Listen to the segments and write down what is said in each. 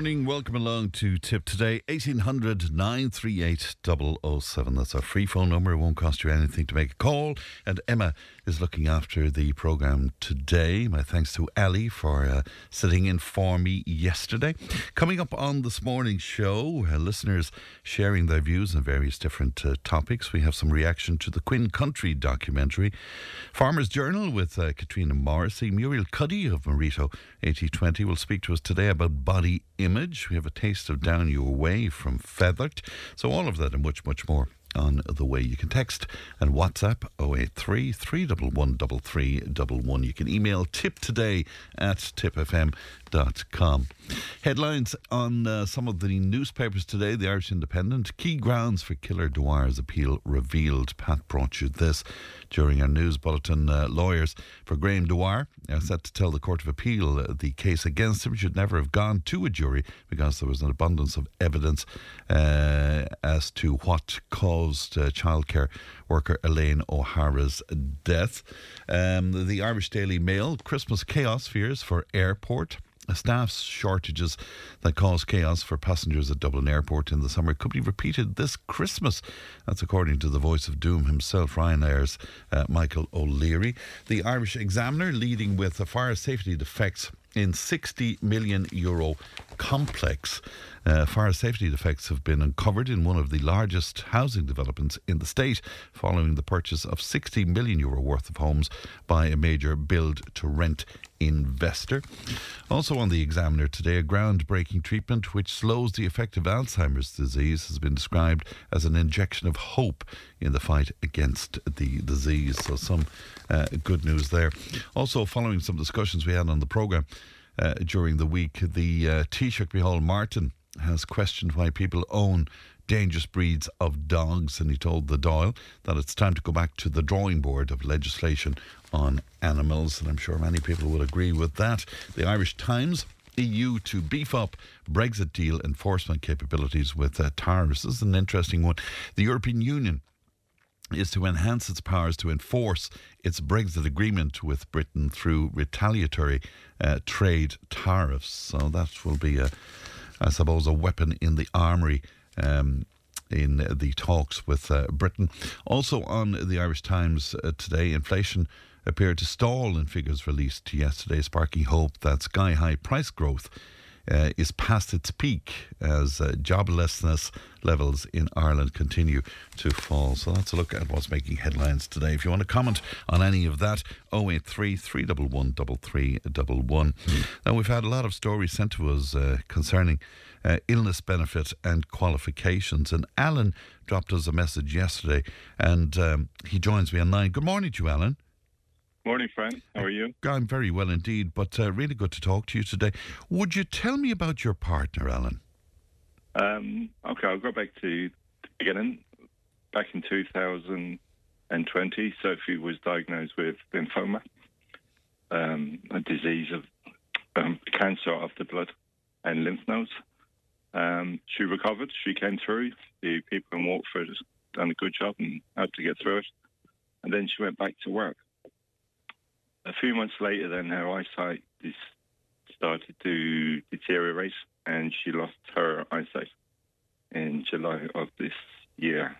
morning. Welcome along to Tipp Today. 1800 938 007. That's our free phone number. It won't cost you anything to make a call. And Emma is looking after the programme today. My thanks to Ali for uh, sitting in for me yesterday. Coming up on this morning's show, uh, listeners sharing their views on various different uh, topics. We have some reaction to the Quinn Country documentary. Farmers Journal with uh, Katrina Morrissey. Muriel Cuddy of Marito 8020 will speak to us today about body image. We have a taste of Down Your Way from Fethard. So, all of that and much, much more on the way. You can text and WhatsApp 083 311 You can email tip today at tipfm.com. Headlines on uh, some of the newspapers today The Irish Independent. Key grounds for Killer Dwyer's appeal revealed. Pat brought you this during our news bulletin. Uh, lawyers for Graham Dwyer are set to tell the Court of Appeal uh, the case against him should never have gone to a jury because there was an abundance of evidence uh, as to what caused uh, childcare worker Elaine O'Hara's death. Um, the Irish Daily Mail Christmas chaos fears for airport staff shortages that caused chaos for passengers at Dublin Airport in the summer could be repeated this Christmas. That's according to the voice of doom himself, Ryanair's uh, Michael O'Leary. The Irish Examiner leading with the fire safety defects in 60 million euro complex. Uh, fire safety defects have been uncovered in one of the largest housing developments in the state following the purchase of 60 million euro worth of homes by a major build to rent investor. Also on the Examiner today, a groundbreaking treatment which slows the effect of Alzheimer's disease has been described as an injection of hope in the fight against the disease. So, some uh, good news there. Also, following some discussions we had on the programme. Uh, during the week, the uh, Taoiseach Martin has questioned why people own dangerous breeds of dogs, and he told the Dáil that it's time to go back to the drawing board of legislation on animals, and I'm sure many people will agree with that. The Irish Times. EU to beef up Brexit deal enforcement capabilities with uh, tariffs. This is an interesting one. The European Union is to enhance its powers to enforce its Brexit agreement with Britain through retaliatory uh, trade tariffs. So that will be, a, I suppose, a weapon in the armory. Um, in the talks with uh, Britain. Also on the Irish Times uh, today, inflation appeared to stall in figures released yesterday, sparking hope that sky high price growth uh, is past its peak as uh, joblessness levels in Ireland continue to fall. So that's a look at what's making headlines today. If you want to comment on any of that, 083 311 3311. Now, we've had a lot of stories sent to us uh, concerning. Uh, illness benefit and qualifications. And Alan dropped us a message yesterday, and um, he joins me online. Good morning to you, Alan. Morning, Frank. How are you? I'm very well indeed, but uh, really good to talk to you today. Would you tell me about your partner, Alan? Um, okay, I'll go back to the beginning. Back in 2020, Sophie was diagnosed with lymphoma, um, a disease of um, cancer of the blood and lymph nodes. Um, she recovered. She came through. The people in Waterford has done a good job and had to get through it. And then she went back to work. A few months later, then her eyesight is started to deteriorate, and she lost her eyesight in July of this year.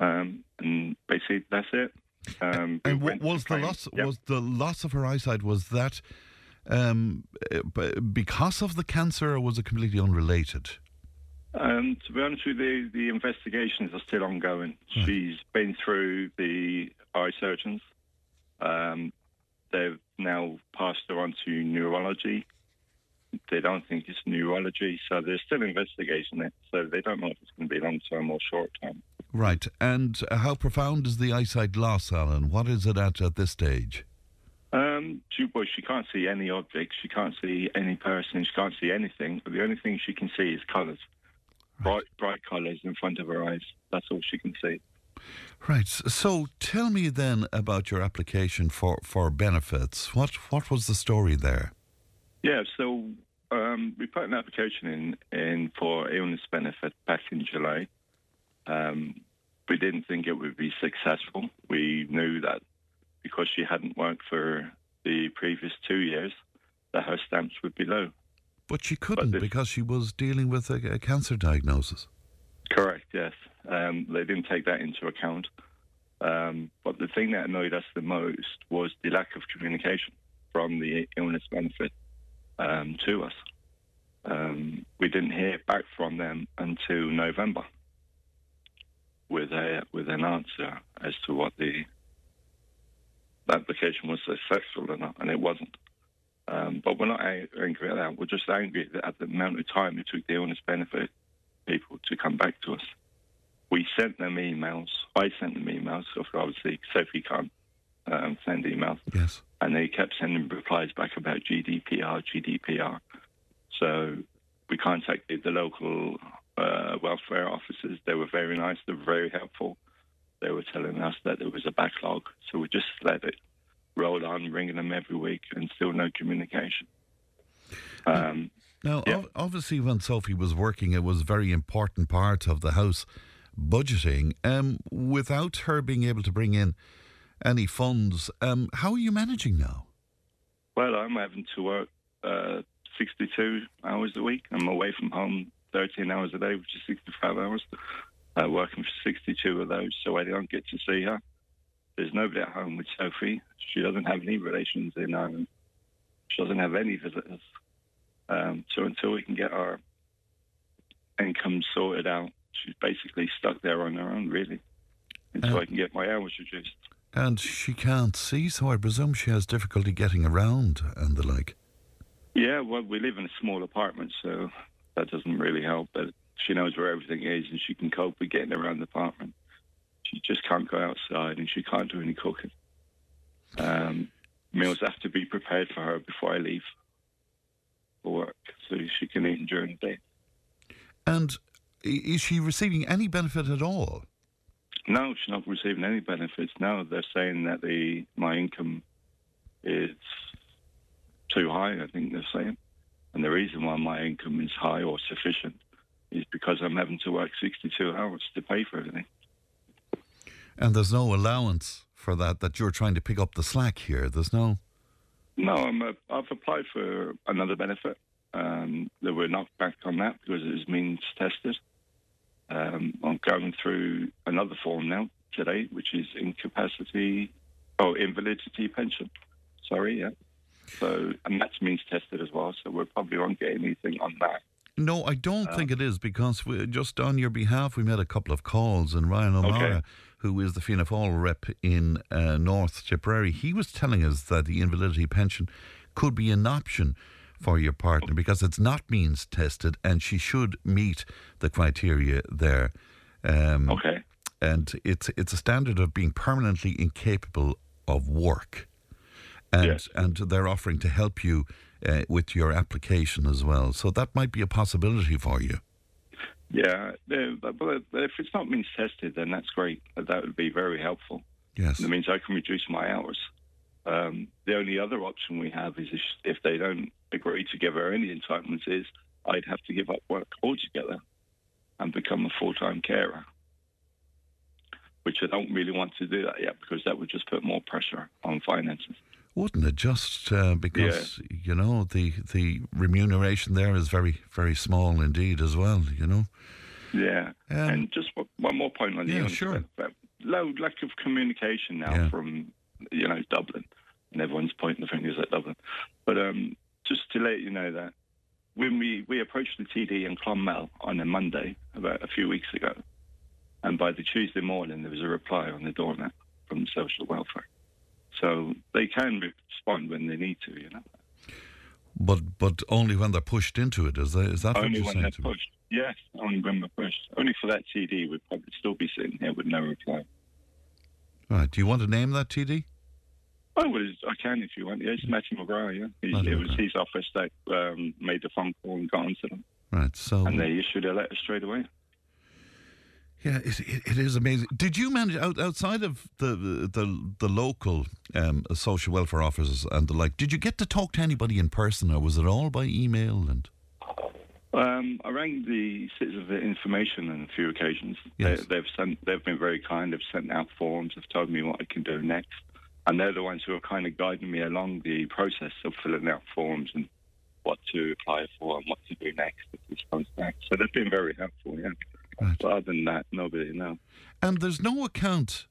Um, and basically, that's it. Um, and what was the loss? Yep. Was the loss of her eyesight? Was that um, because of the cancer, or was it completely unrelated? Um, to be honest with you, the investigations are still ongoing. Right. She's been through the eye surgeons. Um, they've now passed her on to neurology. They don't think it's neurology, so they're still investigating it. So they don't know if it's going to be long term or short term. Right. And how profound is the eyesight loss, Alan? What is it at at this stage? Um, she, well, she can't see any objects. She can't see any person. She can't see anything. But the only thing she can see is colours. bright, bright colours in front of her eyes. That's all she can see. Right. So tell me then about your application for, for benefits. What what was the story there? Yeah, so um, we put an application in, in for illness benefit back in July. Um, we didn't think it would be successful. We knew that because she hadn't worked for the previous two years, that her stamps would be low. But she couldn't this- because she was dealing with a, a cancer diagnosis. Correct, yes. Um, they didn't take that into account. Um, but the thing that annoyed us the most was the lack of communication from the illness benefit um, to us. Um, we didn't hear back from them until November with a with an answer as to what the, the application was successful or not, and it wasn't. Um, but we're not angry at that. We're just angry at the amount of time it took the illness benefit people to come back to us. We sent them emails. I sent them emails. Obviously, Sophie can't um, send emails, Yes. and they kept sending replies back about GDPR, GDPR. So we contacted the local uh, welfare officers. They were very nice. They were very helpful. They were telling us that there was a backlog, so we just let it roll on, ringing them every week, and still no communication. Um, Now, Yeah. ob- obviously, when Sophie was working, it was a very important part of the house budgeting. Um, without her being able to bring in any funds, um, how are you managing now? Well, I'm having to work uh, 62 hours a week. I'm away from home 13 hours a day, which is 65 hours. Uh, working for 62 of those, so I don't get to see her. There's nobody at home with Sophie. She doesn't have any relations in Ireland. She doesn't have any visitors. Um, so until we can get our income sorted out, she's basically stuck there on her own, really, until Uh, I can get my hours reduced. And she can't see, so I presume she has difficulty getting around and the like. Yeah, well, we live in a small apartment, so that doesn't really help. But she knows where everything is, and she can cope with getting around the apartment. She just can't go outside, and she can't do any cooking. Um, meals have to be prepared for her before I leave for work, so she can eat during the day. And is she receiving any benefit at all? No, she's not receiving any benefits. No, they're saying that the my income is too high. I think they're saying, and the reason why my income is high or sufficient is because I'm having to work 62 hours to pay for everything. And there's no allowance for that, that you're trying to pick up the slack here. There's no. No, I'm a, I've applied for another benefit. Um, they were knocked back on that because it was means tested. Um, I'm going through another form now today, which is incapacity, oh, invalidity pension. Sorry, yeah. So, and that's means tested as well. So we're probably won't get anything on that. No, I don't think it is because we, just on your behalf, we made a couple of calls, and Ryan O'Meara, Okay. who is the Fianna Fáil rep in uh, North Tipperary, he was telling us that the invalidity pension could be an option for your partner because it's not means tested, and she should meet the criteria there. Um, Okay. and it's it's a standard of being permanently incapable of work, and Yes. and they're offering to help you uh, with your application as well. So that might be a possibility for you. Yeah, yeah, but, if it's not means tested, then that's great. That would be very helpful. Yes. That means I can reduce my hours. Um, the only other option we have is if, if they don't agree to give her any entitlements, is I'd have to give up work altogether and become a full-time carer. Which I don't really want to do that yet because that would just put more pressure on finances. Wouldn't it just uh, because you know the the remuneration there is very very small indeed as well. You know. Yeah, Um, and just one- more point on the yeah, sure. Low lack of communication now Yeah. from you know Dublin, and everyone's pointing the fingers at Dublin. But um, just to let you know that when we we approached the TD in Clonmel on a Monday about a few weeks ago, and by the Tuesday morning there was a reply on the doormat from social welfare. So they can respond when they need to, you know. But but only when they're pushed into it. Is that is that what you're when saying they're to me? Yes, only when we're pushed. Only for that TD, we'd probably still be sitting here with no reply. Right. Do you want to name that TD? Oh, well, I can if you want. Yeah, it's Matthew McGrath, yeah. He, Matthew it was McGrath. his office that um, made the phone call and got onto them. Right. So and they issued a letter straight away. Yeah, it, it, it is amazing. Did you manage out, outside of the the the local um, social welfare officers and the like? Did you get to talk to anybody in person, or was it all by email? And um, I rang the Citizens Information on a few occasions. Yes. They, have sent, they've been very kind. They've sent out forms. They've told me what I can do next, and they're the ones who are kind of guiding me along the process of filling out forms and what to apply for and what to do next if this comes back. So they've been very helpful. Yeah. Right. But other than that, nobody no. and there's no account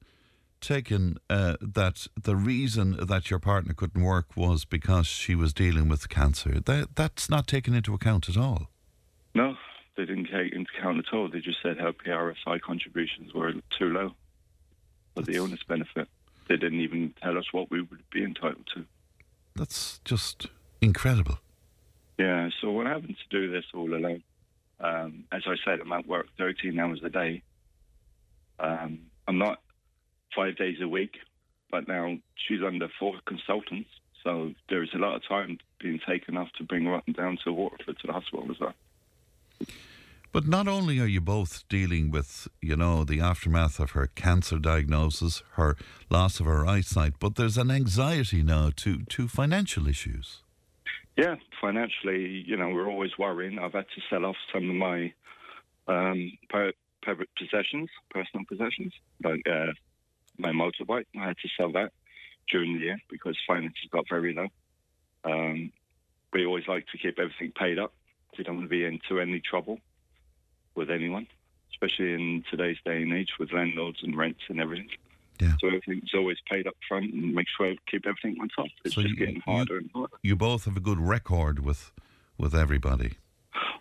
taken uh, that the reason that your partner couldn't work was because she was dealing with cancer. That that's not taken into account at all. No, they didn't take into account at all. They just said her PRSI contributions were too low for the illness benefit. They didn't even tell us what we would be entitled to. That's just incredible. Yeah, so we're having to do this all alone. Um, as I said, I'm at work 13 hours a day. Um, I'm not five days a week, but now she's under four consultants, so there is a lot of time being taken off to bring her up and down to Waterford to the hospital as well. But not only are you both dealing with, you know, the aftermath of her cancer diagnosis, her loss of her eyesight, but there's an anxiety now to, to financial issues. Yeah, financially, you know, we're always worrying. I've had to sell off some of my um, per possessions, personal possessions, like uh, my motorbike. I had to sell that during the year because finances got very low. Um, we always like to keep everything paid up. We don't want to be into any trouble with anyone, especially in today's day and age with landlords and rents and everything. Yeah. So everything's always paid up front and make sure I keep everything on top. It's So just you- getting you- harder and harder. You both have a good record with with everybody.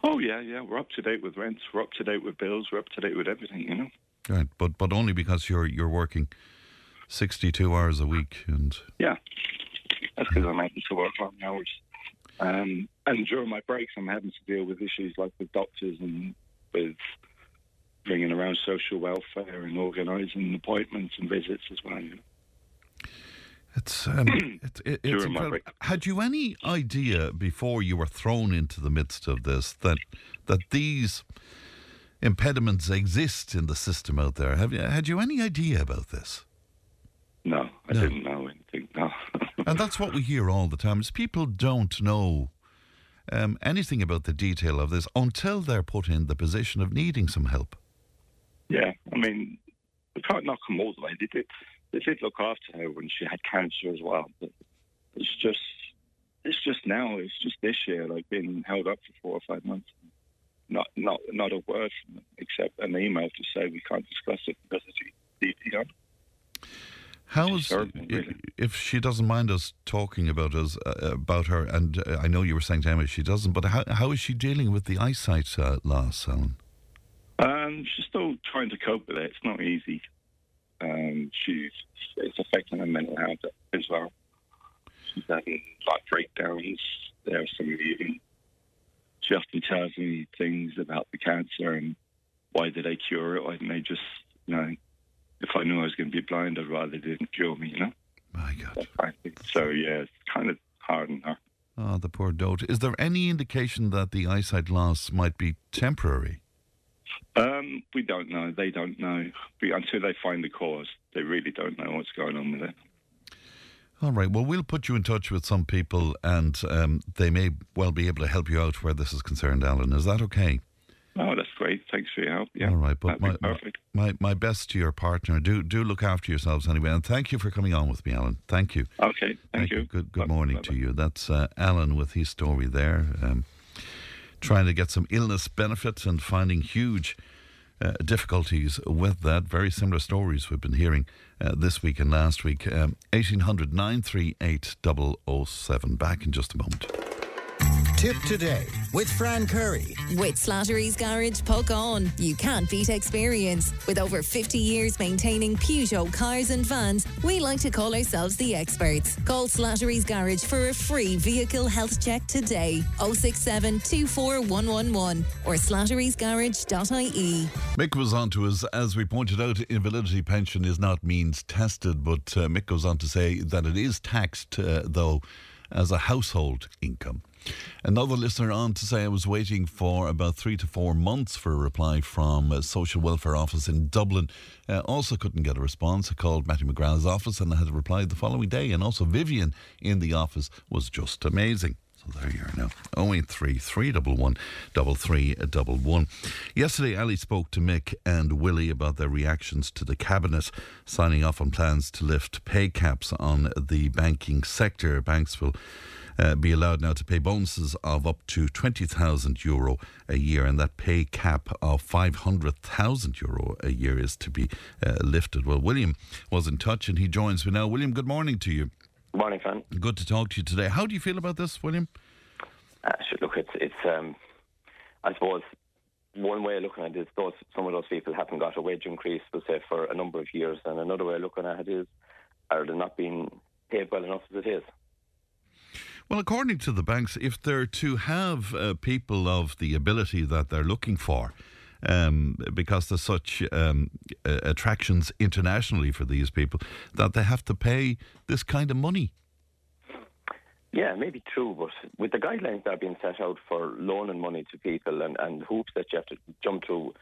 Oh yeah, yeah. We're up to date with rents. We're up to date with bills. We're up to date with everything. You know. Right. But but only because you're you're working sixty two hours a week and Yeah. That's because I'm having to work long hours. Um, and during my breaks, I'm having to deal with issues like with doctors and with bringing around social welfare and organising appointments and visits as well. You know? It's um, it, it, it's incredible. Had you any idea before you were thrown into the midst of this that that these impediments exist in the system out there? Have you had you any idea about this? No, I No. didn't know anything. No. And that's what we hear all the time: is people don't know um, anything about the detail of this until they're put in the position of needing some help. Yeah, I mean, we can't knock them all the way. They did, they did look after her when she had cancer as well. But it's just, it's just now. It's just this year, like being held up for four or five months. Not, not, not a word from them except an email to say we can't discuss it because GDPR. How's terrible, really. if she doesn't mind us talking about us uh, about her? And uh, I know you were saying to Emma she doesn't, but how how is she dealing with the eyesight uh, loss, Alan? Um, she's still trying to cope with it. It's not easy. Um, she's it's affecting her mental health as well. She's having like breakdowns. There are some even. She often tells me things about the cancer and why did they cure it? Why didn't they just, you know, if I knew I was going to be blind, I'd rather they didn't cure me, you know? My God, That kind of thing. So, yeah, it's kind of hard on her. oh the poor dote. Is there any indication that the eyesight loss might be temporary? Um, we don't know. They don't know. We, until they find the cause, they really don't know what's going on with it. All right. Well, we'll put you in touch with some people, and um, they may well be able to help you out where this is concerned, Alan. Is that okay? Oh, that's great. Thanks for your help. Yeah. All right. But my, perfect. my my best to your partner. Do do look after yourselves anyway, and thank you for coming on with me, Alan. Thank you. Okay. Thank, you. Good good Bye- morning bye-bye. to you. That's uh, Alan with his story there, um, trying to get some illness benefits and finding huge uh, difficulties with that. Very similar stories we've been hearing uh, this week and last week. Um, 1800 938 007. Back in just a moment. Tipp Today with Fran Curry. With Slattery's Garage, Puckane. You can't beat experience. With over 50 years maintaining Peugeot cars and vans, we like to call ourselves the experts. Call Slattery's Garage for a free vehicle health check today. 067 24111 or slatterysgarage.ie. Mick was on to us, as we pointed out, invalidity pension is not means tested, but uh, Mick goes on to say that it is taxed, uh, though, as a household income. Another listener on to say I was waiting for about three to four months for a reply from a social welfare office in Dublin. Uh, also couldn't get a response. I called Matthew McGrath's office and I had a reply the following day. And also Vivian in the office was just amazing. So there you are now. 083 311 3311. Yesterday, Ali spoke to Mick and Willie about their reactions to the Cabinet signing off on plans to lift pay caps on the banking sector. Banks will uh, be allowed now to pay bonuses of up to 20,000 euro a year, and that pay cap of 500,000 euro a year is to be uh, lifted. Well, William was in touch and he joins me now. William, good morning to you. Good morning, Fran. Good to talk to you today. How do you feel about this, William? Uh, look, it's, it's um, I suppose, one way of looking at it is those, some of those people haven't got a wage increase, we'll say, for a number of years. And another way of looking at it is, are they not being paid well enough as it is? Well, according to the banks, if they're to have uh, people of the ability that they're looking for, um, because there's such um, uh, attractions internationally for these people, that they have to pay this kind of money. Yeah, maybe true, but with the guidelines that are being set out for loaning money to people and, and hoops that you have to jump through,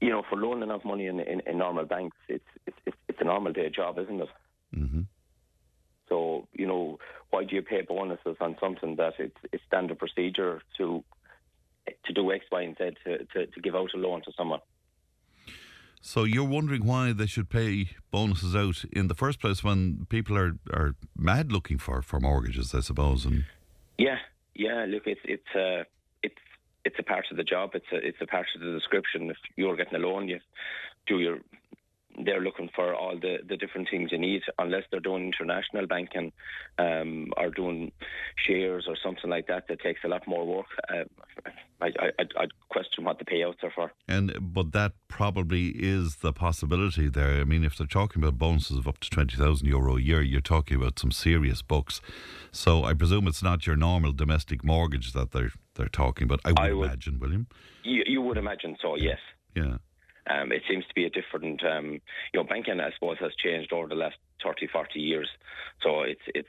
you know, for loaning out money in, in, in normal banks, it's, it's it's a normal day job, isn't it? Mm-hmm. So, you know, why do you pay bonuses on something that it's, it's standard procedure to to do X, Y, and Z to, to, to give out a loan to someone? So you're wondering why they should pay bonuses out in the first place when people are, are mad looking for, for mortgages, I suppose. And yeah, yeah. Look, it's it's uh, it's it's a part of the job. It's a it's a part of the description. If you're getting a loan, you do your they're looking for all the, the different things you need, unless they're doing international banking um, or doing shares or something like that. That takes a lot more work. Uh, I, I, I'd question what the payouts are for. And but that probably is the possibility there. I mean, if they're talking about bonuses of up to twenty thousand euro a year, you're talking about some serious bucks. So I presume it's not your normal domestic mortgage that they're they're talking about. I would, I would imagine, William. You, you would imagine so, yes. Yeah. Um, it seems to be a different, um, you know, banking, I suppose, has changed over the last 30, 40 years. So it's it's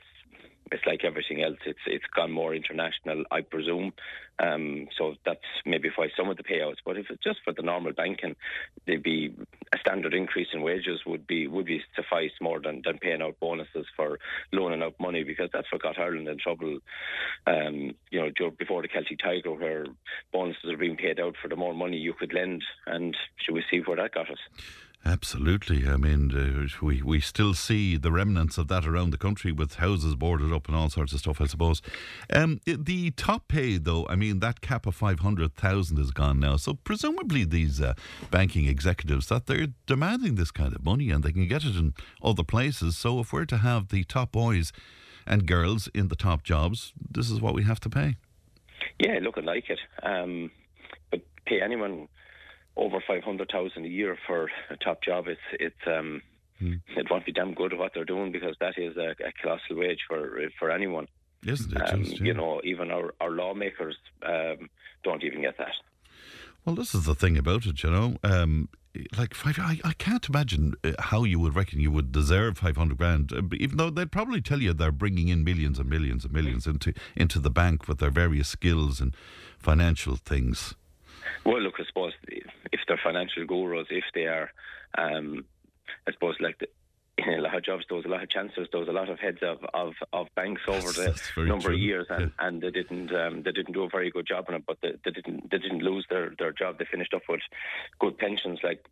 it's like everything else. It's it's gone more international, I presume. Um, so that's maybe why some of the payouts. But if it's just for the normal banking, there'd be a standard increase in wages would be would be suffice more than, than paying out bonuses for loaning out money because that's what got Ireland in trouble. Um, you know, before the Celtic Tiger, where bonuses are being paid out for the more money you could lend, and should we see where that got us? Absolutely. I mean, uh, we, we still see the remnants of that around the country with houses boarded up and all sorts of stuff, I suppose. Um, the top pay, though, I mean, that cap of 500,000 is gone now. So presumably these uh, banking executives, that they're demanding this kind of money and they can get it in other places. So if we're to have the top boys and girls in the top jobs, this is what we have to pay. Yeah, look, I like it. Um, but pay anyone over five hundred thousand a year for a top job, it's it's um, mm. it won't be damn good what they're doing because that is a, a colossal wage for for anyone. Isn't it? Um, yeah. You know, even our our lawmakers um, don't even get that. Well, this is the thing about it, you know. Um, like five, I, I can't imagine uh, how you would reckon you would deserve five hundred grand, uh, even though they'd probably tell you they're bringing in millions and millions and millions into into the bank with their various skills and financial things. Well, look, I suppose if they're financial gurus, if they are, um, I suppose, like the, in a lot of jobs, there was a lot of chances. There was a lot of heads of, of, of banks over the number true. of years, and, yeah. and they didn't um, they didn't do a very good job on it. But they, they didn't they didn't lose their, their job. They finished up with good pensions. Like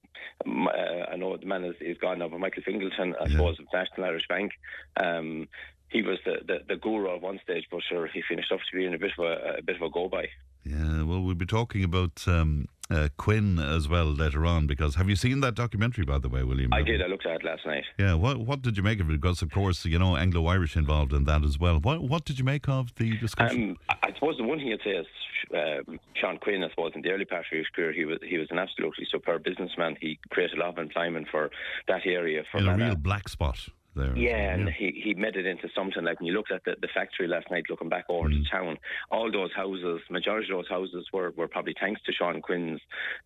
uh, I know the man is, is gone now, but Michael Fingleton, I Yeah. suppose, of National Irish Bank. Um, he was the, the, the guru at one stage, but sure, he finished up to being a bit of a, a bit of a go by. Yeah, well, we'll be talking about um, uh, Quinn as well later on because have you seen that documentary, by the way, William? I did. I looked at it last night. Yeah, what what did you make of it? Because of course, you know, Anglo-Irish involved in that as well. What what did you make of the discussion? Um, I suppose the one thing I'd say is um, Sean Quinn. I suppose in the early part of his career, he was he was an absolutely superb businessman. He created a lot of employment for that area for Yeah, a real black spot there. Yeah, and he, he made it into something like when you looked at the, the factory last night, looking back over Mm. the town, all those houses, majority of those houses were, were probably thanks to Sean Quinn's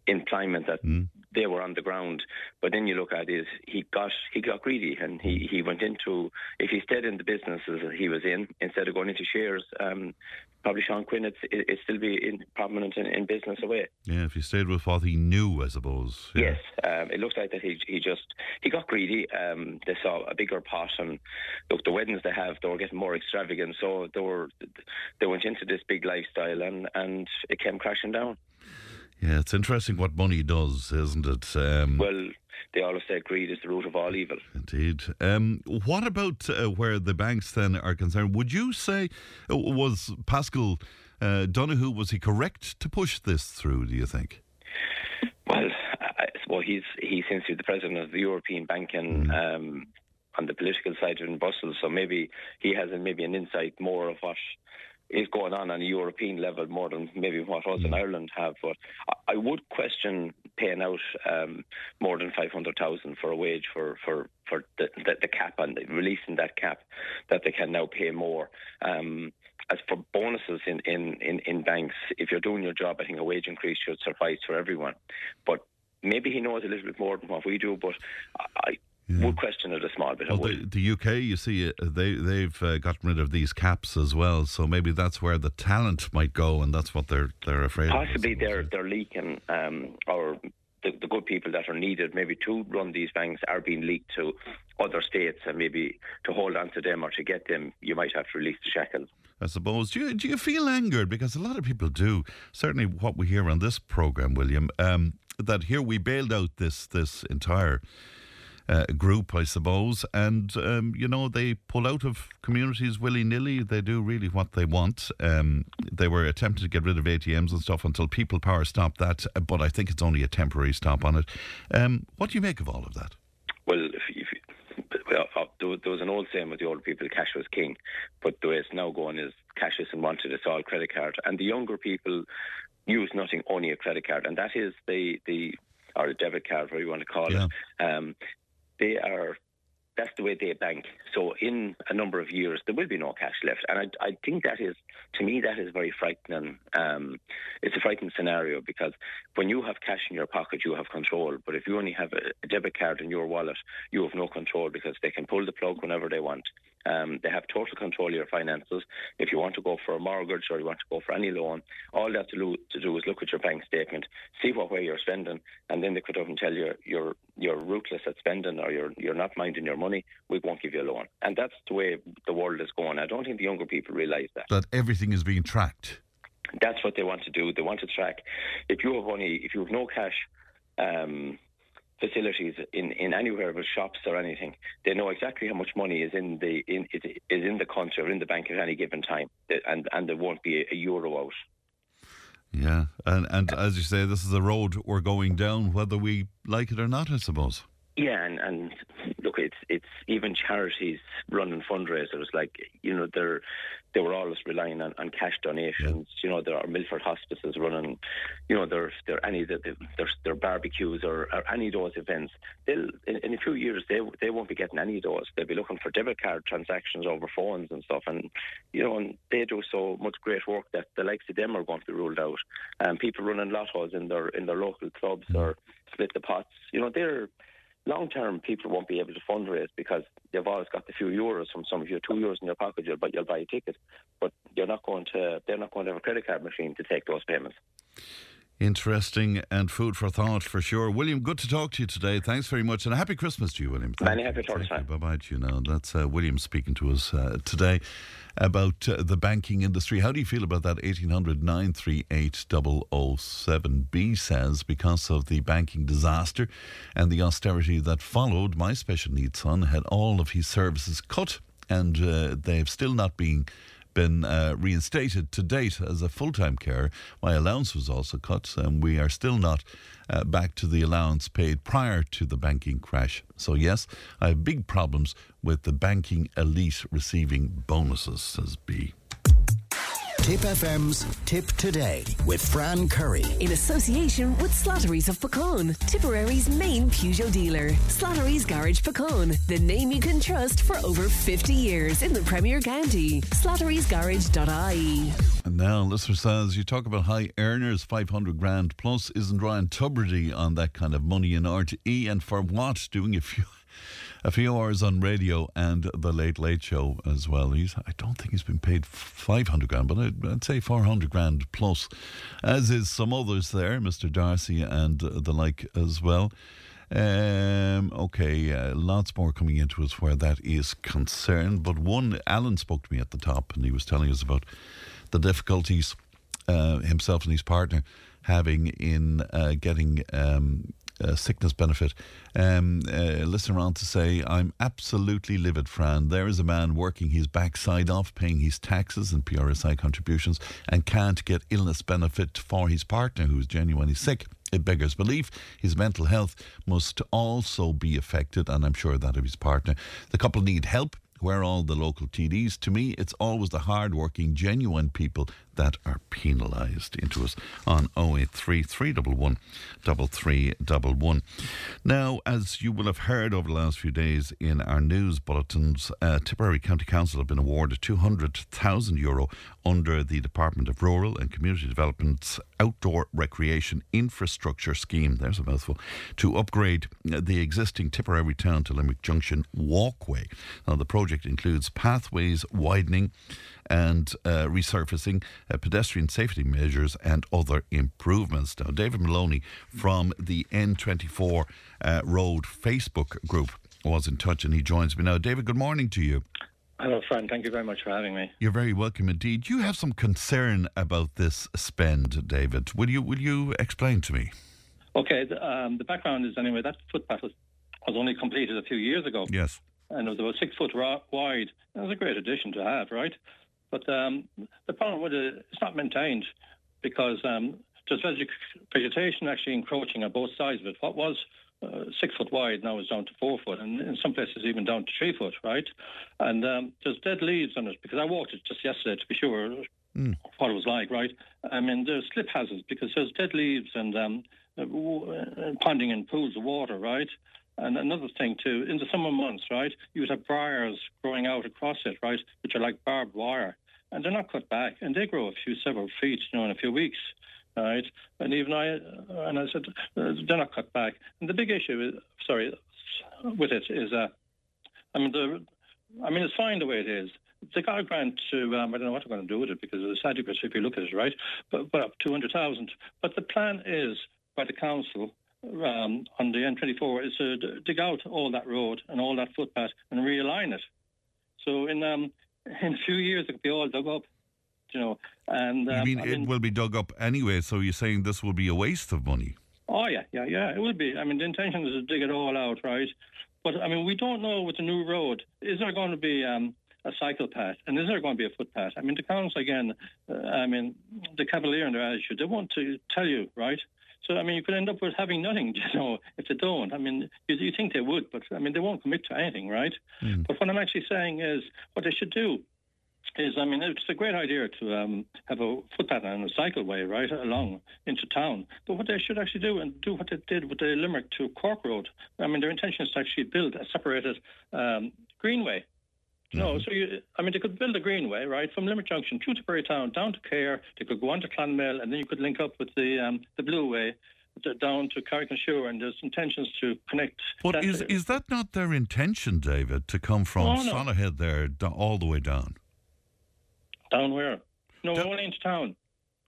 employment that Mm. they were on the ground. But then you look at it, he got he got greedy and he, he went into if he stayed in the businesses that he was in instead of going into shares, um, probably Sean Quinn it, it, still be in, prominent in, in, business away. Yeah, if he stayed with what he knew, I suppose. Yeah. Yes, um, it looks like that he he just he got greedy. Um, they saw a bigger pot, and look, the weddings they have, they were getting more extravagant, so they were they went into this big lifestyle, and and it came crashing down. Yeah, it's interesting what money does, isn't it? Um, well, they always say greed is the root of all evil. Indeed. Um, what about uh, where the banks then are concerned? Would you say uh, was Paschal uh, Donohoe was he correct to push this through? Do you think? Well, I, well, he's he seems to be the president of the European Banking. Mm. Um, on the political side in Brussels, so maybe he has a, maybe an insight more of what is going on on a European level more than maybe what us in mm. Ireland have. But I would question paying out um, more than five hundred thousand for a wage for for for the, the, the cap and releasing that cap that they can now pay more. Um, as for bonuses in, in, in, in banks, if you're doing your job, I think a wage increase should suffice for everyone. But maybe he knows a little bit more than what we do. But I, yeah. would question it a small bit. Well, the, the, UK, you see, uh, they they've uh, gotten rid of these caps as well, so maybe that's where the talent might go, and that's what they're they're afraid. Possibly, of, they're they're leaking, um, or the, the, good people that are needed maybe to run these banks are being leaked to other states, and maybe to hold on to them or to get them, you might have to release the shackles. I suppose. Do you, do you feel angered? Because a lot of people do. Certainly, what we hear on this program, William, um, that here we bailed out this this entire uh, group, I suppose. And, um, you know, they pull out of communities willy nilly. They do really what they want. Um, they were attempting to get rid of ATMs and stuff until People Power stopped that, but I think it's only a temporary stop on it. Um, what do you make of all of that? Well, if, if, uh, there was an old saying with the old people, cash was king, but the way it's now going is cash isn't wanted, it's all credit card. And the younger people use nothing, only a credit card, and that is the, the or a debit card, whatever you want to call yeah. it. Um, they are that's the way they bank. So in a number of years, there will be no cash left, and I, I think that is, to me, that is very frightening. Um, it's a frightening scenario because when you have cash in your pocket, you have control. But if you only have a, a debit card in your wallet, you have no control because they can pull the plug whenever they want. Um, they have total control of your finances. If you want to go for a mortgage or you want to go for any loan, all they have to do, to do is look at your bank statement, see what way you're spending, and then they could often tell you you're you're ruthless at spending or you're you're not minding your money. We won't give you a loan, and that's the way the world is going. I don't think the younger people realise that that everything is being tracked. That's what they want to do. They want to track. If you have only if you have no cash. Um, facilities in, in anywhere but shops or anything, they know exactly how much money is in the in is, is in the country or in the bank at any given time, and and there won't be a, euro out. Yeah, and and as you say, this is a road we're going down, whether we like it or not, I suppose. Yeah, and, and look, it's it's even charities running fundraisers like you know they're they were always relying on, on cash donations. Yeah. You know there are Milford hospices running, you know there there any their their barbecues or, or any of those events. They'll in, in, a few years they they won't be getting any of those. They'll be looking for debit card transactions over phones and stuff, and you know and they do so much great work that the likes of them are going to be ruled out. And um, people running lottos in their in their local clubs mm. or split the pots. You know they're long term, people won't be able to fundraise because you've always got the few euros from some of your two euros in your pocket. You'll, but you'll buy a ticket, but you're not going to. They're not going to have a credit card machine to take those payments. Interesting and food for thought for sure. William, good to talk to you today. Thanks very much, and a happy Christmas to you, William. Thank Many happy Christmas. Bye bye to you now. That's uh, William speaking to us uh, today about uh, the banking industry. How do you feel about that? 1800 938 007. B says, because of the banking disaster and the austerity that followed, my special needs son had all of his services cut, and uh, they've still not been been uh, reinstated to date as a full time carer. My allowance was also cut, and we are still not uh, back to the allowance paid prior to the banking crash. So, yes, I have big problems with the banking elite receiving bonuses, says B. Tipp FM's Tipp Today with Fran Curry. In association with Slattery's of Puckane, Tipperary's main Peugeot dealer. Slattery's Garage Puckane, the name you can trust for over 50 years in the Premier County. Slattery'sGarage.ie. And now, listener says, you talk about high earners, 500 grand plus. Isn't Ryan Tubridy on that kind of money in RTE? And for what? Doing a few a few hours on radio and the Late Late Show as well. He's, I don't think he's been paid 500 grand, but I'd, I'd say 400 grand plus, as is some others there, Mr. D'Arcy and the like as well. Um, okay, uh, lots more coming into us where that is concerned. But one, Alan spoke to me at the top and he was telling us about the difficulties uh, himself and his partner having in uh, getting um, uh, sickness benefit. Um, uh, listen around to say, I'm absolutely livid, Fran. There is a man working his backside off, paying his taxes and PRSI contributions, and can't get illness benefit for his partner who is genuinely sick. It beggars belief. His mental health must also be affected, and I'm sure that of his partner. The couple need help. Where are all the local TDs? To me, it's always the hard-working, genuine people that are penalised into us on 083 311 3311. Now, as you will have heard over the last few days in our news bulletins, uh, Tipperary County Council have been awarded 200,000 euro under the Department of Rural and Community Development's Outdoor Recreation Infrastructure Scheme. There's a mouthful. To upgrade the existing Tipperary Town to Limerick Junction walkway. Now, the project includes pathways widening and uh, resurfacing, uh, pedestrian safety measures, and other improvements. Now, David Maloney from the N24 uh, Road Facebook group was in touch and he joins me now. David, good morning to you. Hello, Fran. Thank you very much for having me. You're very welcome indeed. You have some concern about this spend, David. Will you will you explain to me? Okay. The, um, the background is anyway that footpath was, was only completed a few years ago. Yes. And it was about six foot ra- wide. It was a great addition to have, right? But um, the problem with it, it's not maintained because um, there's vegetation actually encroaching on both sides of it. What was uh, six foot wide now is down to four foot, and in some places even down to three foot, right? And um, there's dead leaves on it because I walked it just yesterday to be sure mm. what it was like, right? I mean, there's slip hazards because there's dead leaves and um, uh, ponding in pools of water, right? And another thing too, in the summer months, right, you would have briars growing out across it, right, which are like barbed wire, and they're not cut back, and they grow a few several feet, you know, in a few weeks, right? And even I, and I said uh, they're not cut back. And the big issue is, sorry, with it is, uh, I mean, the, I mean, it's fine the way it is. They got a grant to, um, I don't know what they're going to do with it because it's adequate if you look at it, right? But, but up 200,000. But the plan is by the council um, on the N24 is to dig out all that road and all that footpath and realign it. So in um, in a few years it could be all dug up, you know. And um, you mean I it will be dug up anyway? So you're saying this will be a waste of money? Oh yeah, yeah, yeah. It will be. I mean, the intention is to dig it all out, right? But I mean, we don't know with the new road. Is there going to be um, a cycle path, and is there going to be a footpath? I mean, the council again. Uh, I mean, the cavalier in their attitude. They want to tell you, right? So, I mean, you could end up with having nothing, you know, if they don't. I mean, you, you think they would, but I mean, they won't commit to anything, right? Mm. But what I'm actually saying is what they should do is, I mean, it's a great idea to um, have a footpath and a cycleway right along into town. But what they should actually do and do what they did with the Limerick to Cork Road. I mean, their intention is to actually build a separated um, greenway no, mm-hmm. so you, I mean, they could build a greenway, right, from Limerick Junction through to Bury Town down to Cahir. They could go on to Clonmel, and then you could link up with the um, the Blue Way down to Carrick-on-Suir, and there's intentions to connect. But that is is that not their intention, David, to come from oh, no. There all the way down? Down where? No, da- only into town.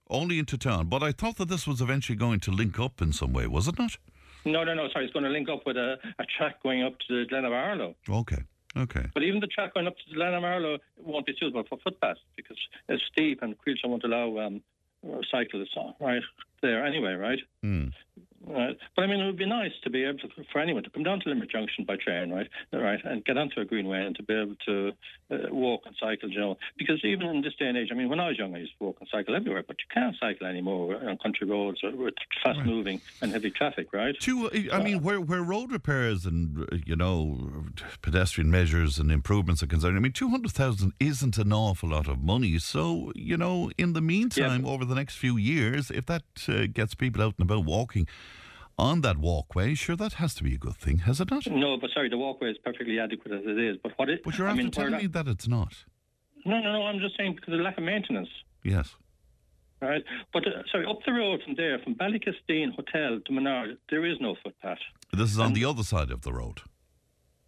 Only into town. But I thought that this was eventually going to link up in some way, was it not? No, no, no. Sorry, it's going to link up with a, a track going up to the Glen of Aherlow. Okay. Okay. But even the track going up to the Glen Aherlow won't be suitable for footpaths because it's steep and Coillte won't allow um, cyclists on, right there anyway, right? Mm. Right. But I mean, it would be nice to be able to, for anyone to come down to Limerick Junction by train, right, right, and get onto a greenway and to be able to uh, walk and cycle, you know, because even in this day and age, I mean, when I was young, I used to walk and cycle everywhere, but you can't cycle anymore on country roads with fast moving and heavy traffic, right? Two, I mean, where where road repairs and you know pedestrian measures and improvements are concerned, I mean, two hundred thousand isn't an awful lot of money. So you know, in the meantime, over the next few years, if that uh, gets people out and about walking on that walkway, sure, that has to be a good thing, has it not? No, but sorry, the walkway is perfectly adequate as it is. But what it? But you're I after mean, telling me that it's not. No, no, no. I'm just saying because of the lack of maintenance. Yes. Right, but uh, sorry, up the road from there, from Ballykisteen Hotel to Monard, there is no footpath. This is on the other side of the road.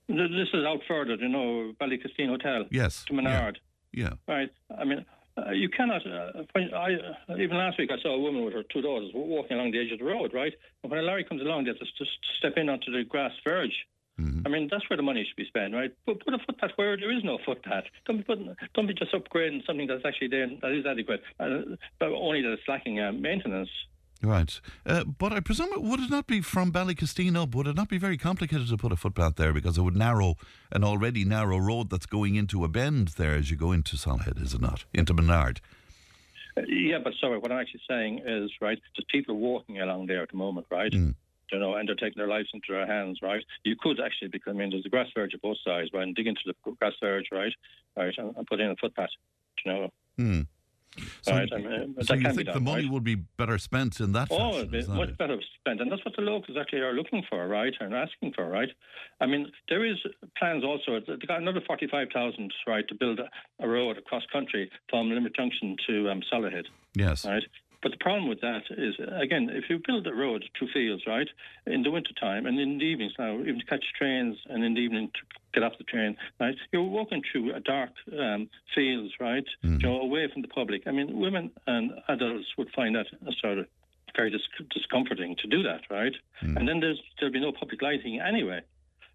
Th- This is out further, you know, Ballykisteen Hotel Yes. to Monard. Yeah. Right. I mean, uh, you cannot. Uh, when I uh, even last week I saw a woman with her two daughters walking along the edge of the road. Right. And when a lorry comes along, they have to just step in onto the grass verge. I mean, that's where the money should be spent, right? But put a footpath where there is no footpath. Don't be putting, don't be just upgrading something that's actually there that is adequate, uh, but only that it's lacking uh, maintenance. Right. Uh, but I presume, it, would it not be from Ballykisteen up? Would it not be very complicated to put a footpath there because it would narrow an already narrow road that's going into a bend there as you go into Solohead, is it not? Into Monard. Uh, yeah, but sorry, what I'm actually saying is, right, just people walking along there at the moment, right? Mm. You know, and they're taking their lives into their hands, right? You could actually, because I mean, there's a grass verge at both sides, right? And dig into the grass verge, right? Right, and, and put in a footpath, you know. Hmm. So, Right, I mean, so you think the money right? would be better spent in that Oh, fashion? be much it? better spent, and that's what the locals actually are looking for, right, and asking for, right. I mean, there is plans also. They got another forty-five thousand, right, to build a, a road across country from Limerick Junction to um, Solohead, Yes. right. But the problem with that is, again, if you build a road through fields, right, in the winter time and in the evenings now, even to catch trains and in the evening to get off the train, right, you're walking through a dark um, fields, right, you know, away from the public. I mean, women and adults would find that sort of very dis- discomforting to do that, right? And then there's there'll be no public lighting anyway.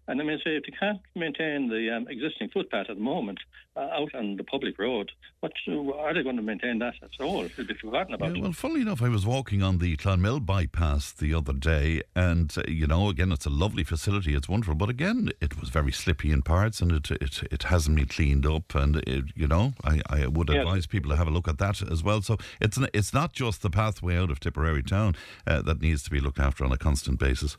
And I mean, say if they can't maintain the um, existing footpath at the moment uh, out on the public road, what are they going to maintain that at all? It'll be forgotten about. Yeah, well, funnily enough, I was walking on the Clonmel bypass the other day, and uh, you know, again, it's a lovely facility, it's wonderful, but again, it was very slippy in parts, and it it, it hasn't been cleaned up, and it, you know, I, I would Yes. advise people to have a look at that as well. So it's n- it's not just the pathway out of Tipperary town uh, that needs to be looked after on a constant basis.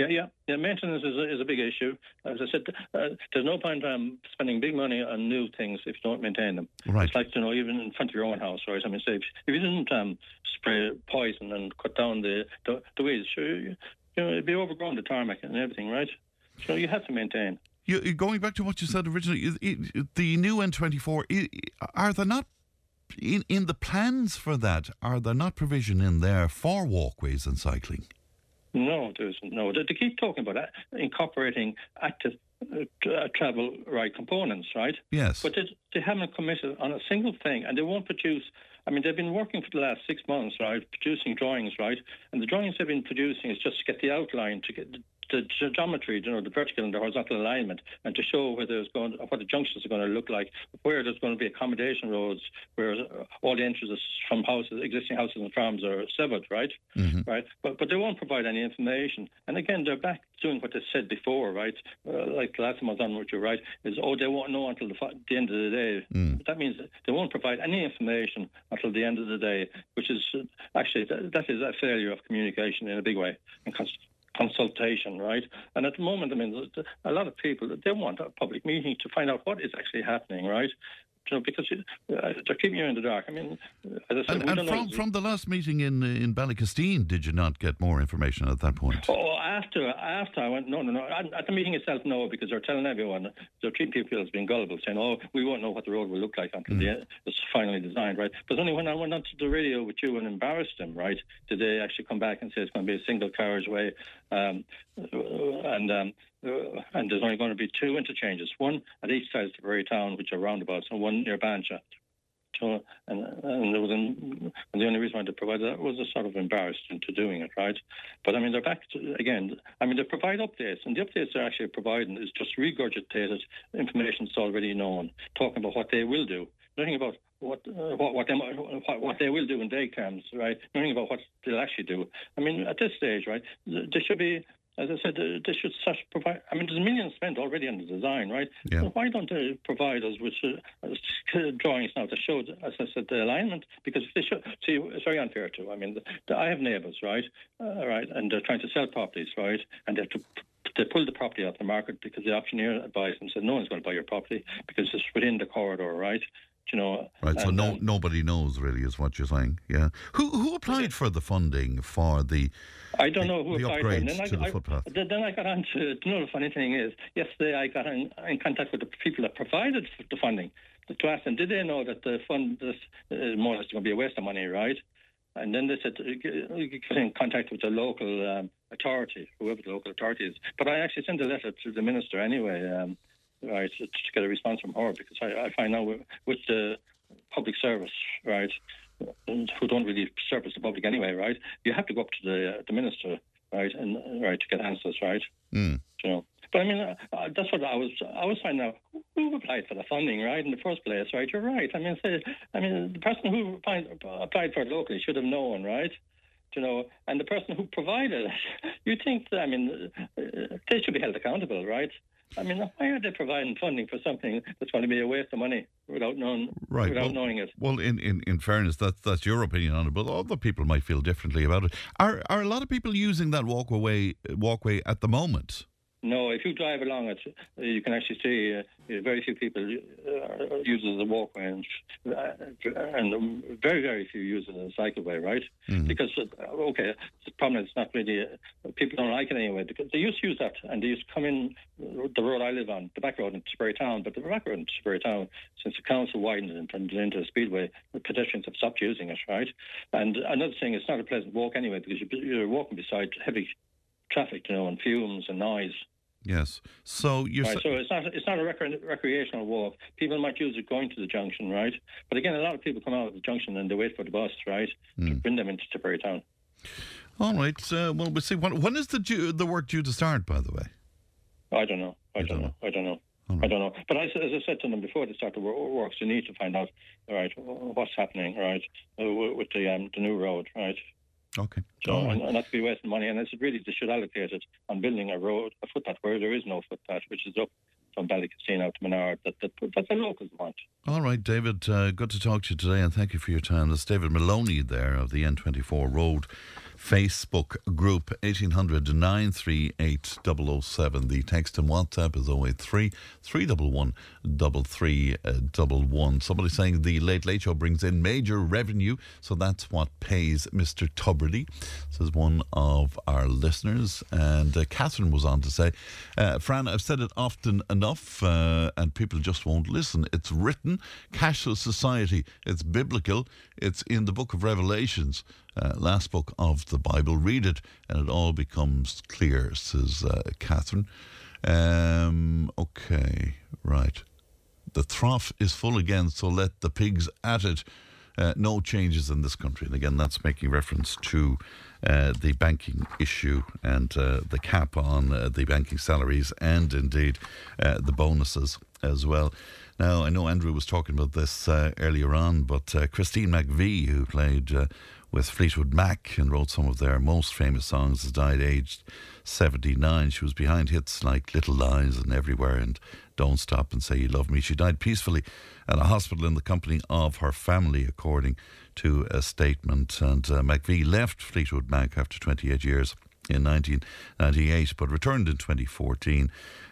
Yeah, yeah, yeah. Maintenance is a, is a big issue. As I said, uh, there's no point um, spending big money on new things if you don't maintain them. Right. It's like you know, even in front of your own house, right? I mean, say if, if you didn't um, spray poison and cut down the the, the weeds, sure, you know, it'd be overgrown the tarmac and everything, right? So you have to maintain. You, you- going back to what you said originally, the new N24, i- i- are there not in in the plans for that? Are there not provision in there for walkways and cycling? No, there isn't. No, they, they keep talking about incorporating active uh, uh, travel right components, right? Yes. But they, they haven't committed on a single thing, and they won't produce. I mean, they've been working for the last six months, right, producing drawings, right, and the drawings they've been producing is just to get the outline, to get the, geometry, you know, the vertical and the horizontal alignment, and to show where there's going, what the junctions are going to look like, where there's going to be accommodation roads, where uh, all the entrances from houses, existing houses and farms are severed, right, right. But but they won't provide any information, and again, they're back doing what they said before, right? Uh, like the last time I was on with you, right? Is oh they won't know until the, the end of the day. That means they won't provide any information until the end of the day, which is uh, actually that, that is a failure of communication in a big way and consultation, right? And at the moment, I mean, a lot of people they want a public meeting to find out what is actually happening, right? You know, because uh, they're keeping you in the dark. I mean, as I said, And, we and don't from, know. from the last meeting in in Ballykisteen, did you not get more information at that point? Oh, after after I went, no, no, no. At, the meeting itself, no, because they're telling everyone, they're treating people as being gullible, saying, oh, we won't know what the road will look like until the end, it's finally designed, right? But only when I went onto the radio with you and embarrassed them, right, did they actually come back and say it's going to be a single carriageway, um, and um, uh, and there's only going to be two interchanges, one at each side of the very town, which are roundabouts, and one near Bansha. So, and, and there was an, and the only reason why they provided that was a sort of embarrassed into doing it, right? But I mean, they're back to, again. I mean, they provide updates, and the updates they're actually providing is just regurgitated information that's already known, talking about what they will do, nothing about what uh, what what they what, what they will do in day camps, right? Knowing about what they'll actually do. I mean, at this stage, right, there should be. As I said, uh, they should such provide. I mean, there's millions spent already on the design, right? Yeah. So why don't they provide us with uh, uh, drawings now to show, as I said, the alignment? Because if they show, see, it's very unfair too. I mean, the, the, I have neighbours, right, uh, right, and they're trying to sell properties, right, and they have to they pulled the property off the market because the auctioneer advised them said no one's going to buy your property because it's within the corridor, right? You know, Right, so no um, nobody knows really is what you're saying. Yeah. Who who applied for the funding for the I don't know who the applied for Then I, to the I, footpath? Then I got on to, to know the funny thing is, yesterday I got in, in contact with the people that provided the funding to ask them, did they know that the fund this is more or less going to be a waste of money, right? And then they said, uh, get get in contact with the local um, authority, whoever the local authority is. But I actually sent a letter to the minister anyway, um, right, to, to get a response from her because I, I find out with, with the public service, right, who don't really service the public anyway, right, you have to go up to the uh, the minister, right, and uh, right to get answers, right. Mm. You know. But I mean, uh, uh, that's what I was. I was finding out who applied for the funding, right? In the first place, right? You're right. I mean, say, I mean, the person who applied, applied for it locally should have known, right? You know, and the person who provided it, you think, I mean, uh, they should be held accountable, right? I mean, why are they providing funding for something that's going to be a waste of money without knowing, Right. without well, knowing it? Well, in, in, in fairness, that's that's your opinion on it, but other people might feel differently about it. Are are a lot of people using that walkway walkway at the moment? No, if you drive along it, you can actually see uh, very few people uh, use it as a walkway, and, uh, and very, very few use a cycleway, right? Because, uh, okay, the problem is not really, uh, people don't like it anyway, because they used to use that, and they used to come in the road I live on, the back road in Tipperary Town, but the back road in Tipperary Town, since the council widened it and turned it into a speedway, the pedestrians have stopped using it, right? And another thing, it's not a pleasant walk anyway, because you're walking beside heavy traffic, you know, and fumes and noise. Yes. So you're Right, so it's not it's not a recre- recreational walk. People might use it going to the junction, right? But again, a lot of people come out of the junction and they wait for the bus, right, to bring them into Tipperary Town. all right. Uh, well, we'll see. When, when is the due, the work due to start? By the way. I don't know. I don't don't know. I don't know. I don't know. But as, as I said to them before they start the wor- works, you need to find out, all right, what's happening, right, uh, with the um, the new road, right. Okay. So, right. and, and not to be wasting money. And it's really they should allocate it on building a road, a footpath where there is no footpath, which is up from Ballykisteen out to Monard. That, that that's a local want. All right, David. Uh, good to talk to you today, and thank you for your time. That's David Maloney there of the N24 Road Facebook group, 1800 938 007. The text and WhatsApp is 083 311 3311. Somebody saying the Late Late Show brings in major revenue, so that's what pays Mr. Tubridy, says one of our listeners. And uh, Catherine was on to say, uh, Fran, I've said it often enough, uh, and people just won't listen. It's written, cashless society, it's biblical, it's in the book of Revelations. Uh, last book of the Bible. Read it, and it all becomes clear, says uh, Catherine. Um, okay, right. The trough is full again, so let the pigs at it. Uh, no changes in this country. And again, that's making reference to uh, the banking issue and uh, the cap on uh, the banking salaries and indeed uh, the bonuses as well. Now, I know Andrew was talking about this uh, earlier on, but Christine McVie, who played with Fleetwood Mac and wrote some of their most famous songs, has died aged 79. She was behind hits like Little Lies and Everywhere and Don't Stop and Say You Love Me. She died peacefully at a hospital in the company of her family, according to a statement. And uh, McVie left Fleetwood Mac after 28 years in 1998, but returned in 2014.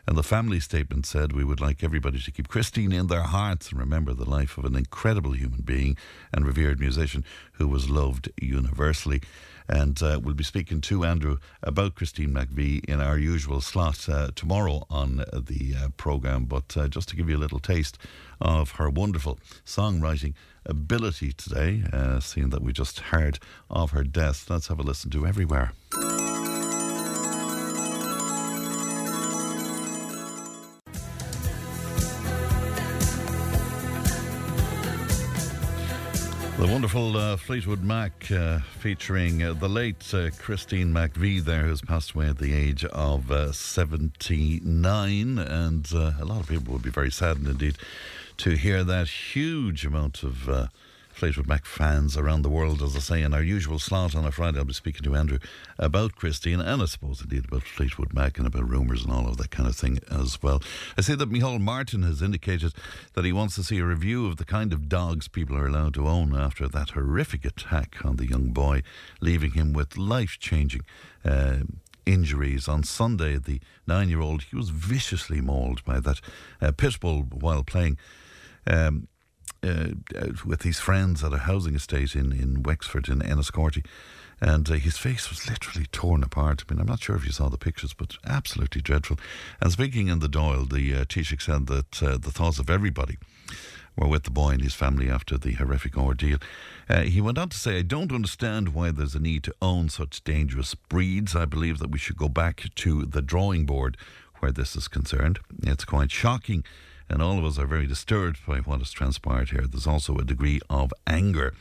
And the family statement said, We would like everybody to keep Christine in their hearts and remember the life of an incredible human being and revered musician who was loved universally. And uh, we'll be speaking to Andrew about Christine McVie in our usual slot uh, tomorrow on the uh, programme. But uh, just to give you a little taste of her wonderful songwriting ability today, uh, seeing that we just heard of her death, let's have a listen to Everywhere. The wonderful uh, Fleetwood Mac uh, featuring uh, the late uh, Christine McVie there, who's passed away at the age of uh, 79. And uh, a lot of people would be very saddened indeed to hear that huge amount of Fleetwood Mac fans around the world, as I say, in our usual slot on a Friday. I'll be speaking to Andrew about Christine and I suppose indeed about Fleetwood Mac and about rumours and all of that kind of thing as well. I see that Micheál Martin has indicated that he wants to see a review of the kind of dogs people are allowed to own after that horrific attack on the young boy, leaving him with life changing. Uh, injuries. On Sunday, the nine year old, he was viciously mauled by that uh, pit bull while playing. Um, uh, with his friends at a housing estate in, in Wexford in Enniscorthy. And uh, his face was literally torn apart. I mean, I'm not sure if you saw the pictures, but absolutely dreadful. And speaking in the Dáil, the uh, Taoiseach said that uh, the thoughts of everybody were with the boy and his family after the horrific ordeal. Uh, he went on to say, I don't understand why there's a need to own such dangerous breeds. I believe that we should go back to the drawing board where this is concerned. It's quite shocking and all of us are very disturbed by what has transpired here. There's also a degree of anger,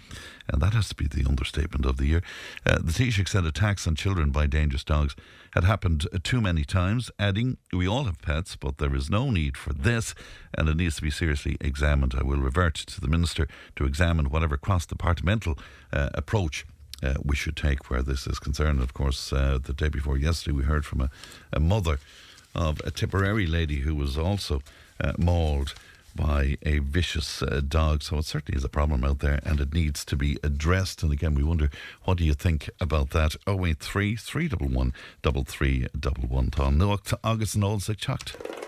and that has to be the understatement of the year. Uh, the Taoiseach said attacks on children by dangerous dogs had happened too many times, adding, We all have pets, but there is no need for this, and it needs to be seriously examined. I will revert to the Minister to examine whatever cross departmental uh, approach uh, we should take where this is concerned. Of course, uh, the day before yesterday, we heard from a, a mother of a Tipperary lady who was also mauled by a vicious uh, dog. So it certainly is a problem out there and it needs to be addressed. And again, we wonder what do you think about that? 083 311 3311. No, August and all chucked.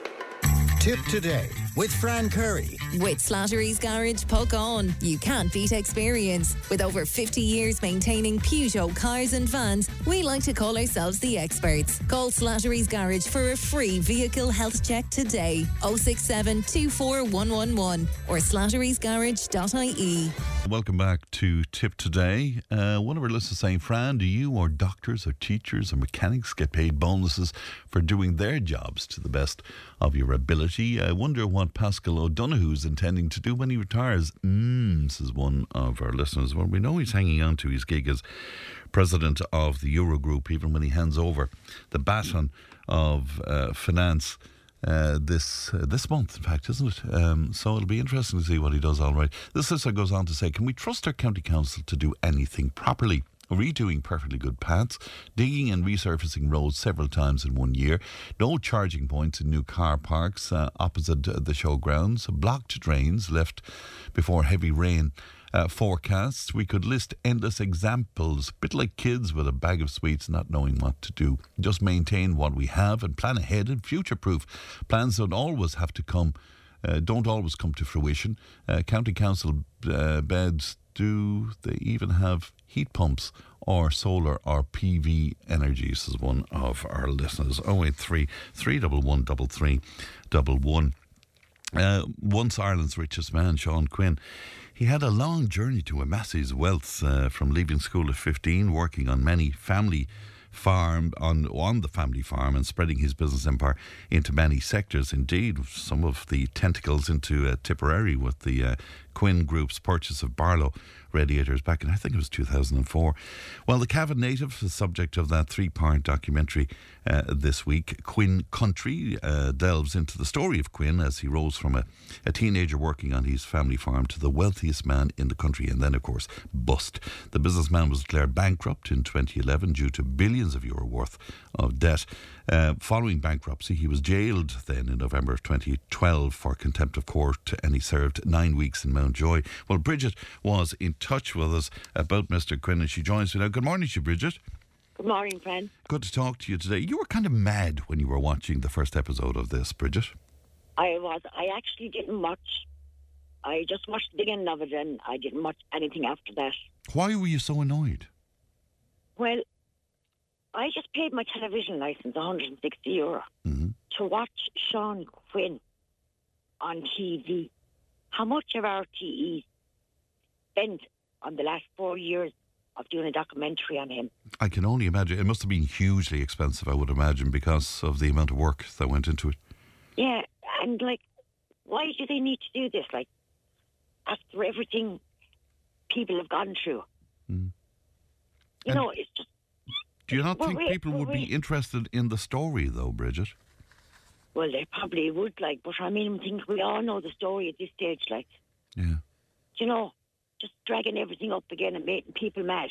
Tipp Today with Fran Curry. With Slattery's Garage Puckane. You can't beat experience. With over 50 years maintaining Peugeot cars and vans, we like to call ourselves the experts. Call Slattery's Garage for a free vehicle health check today. 067 24111 or slatterysgarage.ie. Welcome back to Tipp Today. Uh, one of our listeners saying, Fran, do you or doctors or teachers or mechanics get paid bonuses for doing their jobs to the best of your ability? I wonder what Paschal O'Donoghue is intending to do when he retires. Mmm, says one of our listeners. Well, we know he's hanging on to his gig as president of the Eurogroup, even when he hands over the baton of uh, finance uh, this uh, this month, in fact, isn't it? Um, so it'll be interesting to see what he does. All right. This sister goes on to say, "Can we trust our county council to do anything properly?" Redoing perfectly good paths, digging and resurfacing roads several times in one year, no charging points in new car parks uh, opposite the showgrounds, blocked drains left before heavy rain uh, forecasts. We could list endless examples, a bit like kids with a bag of sweets not knowing what to do. Just maintain what we have and plan ahead and future proof. Plans don't always have to come. Uh, don't always come to fruition. Uh, county council uh, beds do they even have heat pumps or solar or PV energy? Is one of our listeners. 083 311 uh, once Ireland's richest man, Sean Quinn, he had a long journey to amass his wealth uh, from leaving school at 15, working on many family farm on on the family farm and spreading his business empire into many sectors. Indeed, some of the tentacles into uh, Tipperary with the uh, Quinn Group's purchase of Barlo radiators back in, I think it was 2004. Well, the Cavan native, the subject of that three part documentary uh, this week, Quinn Country, uh, delves into the story of Quinn as he rose from a, a teenager working on his family farm to the wealthiest man in the country and then, of course, bust. The businessman was declared bankrupt in 2011 due to billions of euro worth of debt. Uh, following bankruptcy, he was jailed then in November of 2012 for contempt of court and he served nine weeks in Mountjoy. Well, Bridget was in touch with us about Mr. Quinn and she joins me now. Good morning to you, Bridget. Good morning, friend. Good to talk to you today. You were kind of mad when you were watching the first episode of this, Bridget. I was. I actually didn't watch. I just watched the beginning of it and I didn't watch anything after that. Why were you so annoyed? Well, I just paid my television license, 160 euro, mm-hmm. to watch Sean Quinn on TV. How much of RTE spent on the last four years of doing a documentary on him? I can only imagine. It must have been hugely expensive, I would imagine, because of the amount of work that went into it. Yeah, and like, why do they need to do this? Like, after everything people have gone through. Mm. You And- know, it's just Do you not Well, think people would be interested in the story, though, Bridget? well, they probably would like, but I mean, I think we all know the story at this stage. Like, Yeah. you know, just dragging everything up again and making people mad.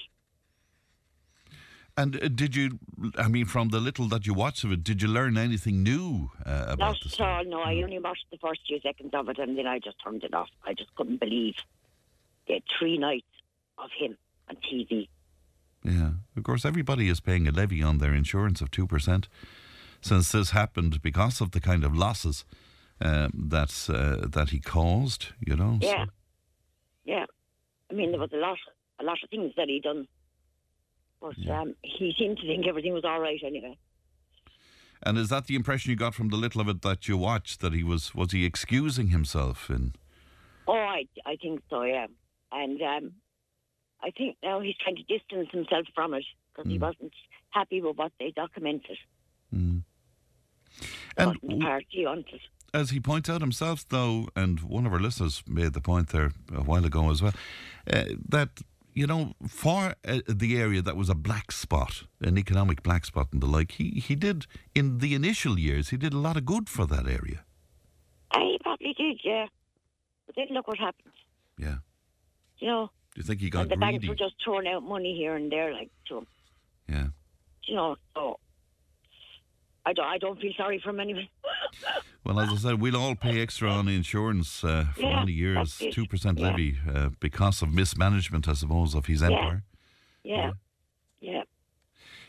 And uh, did you, I mean, from the little that you watched of it, did you learn anything new uh, about Not the at story? all. No, I only watched the first few seconds of it, and then I just turned it off. I just couldn't believe they had three nights of him on TV. Yeah. Of course, everybody is paying a levy on their insurance of 2% since this happened because of the kind of losses um, that's, uh, that he caused, you know? so- Yeah, yeah. I mean, there was a lot, a lot of things that he done, but Yeah. um, he seemed to think everything was all right anyway. And is that the impression you got from the little of it that you watched, that he was, was he excusing himself in? Oh, I, I think so, yeah. And um, I think now he's trying to distance himself from it because he wasn't happy with what they documented. Mm. And wasn't part he wanted. as he points out himself, though, and one of our listeners made the point there a while ago as well, uh, that you know, for uh, the area that was a black spot, an economic black spot and the like, he he did in the initial years, he did a lot of good for that area. He probably did, yeah. But then look what happened. Yeah. You know, you think he and got the banks were just throwing out money here and there, like to him. Yeah. You know, so I don't, I don't feel sorry for him anyway. Well, as I said, we'll all pay extra on insurance uh, for Yeah, many years, two percent Yeah. levy, uh, because of mismanagement, I suppose, of his empire. Yeah, yeah.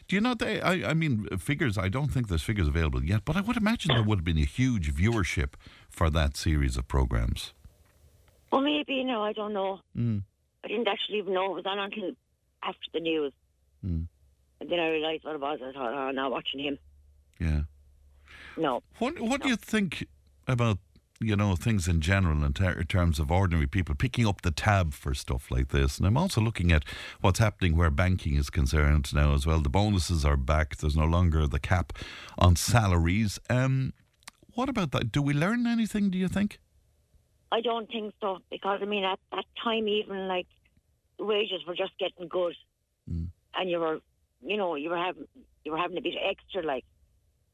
Do you know they? I, I mean, figures. I don't think there's figures available yet, but I would imagine there would have been a huge viewership for that series of programs. Well, maybe, you know, I don't know. Mm. I didn't actually even know it was on until after the news. Mm. And then I realised what it was. I thought, oh, now watching him. Yeah. No. What What do you think about you know things in general in, ter- in terms of ordinary people picking up the tab for stuff like this? And I'm also looking at what's happening where banking is concerned now as well. The bonuses are back. There's no longer the cap on salaries. Um, what about that? Do we learn anything? Do you think? I don't think so because I mean at that time even like wages were just getting good, Mm. and you were, you know, you were having you were having a bit extra like,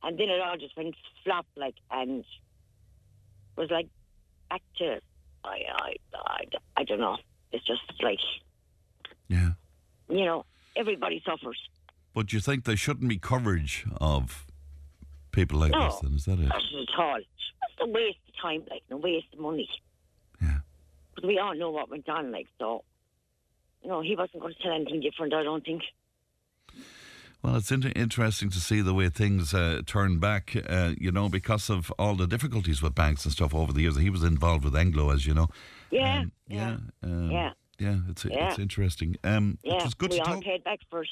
and then it all just went flop like and was like back to I I I, I don't know. It's just like Yeah. you know everybody suffers. But you think there shouldn't be coverage of people like No. this? Then is that it? Not at all. It's just a waste of time, like, and a waste of money. Yeah. Because we all know what went on, like, so. You know, he wasn't going to tell anything different, I don't think. Well, it's inter- interesting to see the way things uh, turn back, uh, you know, because of all the difficulties with banks and stuff over the years. He was involved with Anglo, as you know. Yeah. Um, yeah. um, Yeah. Yeah, it's Yeah. it's interesting. Um, Yeah. It was good we to all talk. paid back for it.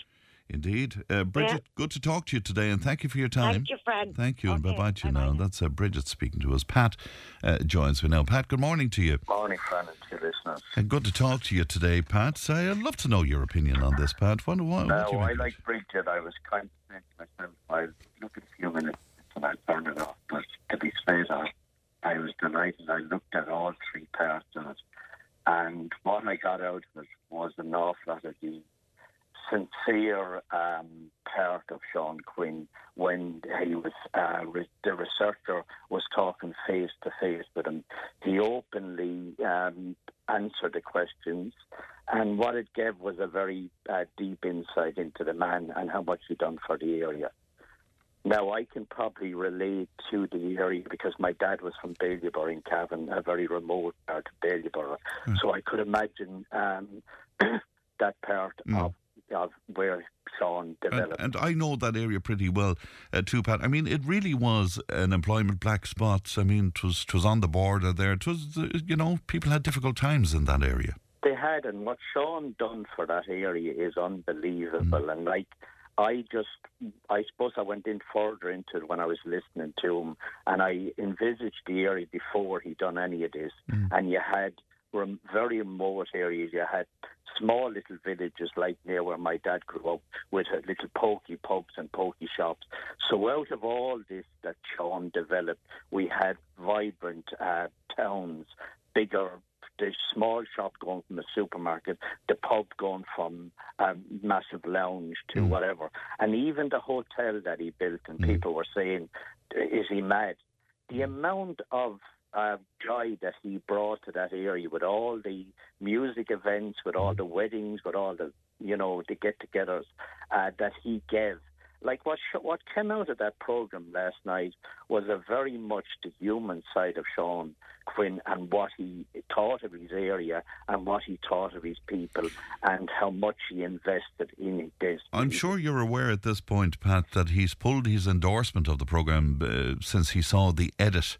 Indeed. Uh, Bridget, good to talk to you today, and thank you for your time. Thank you, Fran. Thank you, and bye bye to you bye-bye now. now. That's uh, Bridget speaking to us. Pat uh, joins me now. Pat, good morning to you. Morning, Fran, and to your listeners. And good to talk to you today, Pat. So I'd love to know your opinion on this, Pat. What, what, what No, do you I make like it? Bridget. I was kind of saying to myself, I'll look at a few minutes and I'll turn it off. But to be fair, on, I was delighted. I looked at all three parts of it. And what I got out of it was an awful lot of the sincere um, part of Sean Quinn when he was uh, re- the researcher was talking face to face with him. He openly um, answered the questions, and what it gave was a very uh, deep insight into the man and how much he done for the area. Now, I can probably relate to the area because my dad was from Ballybor in Cavan, a very remote part of Ballybor. So I could imagine um, that part of, of where Sean developed. and I know that area pretty well, uh, too, Pat. I mean, it really was an employment black spot. I mean, it was, it was on the border there. It was, uh, you know, people had difficult times in that area. They had, and what Sean done for that area is unbelievable. And like, I just, I suppose I went in further into it when I was listening to him, and I envisaged the area before he done any of this. And you had rem- very remote areas. You had small little villages like near where my dad grew up, with little pokey pubs and pokey shops. So out of all this that Sean developed, we had vibrant uh, towns, bigger the small shop going from a supermarket, the pub going from a massive lounge to Mm. whatever, and even the hotel that he built. And people were saying, "Is he mad?" The amount of uh, joy that he brought to that area with all the music events, with all the weddings, with all the you know the get-togethers uh, that he gave. Like what what came out of that program last night was a very much the human side of Sean Quinn and what he thought of his area and what he thought of his people and how much he invested in this. I'm sure you're aware at this point, Pat, that he's pulled his endorsement of the programme uh, since he saw the edit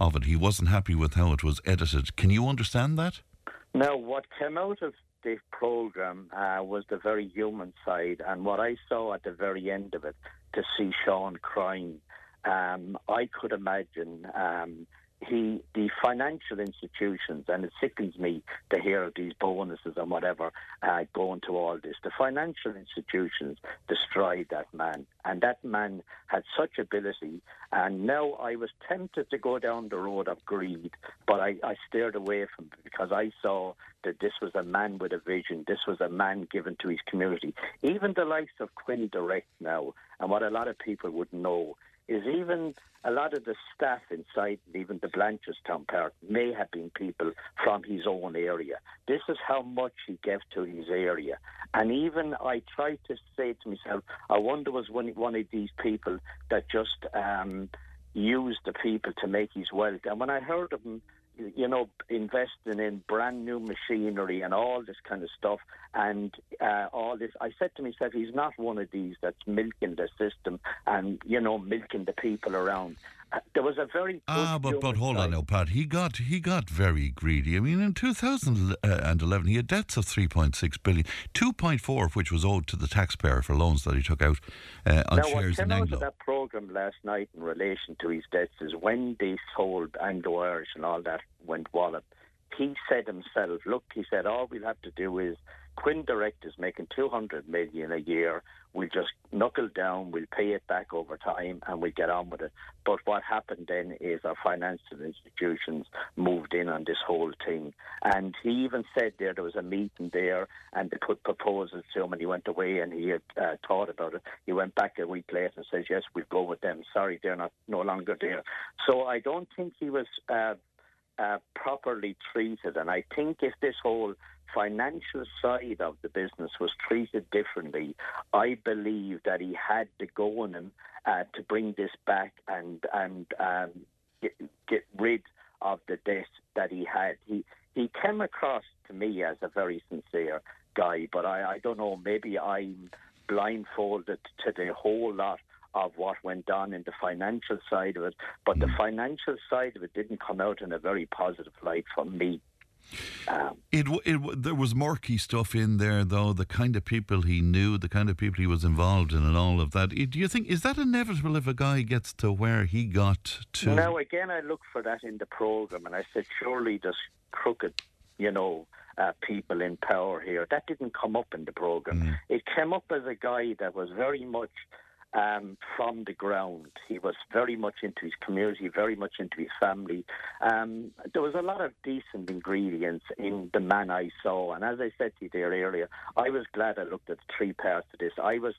of it. He wasn't happy with how it was edited. Can you understand that? Now, what came out of the program uh, was the very human side, and what I saw at the very end of it, to see Sean crying, um, I could imagine um, he, the financial institutions, and it sickens me to hear these bonuses and whatever uh, going to all this. The financial institutions destroyed that man, and that man had such ability. And now I was tempted to go down the road of greed, but I, I steered away from it because I saw that this was a man with a vision. This was a man given to his community. Even the likes of Quinn Direct now, and what a lot of people would know is even a lot of the staff inside, even the Blanchardstown part, may have been people from his own area. This is how much he gave to his area. And even I tried to say to myself, I wonder was one, one of these people that just um, used the people to make his wealth. And when I heard of him, you know, investing in brand new machinery and all this kind of stuff, and uh, all this. I said to myself, he's not one of these that's milking the system and you know milking the people around. Uh, there was a very good Ah, but but hold on side. now, Pat. He got he got very greedy. I mean, in 2011, he had debts of 3.6 billion, 2.4 of which was owed to the taxpayer for loans that he took out uh, on now, what shares came in Anglo. of that program last night in relation to his debts is when they sold Anglo Irish and all that went wallop. He said himself, "Look," he said, "all we'll have to do is Quinn Direct is making 200 million a year. We'll just knuckle down, we'll pay it back over time, and we'll get on with it. But what happened then is our financial institutions moved in on this whole thing. And he even said there there was a meeting there, and they put proposals to him, and he went away and he had uh, thought about it. He went back a week later and says, "Yes, we'll go with them. Sorry, they're not no longer there." So I don't think he was. Uh, uh, properly treated. And I think if this whole financial side of the business was treated differently, I believe that he had to go on him uh, to bring this back and and um, get, get rid of the debt that he had. He he came across to me as a very sincere guy, but I, I don't know. Maybe I'm blindfolded to the whole lot of what went on in the financial side of it, but the financial side of it didn't come out in a very positive light for me. Um, It, it there was murky stuff in there, though. The kind of people he knew, the kind of people he was involved in, and all of that. Do you think is that inevitable if a guy gets to where he got to? Now, again, I looked for that in the program, and I said, surely there's crooked, you know, uh, people in power here. That didn't come up in the program. It came up as a guy that was very much um, from the ground. He was very much into his community, very much into his family. Um, there was a lot of decent ingredients in the man I saw, and as I said to you there earlier, I was glad I looked at the three parts of this. I was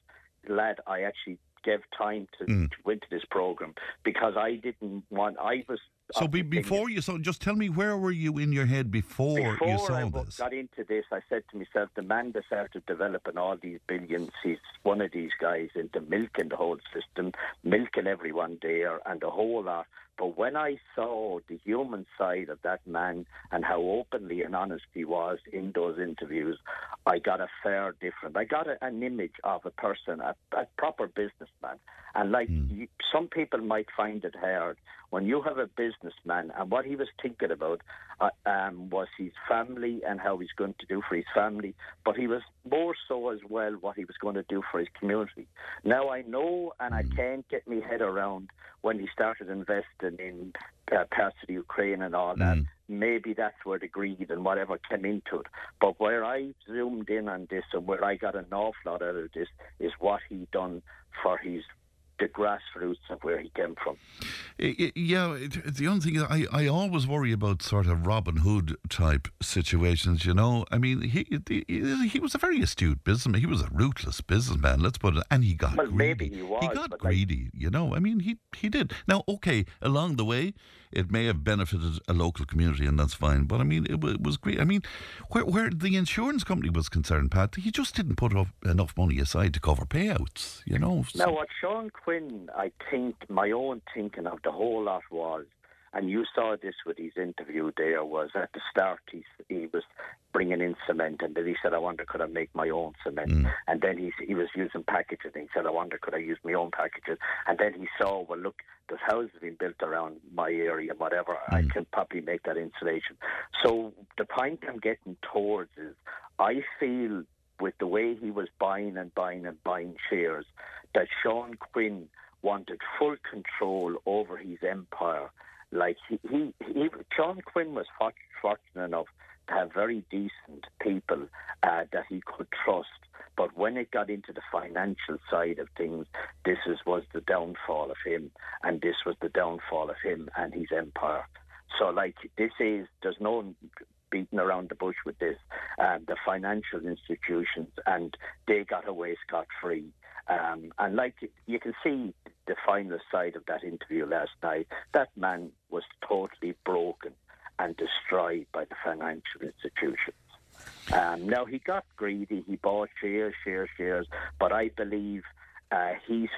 glad I actually gave time to, to go into this program because I didn't want. I was So be, before you, so just tell me where were you in your head before, you before saw I this? got into this, I said to myself, the man that started developing all these billions, he's one of these guys into milking the whole system, milking everyone there, and the whole lot. But when I saw the human side of that man and how openly and honest he was in those interviews, I got a fair different. I got a, an image of a person, a, a proper businessman. And like hmm. you, some people might find it hard when you have a businessman and what he was thinking about uh, um, was his family and how he's going to do for his family, but he was more so as well what he was going to do for his community. Now I know and I can't get my head around when he started investing in uh, parts of the Ukraine and all that. Maybe that's where the greed and whatever came into it. But where I zoomed in on this and where I got an awful lot out of this is what he done for his the grassroots of where he came from. Yeah, the only thing is, I, I always worry about sort of Robin Hood type situations. You know, I mean, he he, he was a very astute businessman. He was a ruthless businessman. Let's put it, and he got Well, greedy. maybe he was, got but like- greedy. you know, I mean, he he did. Now, okay, along the way, it may have benefited a local community, and that's fine. But I mean, it, it was great. I mean, where where the insurance company was concerned, Pat, he just didn't put up enough money aside to cover payouts. You know. Now, what Sean Quinn, I think, my own thinking of the whole lot was, and you saw this with his interview there, was at the start he, he was bringing in cement, and then he said, I wonder could I make my own cement? Mm. And then he, he was using packages, and he said, I wonder could I use my own packages? And then he saw, well, look, there's houses being built around my area, whatever, I mm. can probably make that insulation. So the point I'm getting towards is, I feel with the way he was buying and buying and buying shares, that Sean Quinn wanted full control over his empire. Like he, he, he Sean Quinn was fort- fortunate enough to have very decent people uh, that he could trust. But when it got into the financial side of things, this is, was the downfall of him, and this was the downfall of him and his empire. So, like, this is, there's no beating around the bush with this. Um, the financial institutions, and they got away scot free. Um, and like you can see the final side of that interview last night, that man was totally broken and destroyed by the financial institutions. Um, now he got greedy. He bought shares, shares, shares. But I believe uh, his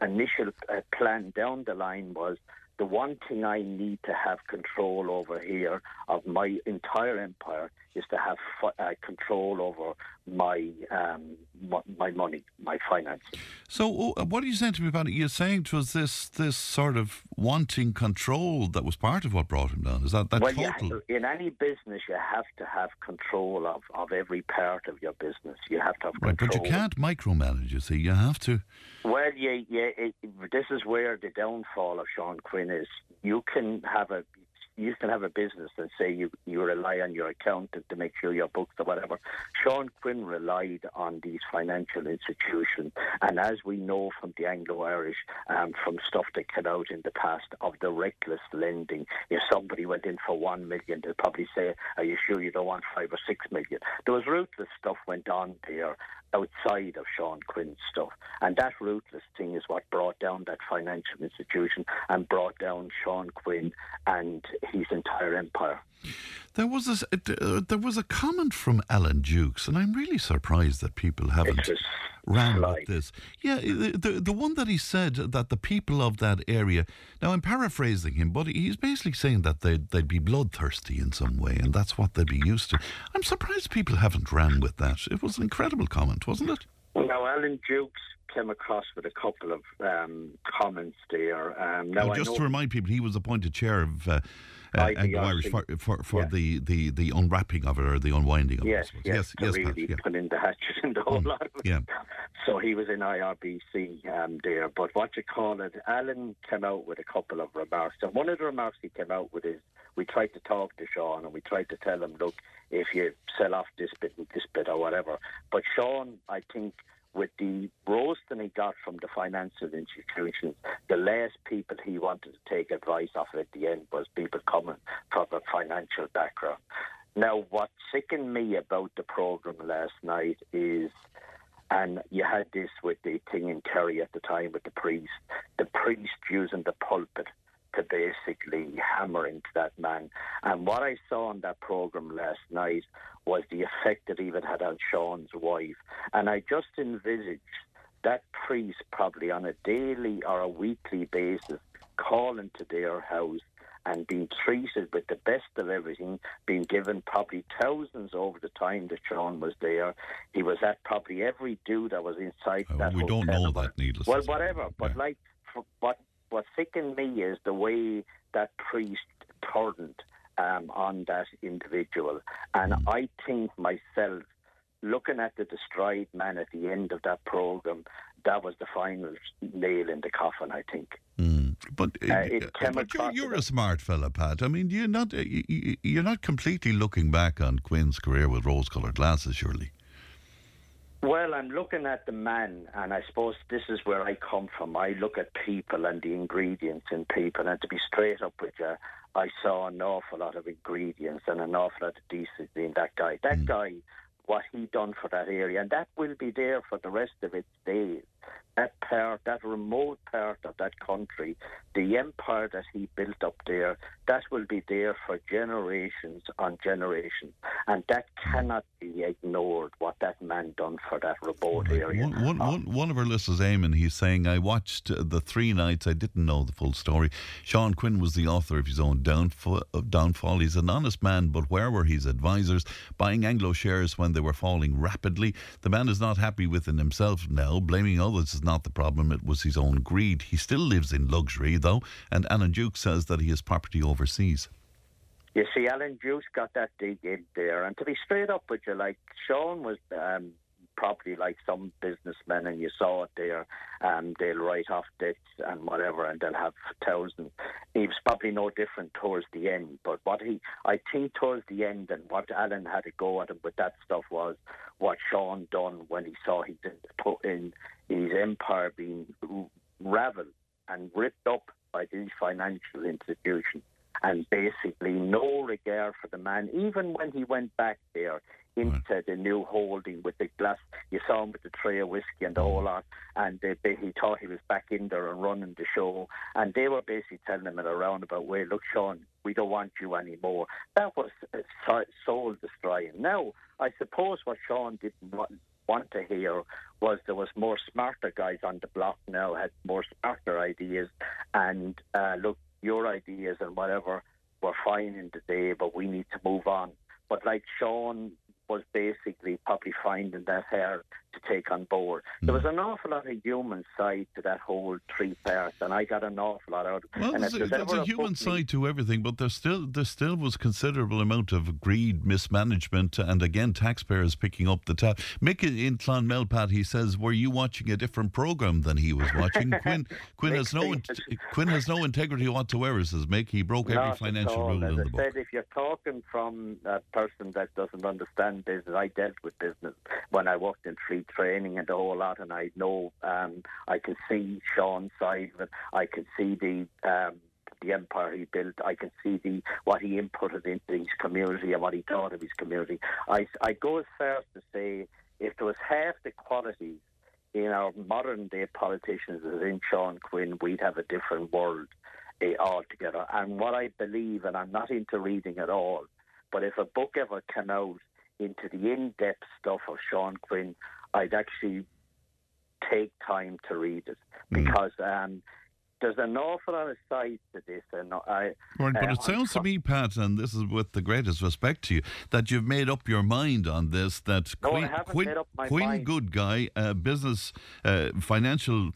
initial uh, plan down the line was the one thing I need to have control over here of my entire empire is to have uh, control over my, um, my my money, my finances. So, uh, what are you saying to me about it? You're saying to us this this sort of wanting control that was part of what brought him down. Is that that well, total? ha- in any business, you have to have control of, of every part of your business. You have to have Right, control. but you can't micromanage. You see, you have to. Well, yeah, yeah. It, this is where the downfall of Sean Quinn is. You can have a you can have a business and say you, you rely on your accountant to make sure your books or whatever. Sean Quinn relied on these financial institutions, and as we know from the Anglo-Irish, um, from stuff that came out in the past of the reckless lending, if somebody went in for one million, they'd probably say, "Are you sure you don't want five or six million? There was ruthless stuff went on there outside of Sean Quinn's stuff, and that ruthless thing is what brought down that financial institution and brought down Sean Quinn and his entire empire. There was this, uh, there was a comment from Alan Dukes, and I'm really surprised that people haven't ran with this. Yeah, the, the the one that he said that the people of that area. Now I'm paraphrasing him, but he's basically saying that they would they'd be bloodthirsty in some way, and that's what they'd be used to. I'm surprised people haven't ran with that. It was an incredible comment, wasn't it? Now, Alan Dukes came across with a couple of um, comments there. Um, now, Now, just know to remind people, he was appointed chair of. Uh, uh, IBRC. Anglo-Irish for, for, for Yeah. the, the, the unwrapping of it or the unwinding of it. Yes, suppose. yes, yes, yes, really Pat, yeah. the hatches in the whole lot. of it. yeah. So he was in IBRC um, there. But what you call it, Alan came out with a couple of remarks. And one of the remarks he came out with is we tried to talk to Sean and we tried to tell him, look, if you sell off this bit and this bit or whatever. But Sean, I think, with the roasting he got from the financial institutions, the last people he wanted to take advice off at the end was people coming from a financial background. Now, what sickened me about the programme last night is and you had this with the thing in Kerry at the time with the priest, the priest using the pulpit to basically hammer into that man. And what I saw on that program last night was the effect that even had on Sean's wife. And I just envisaged that priest probably on a daily or a weekly basis calling to their house and being treated with the best of everything, being given probably thousands over the time that Sean was there. He was at probably every do that was inside Uh, that we don't know that, needless Well, whatever. But Yeah. like, what what sickened me is the way that priest turned um, on that individual, and Mm. I think myself. Looking at the destroyed man at the end of that program, that was the final nail in the coffin. I think. Mm. But, uh, Uh, it came but you're, you're a smart fella, Pat. I mean, you're not uh, you- you- you're not completely looking back on Quinn's career with rose-coloured glasses, surely. Well, I'm looking at the man, and I suppose this is where I come from. I look at people and the ingredients in people, and to be straight up with you, I saw an awful lot of ingredients and an awful lot of decency in that guy. That mm. guy, what he done for that area, and that will be there for the rest of its days. That part, that remote part of that country, the empire that he built up there, that will be there for generations on generations, and that cannot be ignored. What that man done for that remote area. One, one, one, one of our listeners, Eamon, he's saying, I watched uh, the three nights. I didn't know the full story. Sean Quinn was the author of his own downfall. downfall. He's an honest man, but where were his advisors? Buying Anglo shares when they were falling rapidly. The man is not happy within himself now. Blaming others is not the problem. It was his own greed. He still lives in luxury, though, and Alan Duke says that he has property overseas. You see, Alan Dukes got that dig in there, and to be straight up with you, like Sean was um, probably like some businessmen, and you saw it there. Um, they'll write off debts and whatever, and they'll have thousands. He was probably no different towards the end, but what he, I think, towards the end, and what Alan had to go at him with that stuff was what Sean done when he saw he did put in his empire being raveled and ripped up by these financial institutions and basically no regard for the man. Even when he went back there into right. the new holding with the glass, you saw him with the tray of whiskey and the whole lot, and they, they, he thought he was back in there and running the show. And they were basically telling him in a roundabout way, look, Sean, we don't want you anymore. That was uh, soul destroying. Now, I suppose what Sean didn't want, want to hear was there was more smarter guys on the block now, had more smarter ideas, and uh, look, your ideas and whatever were fine in the day, but we need to move on. But like Sean was basically probably finding that hair to take on board. There was hmm. an awful lot of human side to that whole three parts, and I got an awful lot out of it. Well, and there's, a, there's a human side to everything, but there still there still was considerable amount of greed, mismanagement, and again taxpayers picking up the tab. Mick in Clonmelpat, he says, "Were you watching a different program than he was watching?" Quinn Quinn has no in, Quinn has no integrity whatsoever. Says Mick, he broke every Not financial rule As in I the book. said, if you're talking from a person that doesn't understand business, I dealt with business when I worked in training and the whole lot, and I know um, I can see Sean's side of it. I can see the um, the empire he built. I can see the what he inputted into his community and what he thought of his community. I I go as far as to say if there was half the qualities in our modern day politicians as in Sean Quinn, we'd have a different world uh, altogether. And what I believe, and I'm not into reading at all, but if a book ever came out into the in-depth stuff of Sean Quinn, I'd actually take time to read it because um, there's an awful lot of sides to this, and I. Right, but uh, it sounds to me, Pat, and this is with the greatest respect to you, that you've made up your mind on this. That No, I Quinn, haven't Quinn, made up my Quinn mind. good guy, uh, business, uh, financial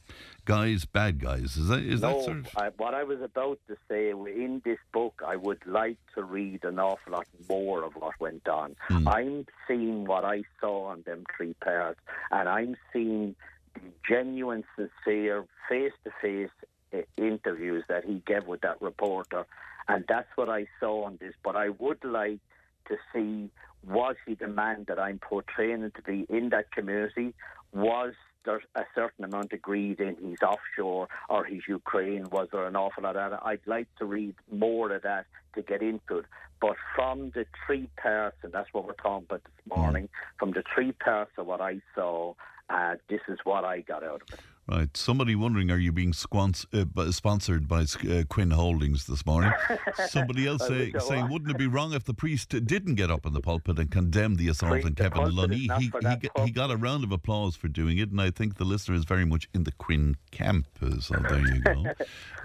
guys, bad guys. Is that is no, that sort of? I, what I was about to say in this book, I would like to read an awful lot more of what went on. Hmm. I'm seeing what I saw on them three pairs, and I'm seeing genuine, sincere, face-to-face uh, interviews that he gave with that reporter, and that's what I saw on this. But I would like to see was he the man that I'm portraying to be in that community? Was there a certain amount of greed in his offshore or his Ukraine? Was there an awful lot of that? I'd like to read more of that to get into it. But from the three parts, and that's what we're talking about this morning, from the three parts of what I saw, uh, this is what I got out of it. Right. Somebody wondering, are you being squans- uh, sponsored by uh, Quinn Holdings this morning? Somebody else say, saying, wouldn't it be wrong if the priest didn't get up in the pulpit and condemn the assault Priest, on Kevin Lunny? He, he, got, he got a round of applause for doing it, and I think the listener is very much in the Quinn camp. uh, So there you go.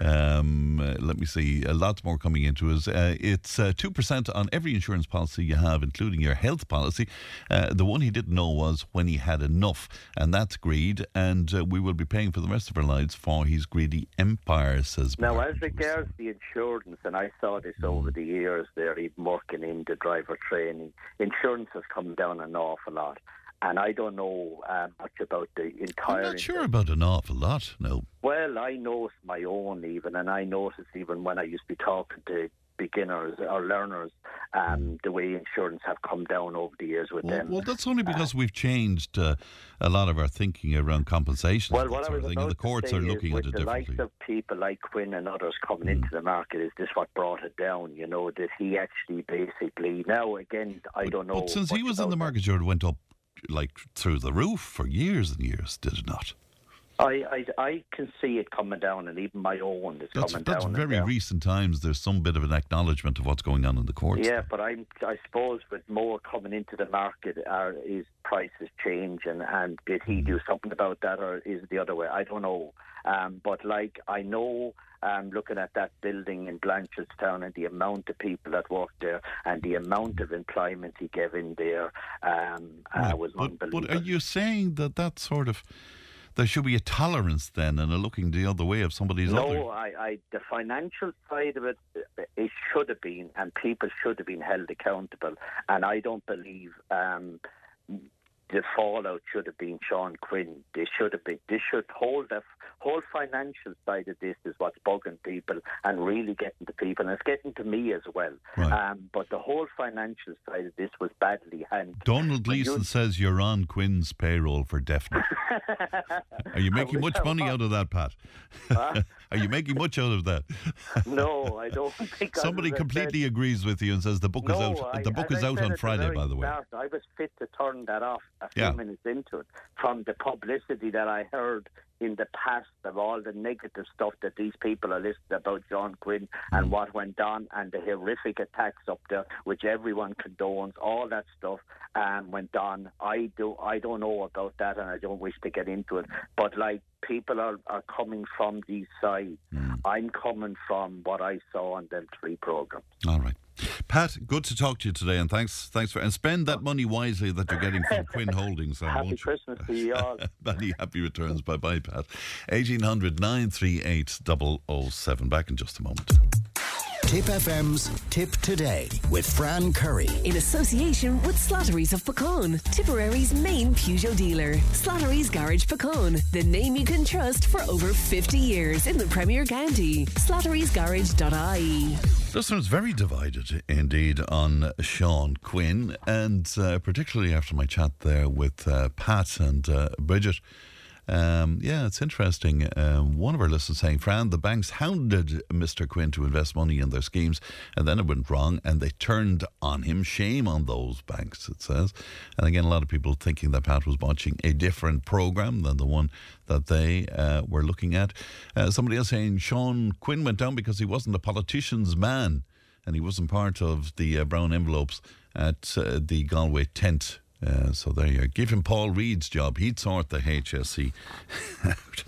um, uh, let me see. Uh, lots more coming into us. Uh, it's uh, 2% on every insurance policy you have, including your health policy. Uh, the one he didn't know was when he had enough, and that's greed, and uh, we will be paying for the rest of our lives for his greedy empire, says Now, Martin as regards the insurance, and I saw this over the years there, even working in the driver training, insurance has come down an awful lot. And I don't know uh, much about the entire. I'm not sure about an awful lot, no. Well, I noticed my own even, and I noticed even when I used to be talking to beginners or learners, um, the way insurance have come down over the years with Well, them. well, that's only because we've changed uh, a lot of our thinking around compensation. Well, what I was about the to courts say are is looking with at it the differently. likes of people like Quinn and others coming Mm. into the market, is this what brought it down? You know that he actually basically now again I don't know. But since he was in the market, it went up like through the roof for years and years, did it not? I, I I can see it coming down, and even my own is That's coming that's down. and very down. recent times. There's some bit of an acknowledgement of what's going on in the courts. Yeah, but I'm, I suppose with more coming into the market, are his prices change, and, and did he do something about that, or is it the other way? I don't know. Um, but like I know, um, looking at that building in Blanchardstown and the amount of people that work there and the amount of employment he gave in there um, uh, was but, unbelievable. but are you saying that that sort of there should be a tolerance then and a looking the other way of somebody's other? No, I, I, the financial side of it, it should have been, and people should have been held accountable. And I don't believe um, the fallout should have been Sean Quinn. They should have been. They should hold the whole financial side of this is what's bugging people and really getting to people, and it's getting to me as well. Right. Um, but the whole financial side of this was badly handled. Donald Gleeson says you're on Quinn's payroll for definite. Are you making much money out of that, Pat? Are you making much out of that? no, I don't think. Somebody completely agrees with you and says the book is out. I- the book is I out on Friday, by the way. start, I was fit to turn that off a few Yeah. minutes into it from the publicity that I heard in the past of all the negative stuff that these people are listed about John Quinn Mm. and what went on and the horrific attacks up there, which everyone condones. All that stuff um, went on. I do. I don't know about that, and I don't wish to get into it. But like people are, are coming from these sides. Mm. I'm coming from what I saw on them three programs. All right. Pat, good to talk to you today, and thanks, thanks for and spend that money wisely that you're getting from Quinn Holdings. Then, Happy? Christmas to you all. Many happy returns. Bye bye, Pat. 1800 938 007. Back in just a moment. Tipp FM's Tipp Today with Fran Curry. In association with Slattery's of Puckane, Tipperary's main Peugeot dealer. Slattery's Garage Puckane, the name you can trust for over 50 years in the Premier County. Slattery'sGarage.ie. Listeners very divided indeed on Sean Quinn, and uh, particularly after my chat there with uh, Pat and uh, Bridget. Um, yeah, it's interesting. Um, one of our listeners saying, Fran, the banks hounded Mr. Quinn to invest money in their schemes, and then it went wrong, and they turned on him. Shame on those banks, it says. And again, a lot of people thinking that Pat was watching a different program than the one that they uh, were looking at. Uh, somebody else saying Sean Quinn went down because he wasn't a politician's man, and he wasn't part of the uh, brown envelopes at uh, the Galway tent. Uh, so there you go. Give him Paul Reid's job. He'd sort the HSE out.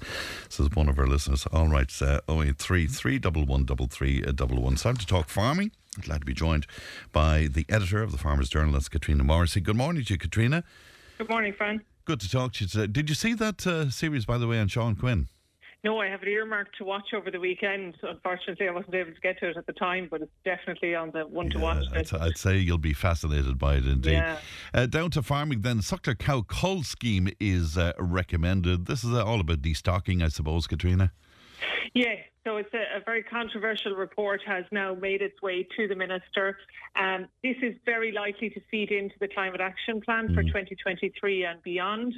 Says one of our listeners. All right, uh, 083 311 3311. It's time to talk farming. Glad to be joined by the editor of the Farmers Journal, that's Katrina Morrissey. Good morning to you, Katrina. Good morning, Fran. Good to talk to you today. Did you see that uh, series, by the way, on Sean Quinn? No, I have it earmarked to watch over the weekend. Unfortunately, I wasn't able to get to it at the time, but it's definitely on the one to watch. I'd, I'd say you'll be fascinated by it indeed. Yeah. Uh, down to farming then. Suckler cow cull scheme is uh, recommended. This is uh, all about destocking, I suppose, Katrina. Yeah, so it's a, a very controversial report has now made its way to the minister. Um, this is very likely to feed into the climate action plan for 2023 and beyond.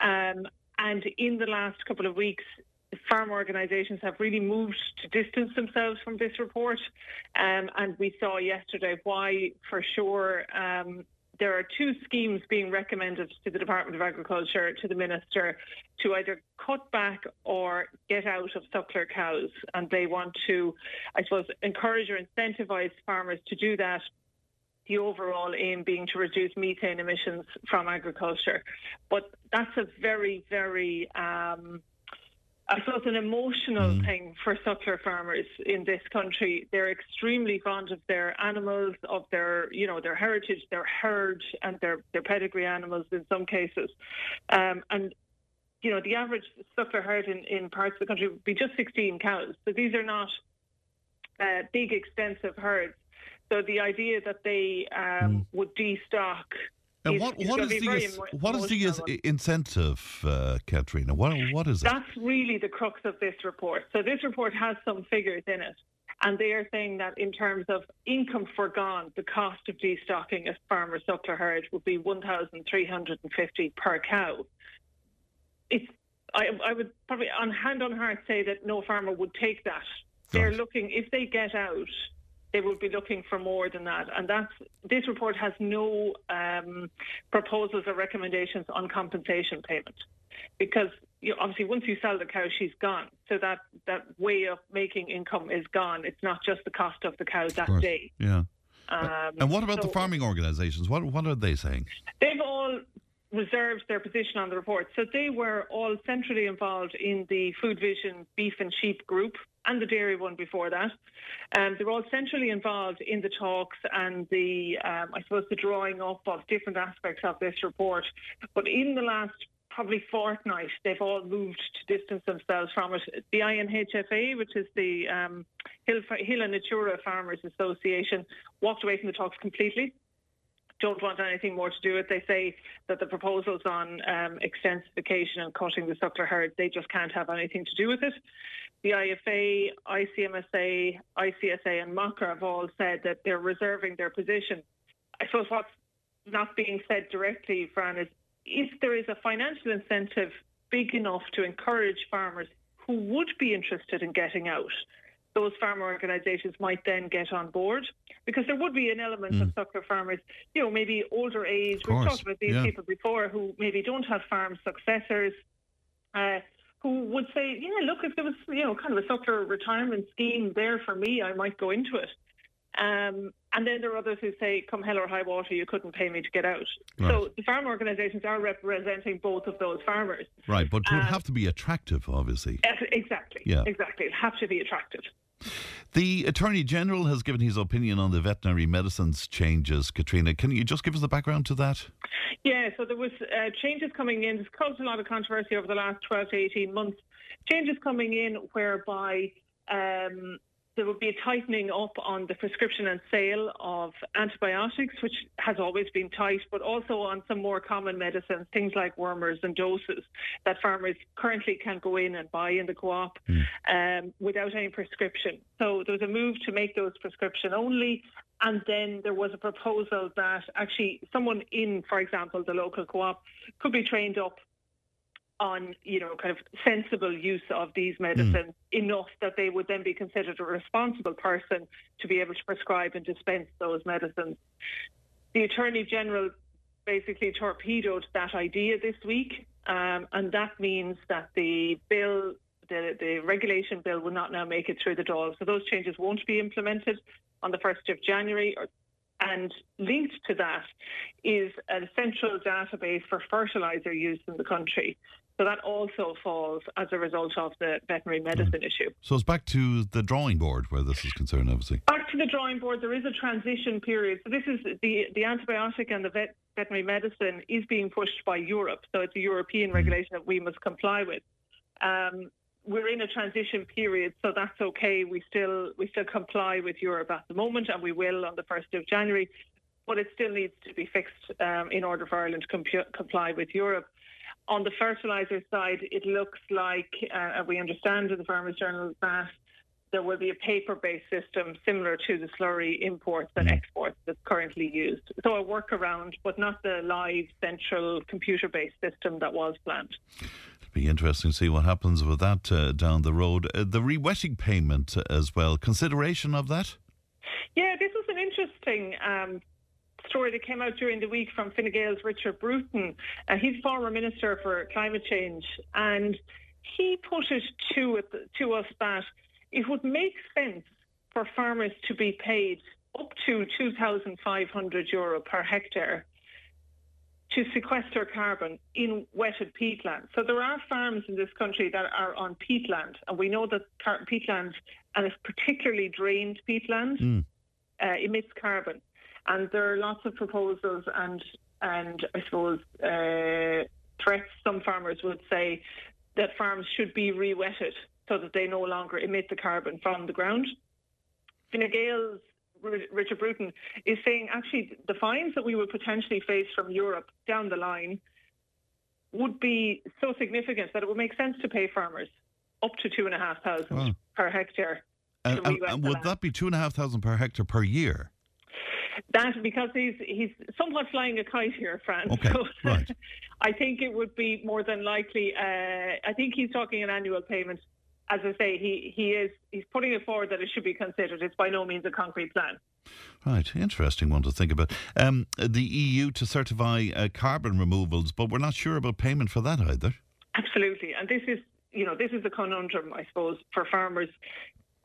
Um, and in the last couple of weeks, farm organisations have really moved to distance themselves from this report. Um, and we saw yesterday why, for sure, um, there are two schemes being recommended to the Department of Agriculture, to the Minister, to either cut back or get out of suckler cows. And they want to, I suppose, encourage or incentivise farmers to do that. The overall aim being to reduce methane emissions from agriculture. But that's a very, very um, I suppose an emotional thing for suckler farmers in this country. They're extremely fond of their animals, of their you know their heritage, their herd, and their their pedigree animals in some cases. Um, and you know the average suckler herd in, in parts of the country would be just 16 cows. So these are not uh, big, extensive herds. So the idea that they um, would destock. And is- what, is the what is the emotional is- one. incentive, uh, Katrina? What what is it? That's really the crux of this report. So this report has some figures in it. And they are saying that in terms of income forgone, the cost of destocking a farmer suckler herd would be 1,350 per cow. It's, I, I would probably, on hand on heart, say that no farmer would take that. They're Right. looking, if they get out, they would be looking for more than that. And that's, this report has no um, proposals or recommendations on compensation payment. Because you obviously, once you sell the cow, she's gone. So that, that way of making income is gone. It's not just the cost of the cow that course. day. Yeah. Um, And what about the farming organisations? What what are they saying? They've all reserved their position on the report. So they were all centrally involved in the Food Vision Beef and Sheep group and the dairy one before that. Um, they were all centrally involved in the talks and the, um, I suppose, the drawing up of different aspects of this report. But in the last probably fortnight, they've all moved to distance themselves from it. The INHFA, which is the um, Hill, Hill and Natura Farmers Association, walked away from the talks completely don't want anything more to do with. it. They say that the proposals on um, extensification and cutting the suckler herd, they just can't have anything to do with it. The IFA, ICMSA, ICSA, and Macra have all said that they're reserving their position. I suppose what's not being said directly, Fran, is if there is a financial incentive big enough to encourage farmers who would be interested in getting out, those farmer organisations might then get on board because there would be an element of suckler farmers, you know, maybe older age. We've talked about these yeah. people before who maybe don't have farm successors. Uh, who would say, yeah, look, if there was, you know, kind of a suckler retirement scheme there for me, I might go into it. Um, and then there are others who say, come hell or high water, you couldn't pay me to get out. So the farm organisations are representing both of those farmers. Right, but it would Um, have to be attractive, obviously. Exactly. Yeah. Exactly. It'll have to be attractive. The Attorney General has given his opinion on the veterinary medicines changes. Katrina, can you just give us the background to that? Yeah, so there was uh, changes coming in. It's caused a lot of controversy over the last 12 to 18 months. Changes coming in whereby um, there would be a tightening up on the prescription and sale of antibiotics, which has always been tight, but also on some more common medicines, things like wormers and doses that farmers currently can go in and buy in the co-op um, without any prescription. So there was a move to make those prescription only. And then there was a proposal that actually someone in, for example, the local co-op could be trained up on, you know, kind of sensible use of these medicines enough that they would then be considered a responsible person to be able to prescribe and dispense those medicines. The Attorney General basically torpedoed that idea this week, um, and that means that the bill, the, the regulation bill, will not now make it through the door. So those changes won't be implemented on the 1st of January. Or, and linked to that is a central database for fertiliser use in the country. So that also falls as a result of the veterinary medicine issue. So it's back to the drawing board where this is concerned, obviously. Back to the drawing board, there is a transition period. So this is the the antibiotic and the vet, veterinary medicine is being pushed by Europe. So it's a European regulation that we must comply with. Um, we're in a transition period, so that's okay. We still we still comply with Europe at the moment, and we will on the first of January. But it still needs to be fixed um, in order for Ireland to comply with Europe. On the fertiliser side, it looks like, uh, we understand in the Farmers Journal that there will be a paper-based system similar to the slurry imports and exports that's currently used. So a workaround, but not the live central computer-based system that was planned. Be interesting to see what happens with that uh, down the road. Uh, the rewetting payment uh, as well. Consideration of that? Yeah, this was an interesting um, story that came out during the week from Fine Gael's Richard Bruton. Uh, he's former Minister for Climate Change, and he put it to, it to us that it would make sense for farmers to be paid up to 2,500 euro per hectare to sequester carbon in wetted peatland. So there are farms in this country that are on peatland, and we know that car- peatland, and it's particularly drained peatland, uh, emits carbon. And there are lots of proposals and and I suppose uh, threats. Some farmers would say that farms should be re-wetted so that they no longer emit the carbon from the ground. Fine Gael's Richard Bruton is saying actually the fines that we would potentially face from Europe down the line would be so significant that it would make sense to pay farmers up to two and a half thousand Wow. per hectare And, and- and would that be two and a half thousand per hectare per year? That because he's he's somewhat flying a kite here, Fran. Okay, So right. I think it would be more than likely. Uh, I think he's talking an annual payment. As I say, he, he is he's putting it forward that it should be considered. It's by no means a concrete plan. Right, interesting one to think about. Um, the EU to certify uh, carbon removals, but we're not sure about payment for that either. Absolutely, and this is you know this is the conundrum, I suppose, for farmers.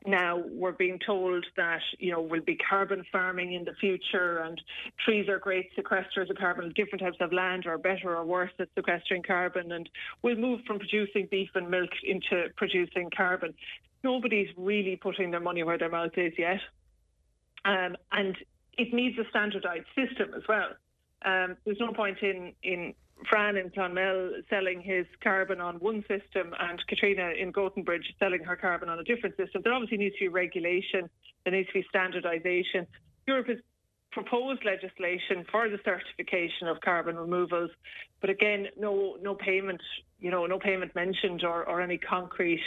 Now we're being told that you know we'll be carbon farming in the future, and trees are great sequesters of carbon. Different types of land are better or worse at sequestering carbon, and we'll move from producing beef and milk into producing carbon. Nobody's really putting their money where their mouth is yet, um, and it needs a standardised system as well. Um, there's no point in in Fran in Clonmel selling his carbon on one system and Katrina in Goatenbridge selling her carbon on a different system. There obviously needs to be regulation. There needs to be standardisation. Europe has proposed legislation for the certification of carbon removals, but again, no no payment, you know, no payment mentioned or, or any concrete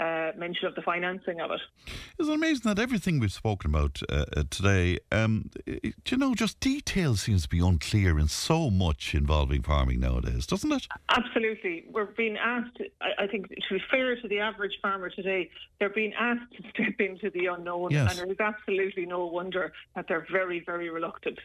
uh, mention of the financing of it. it. Isn't it amazing that everything we've spoken about uh, uh, today, um, i- do you know, just detail seems to be unclear in so much involving farming nowadays, doesn't it? Absolutely. We're being asked, I, I think, to be fair to the average farmer today, they're being asked to step into the unknown. Yes. And there is absolutely no wonder that they're very, very reluctant.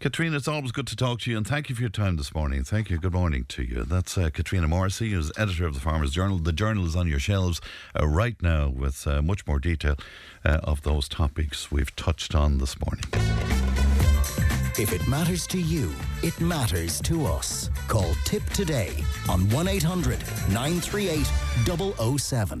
Katrina, it's always good to talk to you, and thank you for your time this morning. Thank you. Good morning to you. That's uh, Katrina Morrissey, who's editor of the Farmers Journal. The journal is on your shelves uh, right now with uh, much more detail uh, of those topics we've touched on this morning. If it matters to you, it matters to us. Call Tipp today on 1 800 938 007.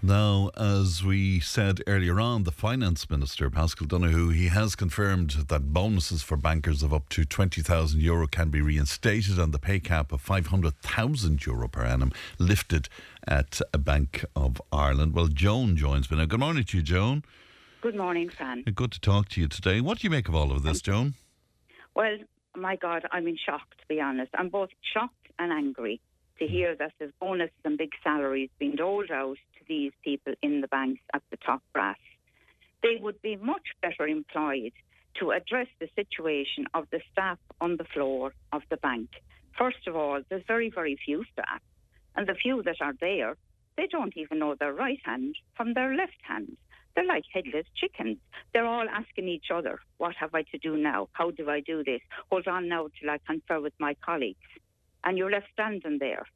Now, as we said earlier on, the Finance Minister, Paschal Donohoe, he has confirmed that bonuses for bankers of up to 20,000 euro can be reinstated and the pay cap of 500,000 euro per annum lifted at a Bank of Ireland. Well, Joan joins me now. Good morning to you, Joan. Good morning, Fran. Good to talk to you today. What do you make of all of this, Joan? Well, my God, I'm in shock, to be honest. I'm both shocked and angry to hmm. hear that there's bonuses and big salaries being doled out these people in the banks at the top brass. They would be much better employed to address the situation of the staff on the floor of the bank. First of all, there's very, very few staff, and the few that are there, they don't even know their right hand from their left hand. They're like headless chickens. They're all asking each other, What have I to do now? How do I do this? Hold on now till I confer with my colleagues. And you're left standing there.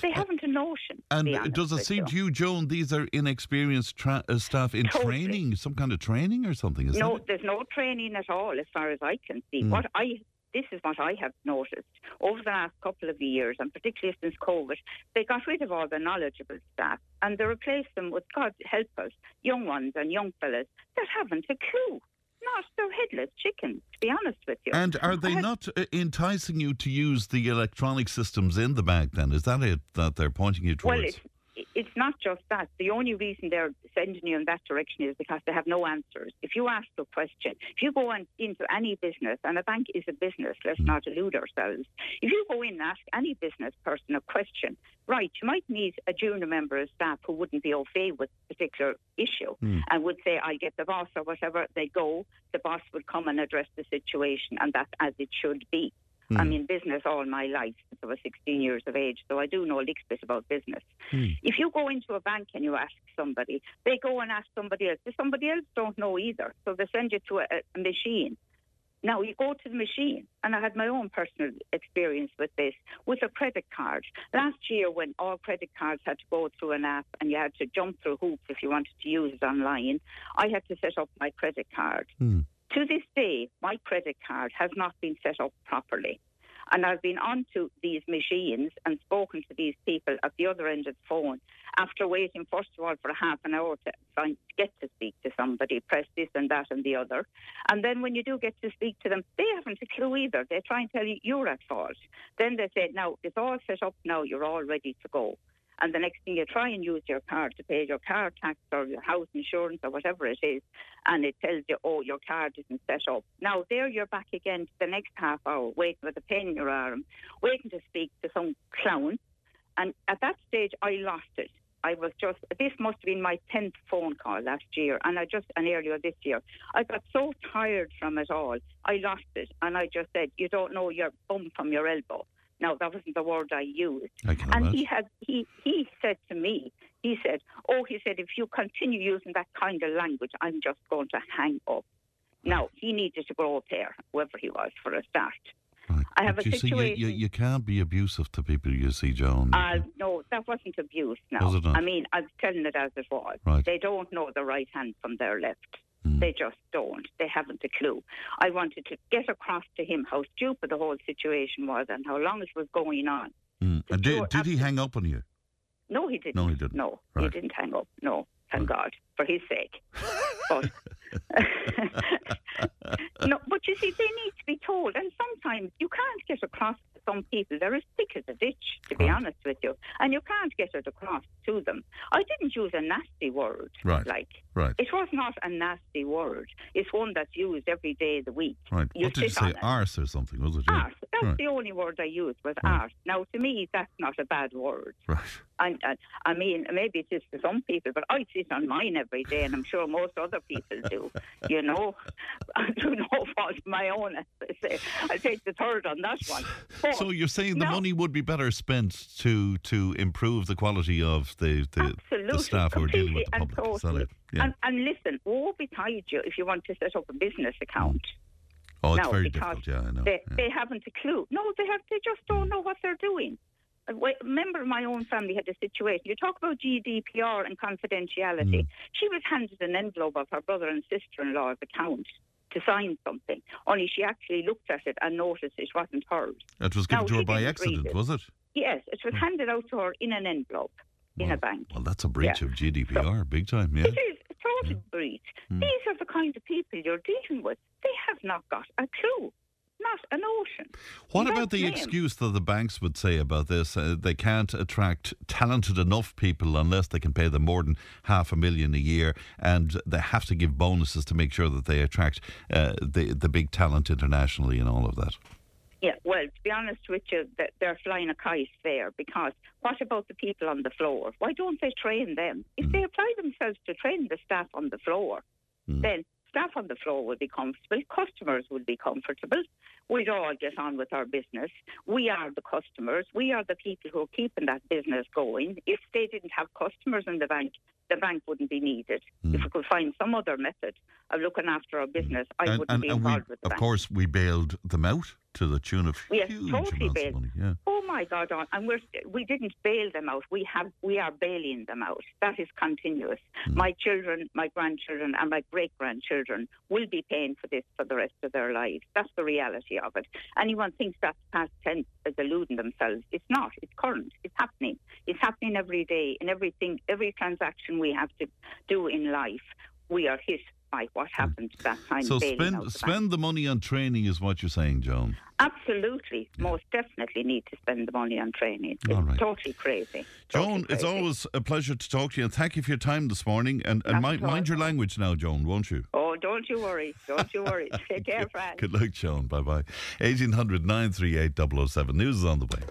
They haven't a notion. And does it seem you. to you, Joan, these are inexperienced tra- uh, staff in Totally. training, some kind of training or something? Is no, there's no training at all, as far as I can see. Mm. What I this is what I have noticed over the last couple of years, and particularly since COVID. They got rid of all the knowledgeable staff and they replaced them with God help us, young ones and young fellas that haven't a clue. Not they're headless chickens, to be honest with you. And are they not uh, enticing you to use the electronic systems in the bag then? Is that it that they're pointing you towards? Well, it's, not just that. The only reason they're sending you in that direction is because they have no answers. If you ask a question, if you go on into any business, and a bank is a business, let's not elude ourselves. If you go in and ask any business person a question, right, you might meet a junior member of staff who wouldn't be au fait with a particular issue Hmm. and would say, I'll get the boss or whatever. They go, the boss would come and address the situation, and that's as it should be. Hmm. I'm in business all my life since I was 16 years of age, so I do know a little bit about business. Hmm. If you go into a bank and you ask somebody, they go and ask somebody else. Somebody else don't know either, so they send you to a, a machine. Now you go to the machine, and I had my own personal experience with this with a credit card. Last year, when all credit cards had to go through an app and you had to jump through hoops if you wanted to use it online, I had to set up my credit card. Hmm. To this day, my credit card has not been set up properly. And I've been onto these machines and spoken to these people at the other end of the phone after waiting, first of all, for half an hour to find, get to speak to somebody, press this and that and the other. And then when you do get to speak to them, they haven't a clue either. They try and tell you you're at fault. Then they say, now, it's all set up now, you're all ready to go. And the next thing you try and use your card to pay your car tax or your house insurance or whatever it is, and it tells you, oh, your card isn't set up. Now, there you're back again to the next half hour, waiting with a pen in your arm, waiting to speak to some clown. And at that stage, I lost it. I was just, this must have been my 10th phone call last year, and I just, and earlier this year. I got so tired from it all, I lost it, and I just said, You don't know your bum from your elbow. Now, that wasn't the word I used. I and imagine. he had, he, he said to me, he said, Oh, he said, if you continue using that kind of language, I'm just going to hang up. Now, he needed to grow a pair, whoever he was, for a start. Right. I have But a you see, you, situation. you, you can't be abusive to people, you see, Joan. Uh, no, that wasn't abuse. No, Was it not? I mean, I'm telling it as it was. Right. They don't know the right hand from their left. Mm. They just don't. They haven't a clue. I wanted to get across to him how stupid the whole situation was and how long it was going on. Mm. Did, did he hang up on you? No, he didn't. No, he didn't. No, Right. he didn't hang up. No, thank God, for his sake. But no, but you see, they need to be told, and sometimes you can't get across to some people. They're as thick as a ditch, to be honest with you, and you can't get it across to them. I didn't use a nasty word, Right. like Right. it was not a nasty word. It's one that's used every day of the week. Right. You what did you say? Arse or something, was it? Yeah. Arse. That's Right. the only word I used was Right. arse. Now, to me, that's not a bad word. Right. And, and I mean, maybe it is for some people, but I sit on mine every day, and I'm sure most other people do. You know, I do no fault of my own. As I say, I take the third on that one. But So you're saying the no. money would be better spent to to improve the quality of the the, the staff who are dealing with the public. and Is that it? Yeah. And, and listen, woe betide you if you want to set up a business account. oh, it's no, very difficult. Yeah, I know. They, yeah. they haven't a clue. No, they have. They just don't know what they're doing. A member of my own family had a situation. You talk about GDPR and confidentiality. Mm. She was handed an envelope of her brother and sister-in-law's account to sign something. Only she actually looked at it and noticed it wasn't hers. It was given No, to her by accident, it. was it? Yes, it Hmm. was handed out to her in an envelope in Well, a bank. Well, that's a breach Yeah. of GDPR, big time. Yeah. It is a total breach. Mm. These are the kind of people you're dealing with. They have not got a clue, not a notion. What about the them. excuse that the banks would say about this? Uh, they can't attract talented enough people unless they can pay them more than half a million a year, and they have to give bonuses to make sure that they attract uh, the the big talent internationally and all of that. Yeah, well, to be honest with you, th- they're flying a kite there because what about the people on the floor? Why don't they train them? If Mm. they apply themselves to train the staff on the floor, Mm. then staff on the floor will be comfortable, customers will be comfortable. We'd all get on with our business. We are the customers. We are the people who are keeping that business going. If they didn't have customers in the bank, the bank wouldn't be needed. If we could find some other method of looking after our business, I and wouldn't and, be and we, involved with the of bank. course, we bailed them out to the tune of Yes, huge totally amounts bailed. of money. Yeah. Oh my God! And we're we didn't bail them out. We have we are bailing them out. That is continuous. Hmm. My children, my grandchildren, and my great grandchildren will be paying for this for the rest of their lives. That's the reality of it. Anyone thinks that's past tense is deluding themselves. It's not. It's current. It's happening. It's happening every day in everything, every transaction we have to do in life. We are hit by what happened that time. So spend the spend the money on training is what you're saying, Joan. Absolutely, most definitely need to spend the money on training. It's All right. totally crazy. Joan, Totally it's crazy. always a pleasure to talk to you, and thank you for your time this morning. And, and mind, mind your language now, Joan, won't you? Oh, don't you worry. Don't you worry. Take care, Fran. Good luck, Joan. Bye bye. 1800 938 007. News is on the way.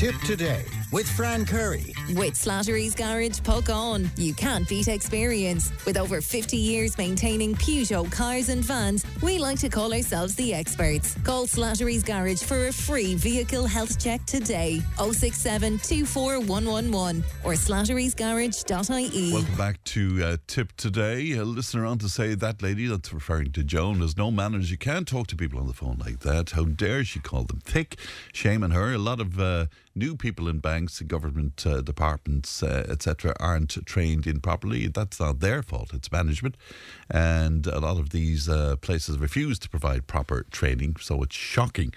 Tipp today with Fran Curry. With Slattery's Garage, Puckane. You can't beat experience. With over 50 years maintaining Peugeot cars and vans, we like to call ourselves the experts. Call Slattery's Garage for a free vehicle health check today. 067 24111 or slatterysgarage.ie. Welcome back to uh, Tipp Today. A listener on to say that lady that's referring to Joan has no manners. You can't talk to people on the phone like that. How dare she call them thick? Shame on her. A lot of uh, new people in banks, government uh, departments, uh, etc., aren't trained in properly. That's not their fault. It's management, and a lot of these uh, places refuse to provide proper training. So it's shocking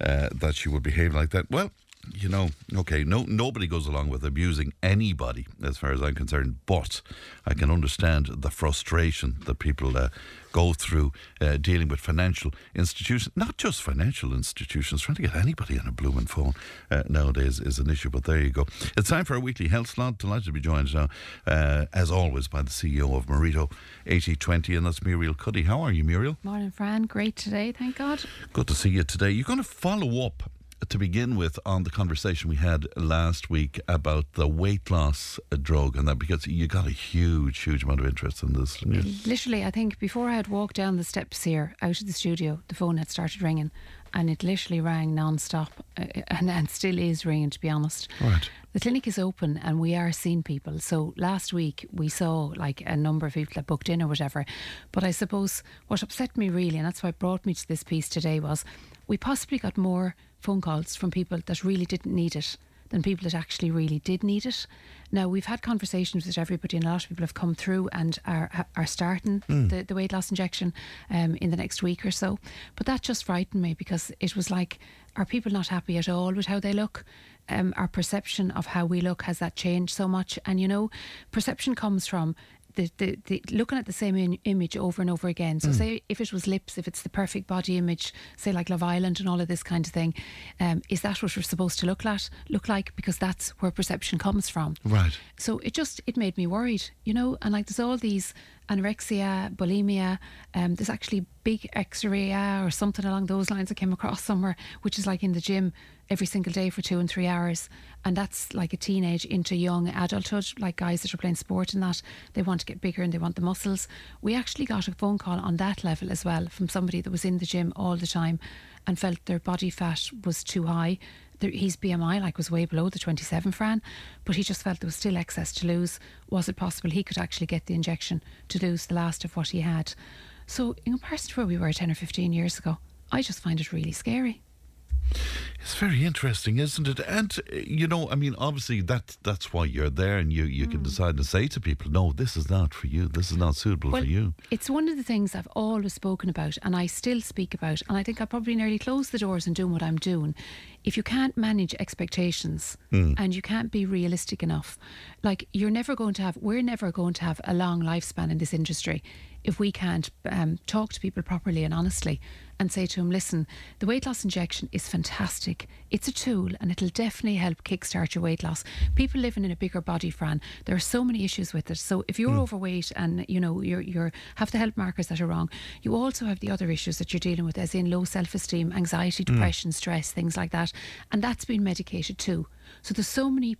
uh, that she would behave like that. Well. you know, okay, no, nobody goes along with abusing anybody, as far as I'm concerned. But I can understand the frustration that people uh, go through uh, dealing with financial institutions, not just financial institutions. Trying to get anybody on a blooming phone uh, nowadays is an issue. But there you go. It's time for our weekly health slot. Delighted to be joined now, uh, as always, by the CEO of Marito 8020, and that's Muriel Cuddy. How are you, Muriel? Morning, Fran. Great today, thank God. Good to see you today. You're going to follow up to begin with on the conversation we had last week about the weight loss drug and that because you got a huge, huge amount of interest in this. Literally, I think before I had walked down the steps here out of the studio, the phone had started ringing and it literally rang non-stop uh, and, and still is ringing to be honest. Right. The clinic is open and we are seeing people. So last week we saw like a number of people that booked in or whatever. But i suppose what upset me really and that's why brought me to this piece today was we possibly got more phone calls from people that really didn't need it than people that actually really did need it. Now we've had conversations with everybody, and a lot of people have come through and are are starting mm. the, the weight loss injection um, in the next week or so. But that just frightened me because it was like, are people not happy at all with how they look? Um, our perception of how we look has that changed so much, and you know, perception comes from the, the, the, looking at the same in, image over and over again. So, mm. say if it was lips, if it's the perfect body image, say like Love Island and all of this kind of thing, um, is that what we're supposed to look at look like? Because that's where perception comes from. Right. So it just it made me worried, you know. And like there's all these anorexia, bulimia. Um, there's actually bigorexia or something along those lines I came across somewhere, which is like in the gym every single day for two and three hours. And that's like a teenage into young adulthood, like guys that are playing sport and that they want to get bigger and they want the muscles. We actually got a phone call on that level as well from somebody that was in the gym all the time and felt their body fat was too high his BMI like was way below the 27 Fran, but he just felt there was still excess to lose. Was it possible he could actually get the injection to lose the last of what he had? So in comparison to where we were 10 or 15 years ago, I just find it really scary. It's very interesting, isn't it? And you know, I mean, obviously that that's why you're there, and you you mm. can decide to say to people, "No, this is not for you. This is not suitable well, for you." It's one of the things I've always spoken about, and I still speak about, and I think I probably nearly close the doors and doing what I'm doing. If you can't manage expectations mm. and you can't be realistic enough, like you're never going to have, we're never going to have a long lifespan in this industry if we can't um, talk to people properly and honestly and say to him, listen, the weight loss injection is fantastic. It's a tool and it'll definitely help kickstart your weight loss. People living in a bigger body, Fran, there are so many issues with it. So if you're mm. overweight and you know you're you're have the health markers that are wrong, you also have the other issues that you're dealing with, as in low self esteem, anxiety, hmm. depression, mm. stress, things like that. And that's been medicated too. So there's so many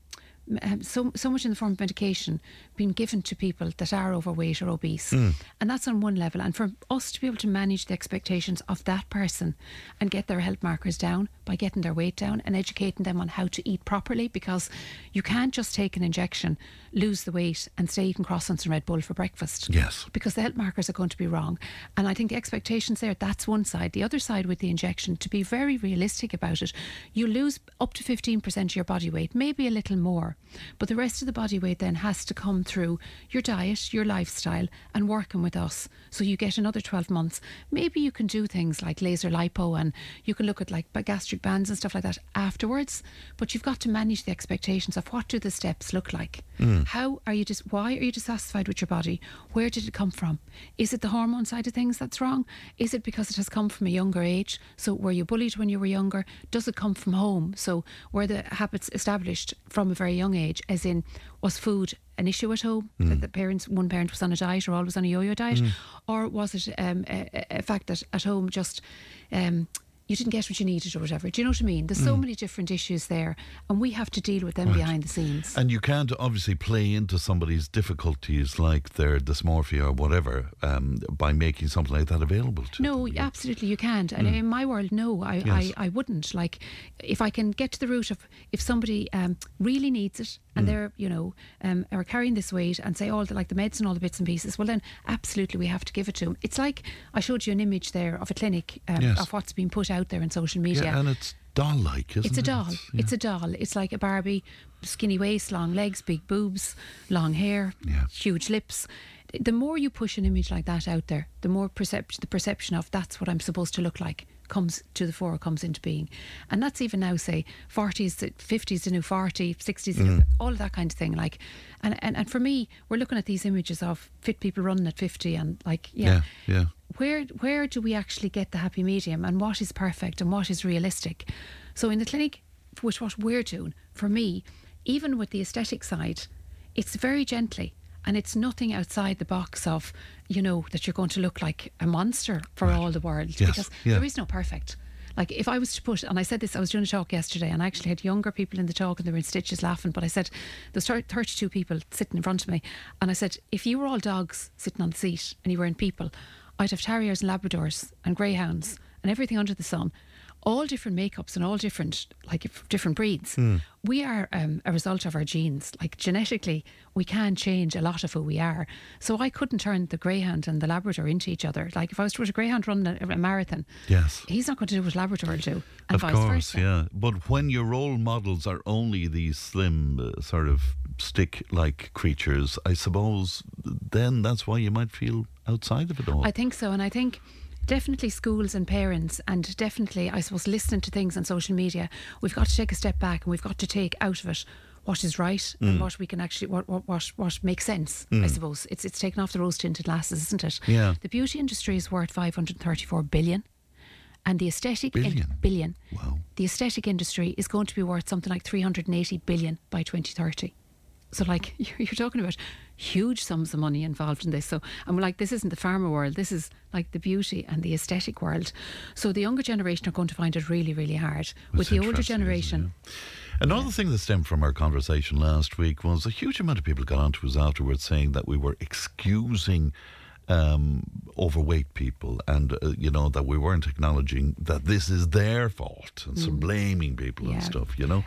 so so much in the form of medication being given to people that are overweight or obese, mm. and that's on one level. And for us to be able to manage the expectations of that person and get their health markers down by getting their weight down and educating them on how to eat properly, because you can't just take an injection, lose the weight, and stay eating croissants and Red Bull for breakfast. Yes, because the health markers are going to be wrong. And I think the expectations there. That's one side. The other side with the injection, to be very realistic about it, you lose up to fifteen percent of your body weight, maybe a little more. But the rest of the body weight then has to come through your diet, your lifestyle, and working with us. So you get another 12 months. Maybe you can do things like laser lipo and you can look at like gastric bands and stuff like that afterwards. But you've got to manage the expectations of what do the steps look like? Mm. How are you just, why are you dissatisfied with your body? Where did it come from? Is it the hormone side of things that's wrong? Is it because it has come from a younger age? So were you bullied when you were younger? Does it come from home? So were the habits established from a very young age, as in was food an issue at home mm. that the parents one parent was on a diet or always on a yo-yo diet mm. or was it um, a, a, fact that at home just um, you didn't get what you needed or whatever. Do you know what I mean? There's so mm. many different issues there, and we have to deal with them right. behind the scenes. And you can't obviously play into somebody's difficulties, like their dysmorphia or whatever, um, by making something like that available to no, them. No, absolutely you can't. And mm. in my world, no, I, yes. I, I wouldn't. Like, if I can get to the root of if somebody um, really needs it and mm. they're, you know, um, are carrying this weight and say all the like the meds and all the bits and pieces, well then absolutely we have to give it to them. It's like I showed you an image there of a clinic um, yes. of what's being put out there in social media. Yeah, and it's doll-like, isn't it's? A doll. It's, yeah. it's a doll. It's like a Barbie, skinny waist, long legs, big boobs, long hair, yeah. huge lips. The more you push an image like that out there, the more perception, the perception of that's what I'm supposed to look like comes to the fore, comes into being. And that's even now, say, 40s, 50s, the new 40, 60s, the new- Mm. all of that kind of thing. Like, and, and, and for me, we're looking at these images of fit people running at 50 and like, yeah. yeah, yeah. Where, where do we actually get the happy medium and what is perfect and what is realistic? So in the clinic, which what we're doing, for me, even with the aesthetic side, it's very gently and it's nothing outside the box of, you know, that you're going to look like a monster for all the world Yes, because yeah. there is no perfect. Like if I was to put, and I said this, I was doing a talk yesterday, and I actually had younger people in the talk, and they were in stitches laughing. But I said there's 32 people sitting in front of me, and I said if you were all dogs sitting on the seat and you were in people, I'd have terriers and Labradors and greyhounds and everything under the sun, all different makeups and all different like different breeds. We are um, a result of our genes. Like genetically, we can change a lot of who we are. So I couldn't turn the greyhound and the Labrador into each other. Like if I was to put a greyhound running a, a marathon, Yes. he's not going to do what Labrador will do, and of vice course, versa. yeah. But when your role models are only these slim, uh, sort of stick like creatures, I suppose then that's why you might feel outside of it all. I think so, and I think definitely schools and parents, and definitely, I suppose, listening to things on social media, we've got to take a step back and we've got to take out of it what is right and Mm. what we can actually what what what, what makes sense. I Mm. suppose it's it's taken off the rose tinted glasses, isn't it? Yeah. The beauty industry is worth five hundred thirty four billion. And the aesthetic in- Billion? billion. Wow. The aesthetic industry is going to be worth something like 380 billion by 2030. So, like, you're, you're talking about huge sums of money involved in this. So, I'm like, this isn't the farmer world. This is like the beauty and the aesthetic world. So, the younger generation are going to find it really, really hard. With the older interesting, isn't it? generation, Another thing that stemmed from our conversation last week was a huge amount of people got onto us afterwards saying that we were excusing um, overweight people and, uh, you know, that we weren't acknowledging that this is their fault and so Mm. blaming people Yeah. and stuff, you know?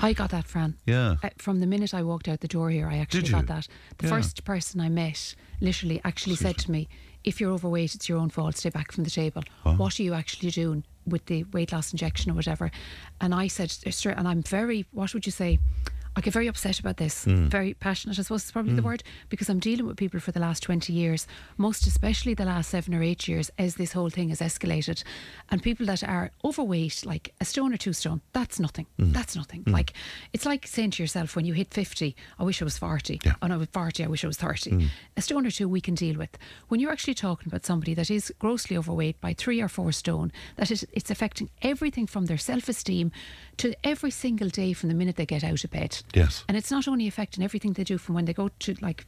I got that, Fran. Yeah. Uh, from the minute I walked out the door here, I actually got that. The Yeah. first person I met literally actually said to me, if you're overweight, it's your own fault, stay back from the table. What are you actually doing with the weight loss injection or whatever? And I said, and I'm very, what would you say? I get very upset about this, Hmm. Mm. very passionate, I suppose is probably the Mm. word, because I'm dealing with people for the last 20 years, most especially the last seven or eight years, as this whole thing has escalated. And people that are overweight, like a stone or two stone, that's nothing. Mm. That's nothing. Mm. Like, it's like saying to yourself, when you hit 50, I wish I was 40. Yeah. When I was 40, I wish I was 30. Mm. A stone or two we can deal with. When you're actually talking about somebody that is grossly overweight by three or four stone, that is, it's affecting everything from their self esteem to every single day from the minute they get out of bed. Yes. And it's not only affecting everything they do from when they go to, like,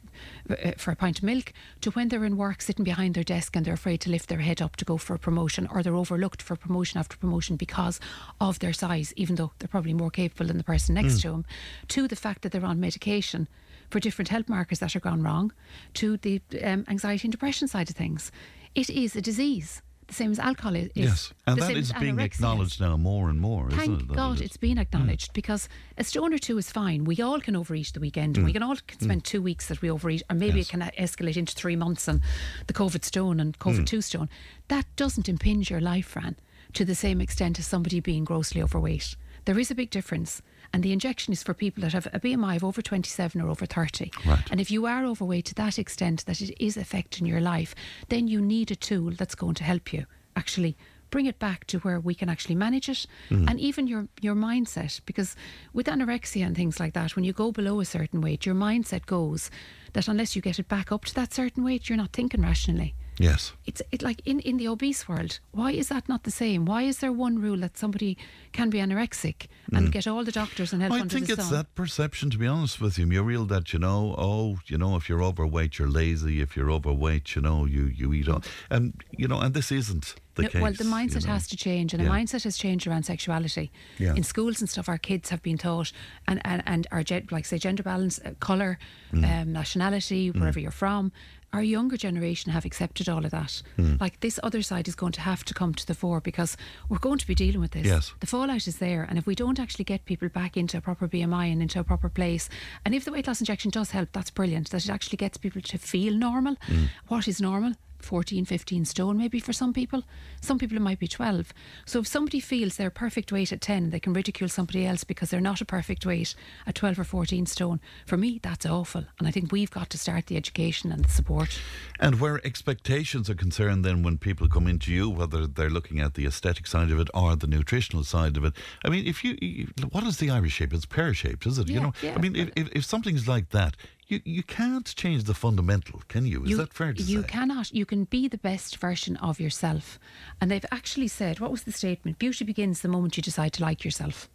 uh, for a pint of milk to when they're in work sitting behind their desk and they're afraid to lift their head up to go for a promotion or they're overlooked for promotion after promotion because of their size, even though they're probably more capable than the person next Mm. to them, to the fact that they're on medication for different health markers that are gone wrong, to the um, anxiety and depression side of things. It is a disease. The same as alcohol is. yes. And that is being acknowledged now more and more, isn't Thank it? God it it's been acknowledged because a stone or two is fine. We all can overeat the weekend. Mm. We can all can spend two weeks that we overeat, or maybe Yes. it can escalate into three months and the COVID stone and COVID Mm. two stone. That doesn't impinge your life, Fran, to the same extent as somebody being grossly overweight. There is a big difference. And the injection is for people that have a BMI of over 27 or over 30. Right. And if you are overweight to that extent that it is affecting your life, then you need a tool that's going to help you actually bring it back to where we can actually manage it Mm. and even your your mindset because with anorexia and things like that when you go below a certain weight your mindset goes that unless you get it back up to that certain weight you're not thinking rationally Yes. it's it like in, in the obese world why is that not the same why is there one rule that somebody can be anorexic and Mm. get all the doctors and help I think it's sun that perception, to be honest with you. Muriel, that, you know, oh, you know, if you're overweight, you're lazy. If you're overweight, you know, you, you eat all. And, you know, and this isn't the No, case. well, the mindset you know. has to change, and Yeah. the mindset has changed around sexuality. Yeah. In schools and stuff, our kids have been taught, and and, and our like say gender balance, uh, color, Mm. um, nationality, wherever you're from. Our younger generation have accepted all of that. Mm. Like this other side is going to have to come to the fore because we're going to be dealing with this. Yes. The fallout is there, and if we don't actually get people back into a proper BMI and into a proper place, and if the weight loss injection does help, that's brilliant. That it actually gets people to feel normal. Mm. What is normal? 14, 15 stone, maybe for some people. Some people it might be 12. So if somebody feels they're perfect weight at 10, they can ridicule somebody else because they're not a perfect weight at 12 or 14 stone. For me, that's awful. And I think we've got to start the education and the support. And where expectations are concerned, then when people come into you, whether they're looking at the aesthetic side of it or the nutritional side of it, I mean, if you, you what is the Irish shape? It's pear shaped, is it? Yeah, you know, yeah. I mean, if, if, if something's like that, you, you can't change the fundamental, can you? Is you, that fair to you say? You cannot. You can be the best version of yourself. And they've actually said, what was the statement? Beauty begins the moment you decide to like yourself.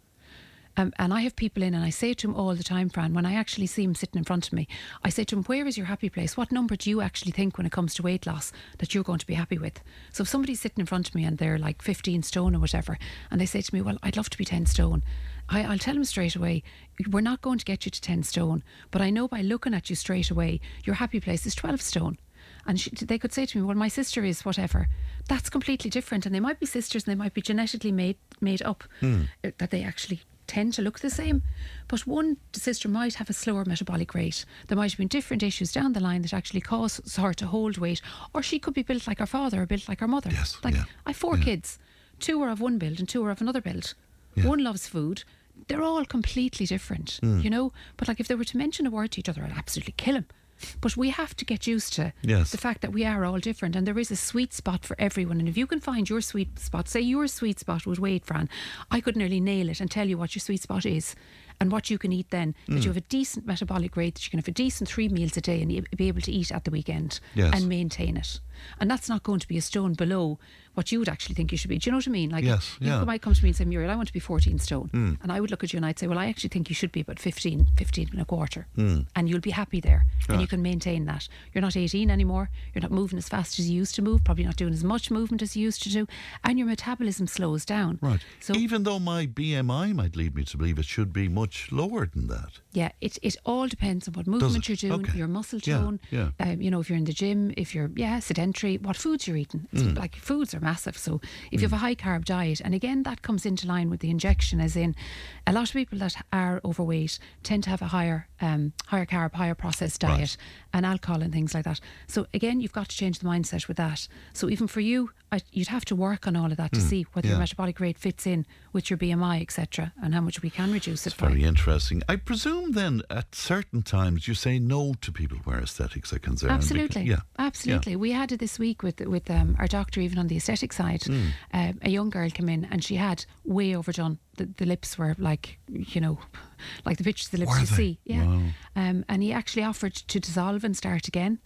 Um, and I have people in, and I say to them all the time, Fran, when I actually see him sitting in front of me, I say to him, Where is your happy place? What number do you actually think when it comes to weight loss that you're going to be happy with? So if somebody's sitting in front of me and they're like 15 stone or whatever, and they say to me, Well, I'd love to be 10 stone, I, I'll tell them straight away, We're not going to get you to 10 stone, but I know by looking at you straight away, your happy place is 12 stone. And she, they could say to me, "Well, my sister is whatever." That's completely different, and they might be sisters, and they might be genetically made made up Hmm. uh, that they actually tend to look the same. But one sister might have a slower metabolic rate. There might have been different issues down the line that actually cause her to hold weight, or she could be built like her father or built like her mother. Yes, like yeah, I have four kids, two are of one build and two are of another build. One loves food. They're all completely different, Hmm. you know. But like if they were to mention a word to each other, I'd absolutely kill him. But we have to get used to Yes. the fact that we are all different and there is a sweet spot for everyone. And if you can find your sweet spot, say your sweet spot with weight, Fran, I could nearly nail it and tell you what your sweet spot is and what you can eat then. That Mm. you have a decent metabolic rate, that you can have a decent three meals a day and be able to eat at the weekend Yes. and maintain it. And that's not going to be a stone below what you would actually think you should be. Do you know what I mean? Like, Yes, you yeah. might come to me and say, Muriel, I want to be 14 stone. Mm. And I would look at you and I'd say, well, I actually think you should be about 15, 15 and a quarter. Mm. And you'll be happy there. And you can maintain that. You're not 18 anymore. You're not moving as fast as you used to move, probably not doing as much movement as you used to do. And your metabolism slows down. Right. So Even though my BMI might lead me to believe it should be much lower than that. Yeah, it it all depends on what movement you're doing, Okay. your muscle tone. yeah. Um, you know, if you're in the gym, if you're yeah sedentary, what foods you're eating. It's Mm. Like foods are massive. So if you have a high carb diet, and again that comes into line with the injection, as in a lot of people that are overweight tend to have a higher um, higher carb, higher processed diet, and alcohol and things like that. So again, you've got to change the mindset with that. So even for you, I, you'd have to work on all of that to Mm, see whether your metabolic rate fits in with your BMI, etc., and how much we can reduce it by. Very interesting. I presume then at certain times you say no to people where aesthetics are concerned. because- Absolutely. yeah. Absolutely. We had it this week with with um, our doctor, even on the aesthetic side. Mm. Uh, a young girl came in and she had way overdone. The, the lips were like, you know, like the pictures of the lips Were you they? see. Yeah. Wow. Um, and he actually offered to dissolve and start again.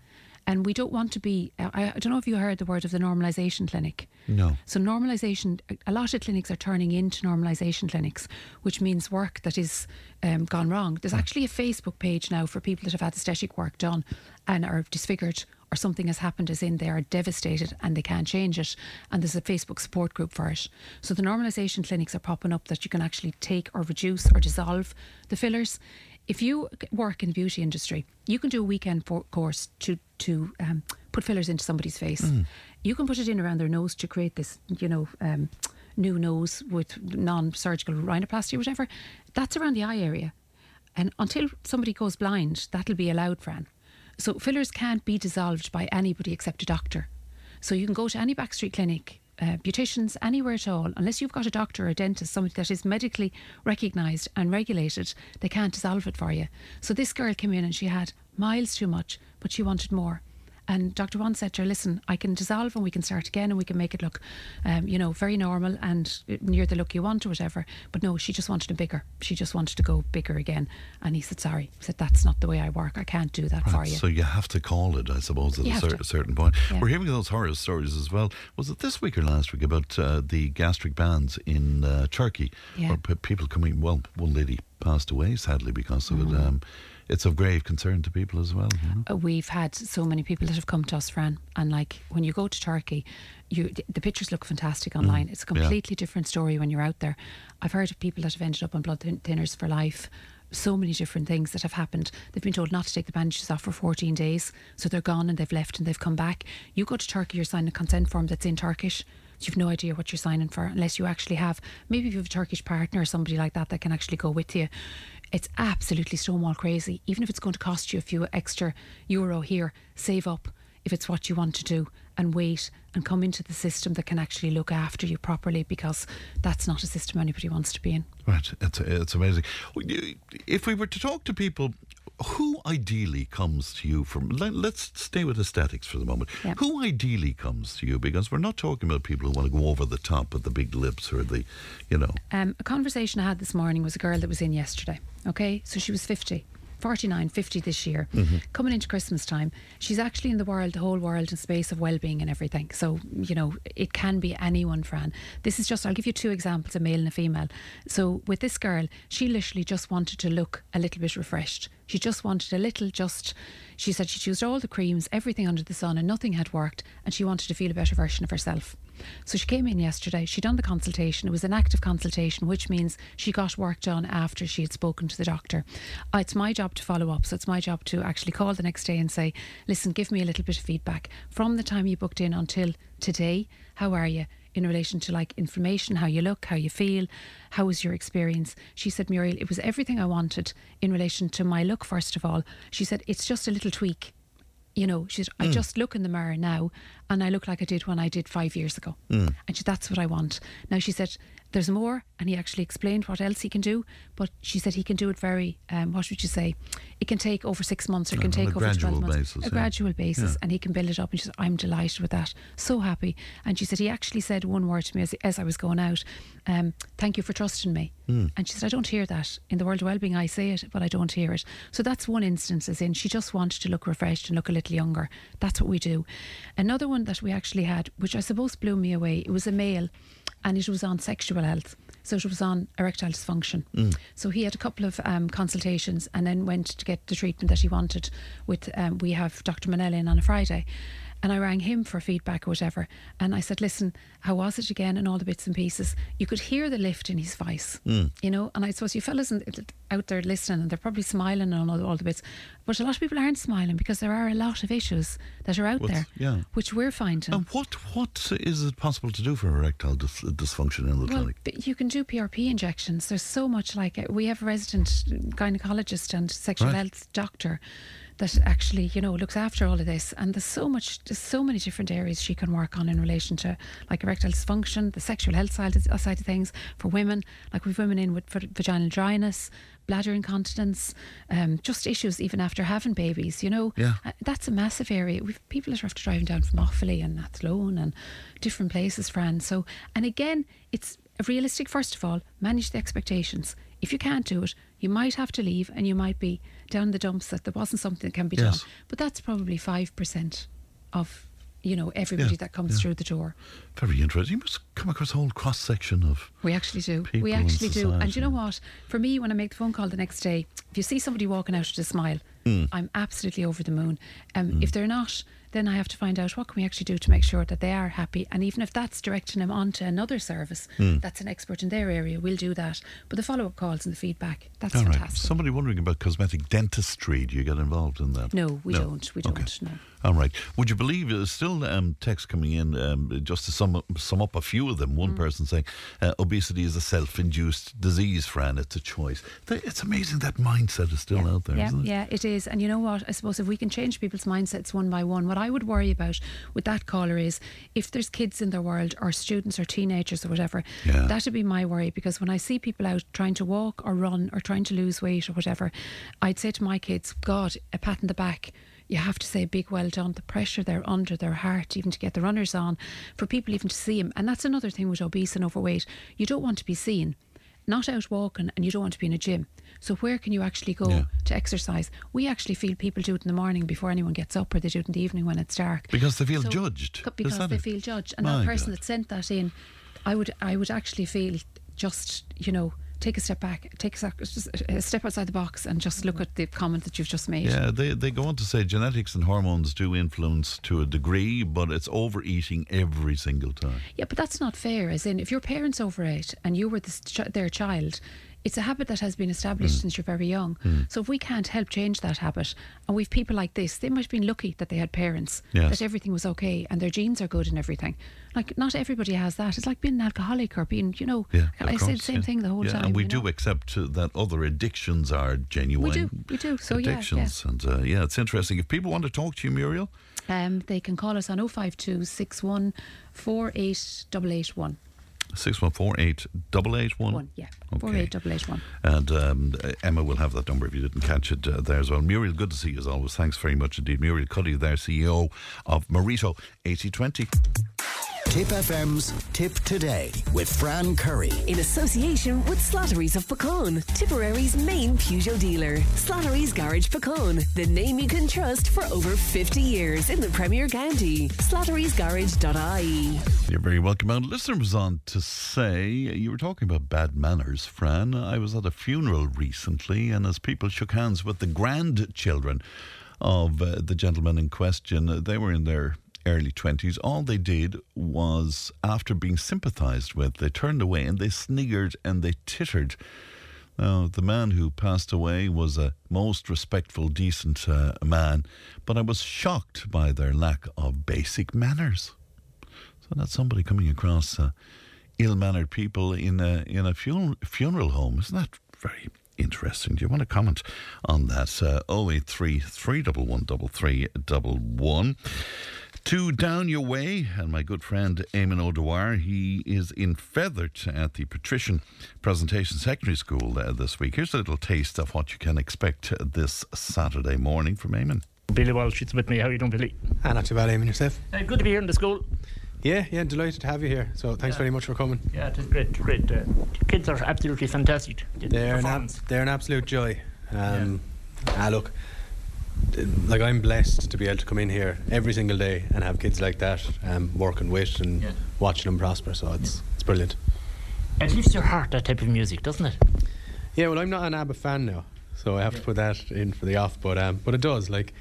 And we don't want to be, uh, I, I don't know if you heard the word of the normalisation clinic. No. So normalisation, a lot of clinics are turning into normalisation clinics, which means work that is um, gone wrong. There's actually a Facebook page now for people that have had aesthetic work done and are disfigured or something has happened as in they are devastated and they can't change it. And there's a Facebook support group for it. So the normalisation clinics are popping up that you can actually take or reduce or dissolve the fillers. If you work in the beauty industry, you can do a weekend for- course to to um, put fillers into somebody's face. Mm. You can put it in around their nose to create this, you know, um, new nose with non-surgical rhinoplasty or whatever. That's around the eye area, and until somebody goes blind, that'll be allowed, Fran. So fillers can't be dissolved by anybody except a doctor. So you can go to any backstreet clinic, uh, beauticians, anywhere at all, unless you've got a doctor or a dentist, somebody that is medically recognised and regulated, they can't dissolve it for you. So this girl came in and she had miles too much, but she wanted more. And Dr. Wan said to her, listen, I can dissolve and we can start again and we can make it look, um, you know, very normal and near the look you want or whatever. But no, she just wanted it bigger. She just wanted to go bigger again. And he said, sorry. He said, that's not the way I work. I can't do that for you. So you have to call it, I suppose, at a cer- to. certain point. Yeah. We're hearing those horror stories as well. Was it this week or last week about uh, the gastric bands in uh, Turkey? Yeah. Where p- people coming, well, one lady passed away sadly because of Mm. it. Um, it's of grave concern to people as well. You know? Uh, We've had so many people that have come to us, Fran, and like when you go to Turkey, you the pictures look fantastic online. It's a Mm. yeah. completely different story when you're out there. I've heard of people that have ended up on blood thin- thinners for life. So many different things that have happened. They've been told not to take the bandages off for 14 days, so they're gone and they've left and they've come back. You go to Turkey, you're signing a consent form that's in Turkish. You've no idea what you're signing for unless you actually have maybe if you have a Turkish partner or somebody like that that can actually go with you. It's absolutely stonewall crazy. Even if it's going to cost you a few extra euro here, save up. if it's what you want to do and wait and come into the system that can actually look after you properly because that's not a system anybody wants to be in. Right, it's it's amazing. If we were to talk to people, who ideally comes to you from? Let, us stay with aesthetics for the moment. Yeah. Who ideally comes to you? Because we're not talking about people who want to go over the top with the big lips or the, you know. Um, a conversation I had this morning was a girl that was in yesterday. Okay, so she was fifty. 49, 50 this year. Mm-hmm. Coming into Christmas time, she's actually in the world, the whole world and space of well-being and everything. So, you know, it can be anyone, Fran. This is just, I'll give you two examples, a male and a female. So with this girl, she literally just wanted to look a little bit refreshed. She just wanted a little, just, she said she'd used all the creams, everything under the sun and nothing had worked and she wanted to feel a better version of herself. So she came in yesterday, she'd done the consultation. It was an active consultation, which means she got work done after she had spoken to the doctor. Uh, it's my job to follow up, so it's my job to actually call the next day and say, listen, give me a little bit of feedback. From the time you booked in until today, how are you? in relation to like information, how you look, how you feel, how was your experience? She said, Muriel, it was everything I wanted in relation to my look, first of all. She said, it's just a little tweak. You know, she said, I Mm. just look in the mirror now and I look like I did when I did five years ago. Mm. And she, that's what I want. Now, she said, there's more. And he actually explained what else he can do. But she said he can do it very, um, what would you say? It can take over six months or it can take over gradual 12 months. basis, a yeah. gradual basis. Yeah. And he can build it up. And she said, I'm delighted with that. So happy. And she said, he actually said one word to me as, as I was going out um, Thank you for trusting me. Mm. And she said, I don't hear that. In the world of wellbeing, I say it, but I don't hear it. So that's one instance, as in she just wanted to look refreshed and look a little younger. That's what we do. Another one that we actually had, which I suppose blew me away, it was a male and it was on sexual health. So it was on erectile dysfunction. Mm. So he had a couple of um, consultations and then went to get the treatment that he wanted. With um, we have Dr. Manella in on a Friday, and I rang him for feedback or whatever. And I said, "Listen, how was it again?" And all the bits and pieces. You could hear the lift in his voice, Mm. you know. And I suppose you fellas out there listening, and they're probably smiling and all, all the bits, but a lot of people aren't smiling because there are a lot of issues that are out What's- there, yeah. which we're finding. And what what is it possible to do for erectile dys- dysfunction in the Well, clinic? you can do PRP injections. There's so much like it. We have a resident gynecologist and sexual Right. health doctor that actually, you know, looks after all of this. And there's so much, there's so many different areas she can work on in relation to like erectile dysfunction, the sexual health side of, side of things for women. Like we've women in with v- vaginal dryness, bladder incontinence, um, just issues even after having babies. You know, Yeah. Uh, that's a massive area. We've people that are after driving down from Offaly and Athlone and different places, Fran. So, and again, it's realistic. First of all, manage the expectations. If you can't do it, you might have to leave, and you might be down the dumps that there wasn't something that can be Yes. done. But that's probably five percent of you know everybody Yeah, that comes yeah. through the door. Very interesting. You must come across a whole cross section of. We actually do. People we actually do. And you know what? For me, when I make the phone call the next day, if you see somebody walking out with a smile, Mm. I'm absolutely over the moon. Um, If they're not, then I have to find out what can we actually do to make sure that they are happy. And even if that's directing them onto another service Mm. that's an expert in their area, we'll do that. But the follow up calls and the feedback, that's All right. fantastic. Somebody wondering about cosmetic dentistry. Do you get involved in that? No, we don't. We Okay. don't. No. All right. Would you believe there's still um, text coming in um, just to sum up, sum up a few of them? Mm. One person saying uh, obesity is a self-induced disease, Fran. It's a choice. It's amazing that mindset is still out there, yeah, isn't it? Yeah, it is. And you know what? I suppose if we can change people's mindsets one by one, what I would worry about with that caller is if there's kids in their world or students or teenagers or whatever, Yeah. that would be my worry because when I see people out trying to walk or run or trying to lose weight or whatever, I'd say to my kids, God, a pat in the back. You have to say a big well done. The pressure they're under, their heart, even to get the runners on, for people even to see them. And that's another thing with obese and overweight. You don't want to be seen not out walking and you don't want to be in a gym. So where can you actually go Yeah. to exercise? We actually feel people do it in the morning before anyone gets up or they do it in the evening when it's dark. Because they feel So- judged. Because they it? feel judged. And My that person God. that sent that in, I would I would actually feel just, you know, take a step back, take a, just a step outside the box and just look at the comment that you've just made. Yeah, they, they go on to say genetics and hormones do influence to a degree, but it's overeating every single time. Yeah, but that's not fair. As in, if your parents overate and you were this ch- their child, it's a habit that has been established Mm. since you're very young. So if we can't help change that habit, and we've people like this, they might have been lucky that they had parents, Yes. that everything was okay, and their genes are good and everything. Like not everybody has that. It's like being an alcoholic or being, you know, Yeah, I say the same yeah. thing the whole yeah, time. and we do know? accept that other addictions are genuine. We do, we do. So yeah, yeah. addictions, and uh, yeah, it's interesting. If people want to talk to you, Muriel, Um, they can call us on 052 61 48881. six one four eight double eight one. One, yeah. Okay. 48881. And um, Emma will have that number if you didn't catch it uh, there as well. Muriel, good to see you as always. Thanks very much indeed. Muriel Cuddy, there, CEO of Marito 8020. Tipp FM's Tipp Today with Fran Curry. In association with Slattery's of Puckane, Tipperary's main Peugeot dealer. Slattery's Garage Puckane, the name you can trust for over 50 years in the Premier County. Slattery'sGarage.ie. You're very welcome. And listener was on to say you were talking about bad manners, Fran. I was at a funeral recently, and as people shook hands with the grandchildren of uh, the gentleman in question, they were in their early 20s. All they did was, after being sympathised with, they turned away and they sniggered and they tittered. Now, the man who passed away was a most respectful, decent uh, man, but I was shocked by their lack of basic manners. So that's somebody coming across uh, ill-mannered people in a in a funeral funeral home. Isn't that very interesting? Do you want to comment on that? Uh, 083 311 To Down Your Way, and my good friend Eamon O'Dwyer, he is in Fethard at the Patrician Presentation Secondary School uh, this week. Here's a little taste of what you can expect this Saturday morning from Eamon. Billy Walsh is with me. How are you doing, Billy? Ah, not too bad, Eamon, yourself? Uh, good to be here in the school. Yeah, yeah, delighted to have you here. So thanks Yeah. very much for coming. Yeah, it is great, great. Uh, kids are absolutely fantastic. They're an, ab- they're an absolute joy. Um, Ah, look, like I'm blessed to be able to come in here every single day and have kids like that um, working with and Yeah. watching them prosper. So it's it's brilliant. It lifts your heart, that type of music, doesn't it? Yeah, well, I'm not an ABBA fan now, so I have to put that in for the off. But um, but it does like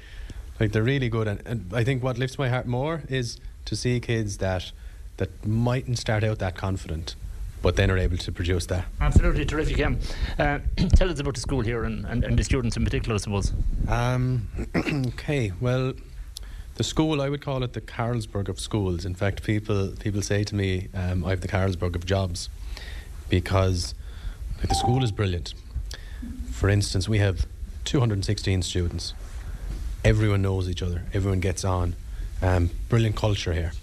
like they're really good, and, and I think what lifts my heart more is to see kids that that mightn't start out that confident, but then are able to produce that. Absolutely terrific. Um, uh, tell us about the school here and, and, and the students in particular, I suppose. Um, okay, well, the school I would call it the Carlsberg of schools. In fact, people people say to me, um, "I have the Carlsberg of jobs," because like, the school is brilliant. For instance, we have 216 students. Everyone knows each other. Everyone gets on. Um, brilliant culture here.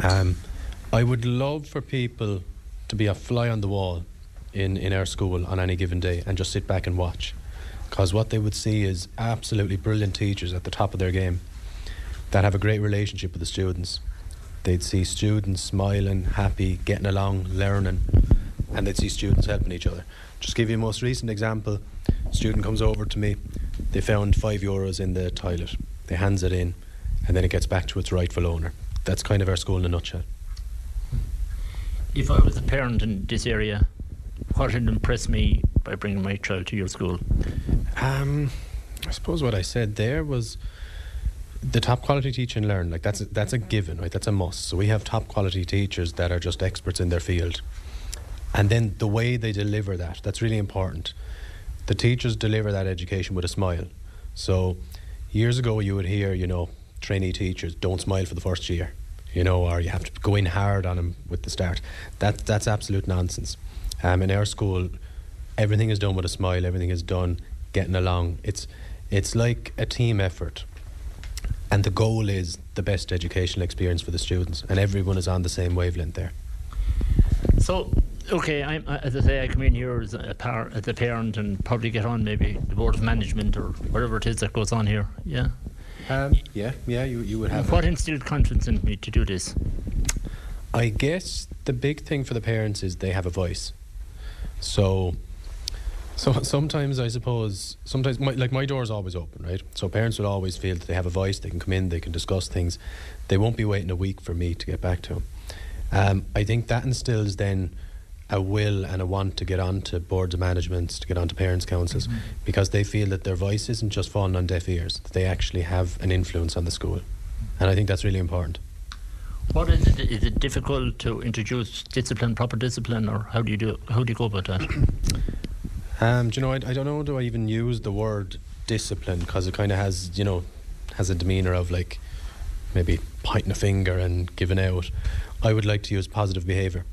Um, I would love for people to be a fly on the wall in, in our school on any given day and just sit back and watch. Because what they would see is absolutely brilliant teachers at the top of their game that have a great relationship with the students. They'd see students smiling, happy, getting along, learning, and they'd see students helping each other. Just give you a most recent example. Student comes over to me. They found five euros in the toilet. They hands it in, and then it gets back to its rightful owner. That's kind of our school in a nutshell. If I was a parent in this area, what would impress me by bringing my child to your school? Um, I suppose what I said there was the top quality teach and learn. Like that's that's a given, right? That's a must. So we have top quality teachers that are just experts in their field, and then the way they deliver that that's really important. The teachers deliver that education with a smile. So years ago, you would hear, you know, trainee teachers don't smile for the first year, you know, or you have to go in hard on them with the start. That that's absolute nonsense. Um, in our school, everything is done with a smile. Everything is done getting along. It's it's like a team effort, and the goal is the best educational experience for the students, and everyone is on the same wavelength there. So, okay, I'm, as I say, I come in here as a, par- as a parent and probably get on maybe the board of management or whatever it is that goes on here. Yeah. Um, yeah, yeah, you you would have. What instilled confidence in me to do this? I guess the big thing for the parents is they have a voice. So, so sometimes I suppose sometimes my, like my door is always open, right? So parents will always feel that they have a voice. They can come in, they can discuss things. They won't be waiting a week for me to get back to them. Um, I think that instills then a will and a want to get onto boards of management, to get onto parents' councils, because they feel that their voice isn't just falling on deaf ears. That they actually have an influence on the school, and I think that's really important. What is it? Is it difficult to introduce discipline, proper discipline, or how do you do? How do you go about that? Um, do you know, I, I don't know, do I even use the word discipline because it kind of has, you know, has a demeanour of like maybe pointing a finger and giving out. I would like to use positive behaviour.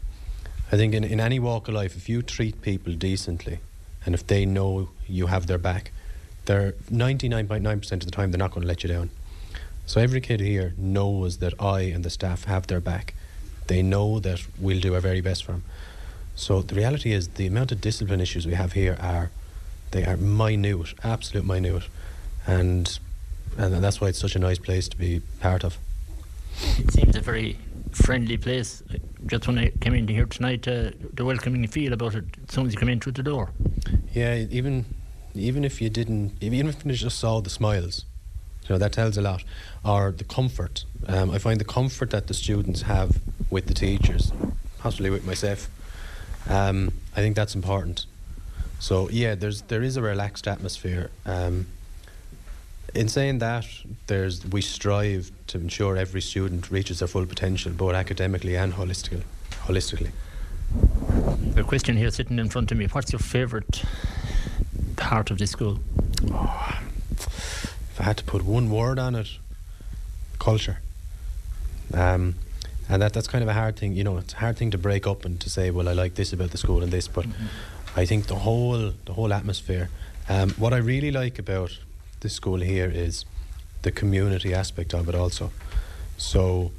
I think in, in any walk of life, if you treat people decently and if they know you have their back, they're 99.9% of the time they're not going to let you down. So every kid here knows that I and the staff have their back. They know that we'll do our very best for them. So the reality is the amount of discipline issues we have here are they are minute, absolute minute, and and that's why it's such a nice place to be part of. It seems a very friendly place. Just when I came in here tonight, uh, the welcoming feel about it as soon as you come in through the door. Yeah, even even if you didn't, even if you just saw the smiles, you know that tells a lot. Or the comfort. Um, I find the comfort that the students have with the teachers, possibly with myself. Um, I think that's important. So yeah, there's there is a relaxed atmosphere. Um, in saying that, there's we strive to ensure every student reaches their full potential, both academically and holistically. Holistically. A question here sitting in front of me. What's your favourite part of the school? Oh, if I had to put one word on it, culture. Um, and that that's kind of a hard thing. You know, it's a hard thing to break up and to say, well, I like this about the school and this, but mm-hmm. I think the whole the whole atmosphere. Um, what I really like about the school here is the community aspect of it also. So,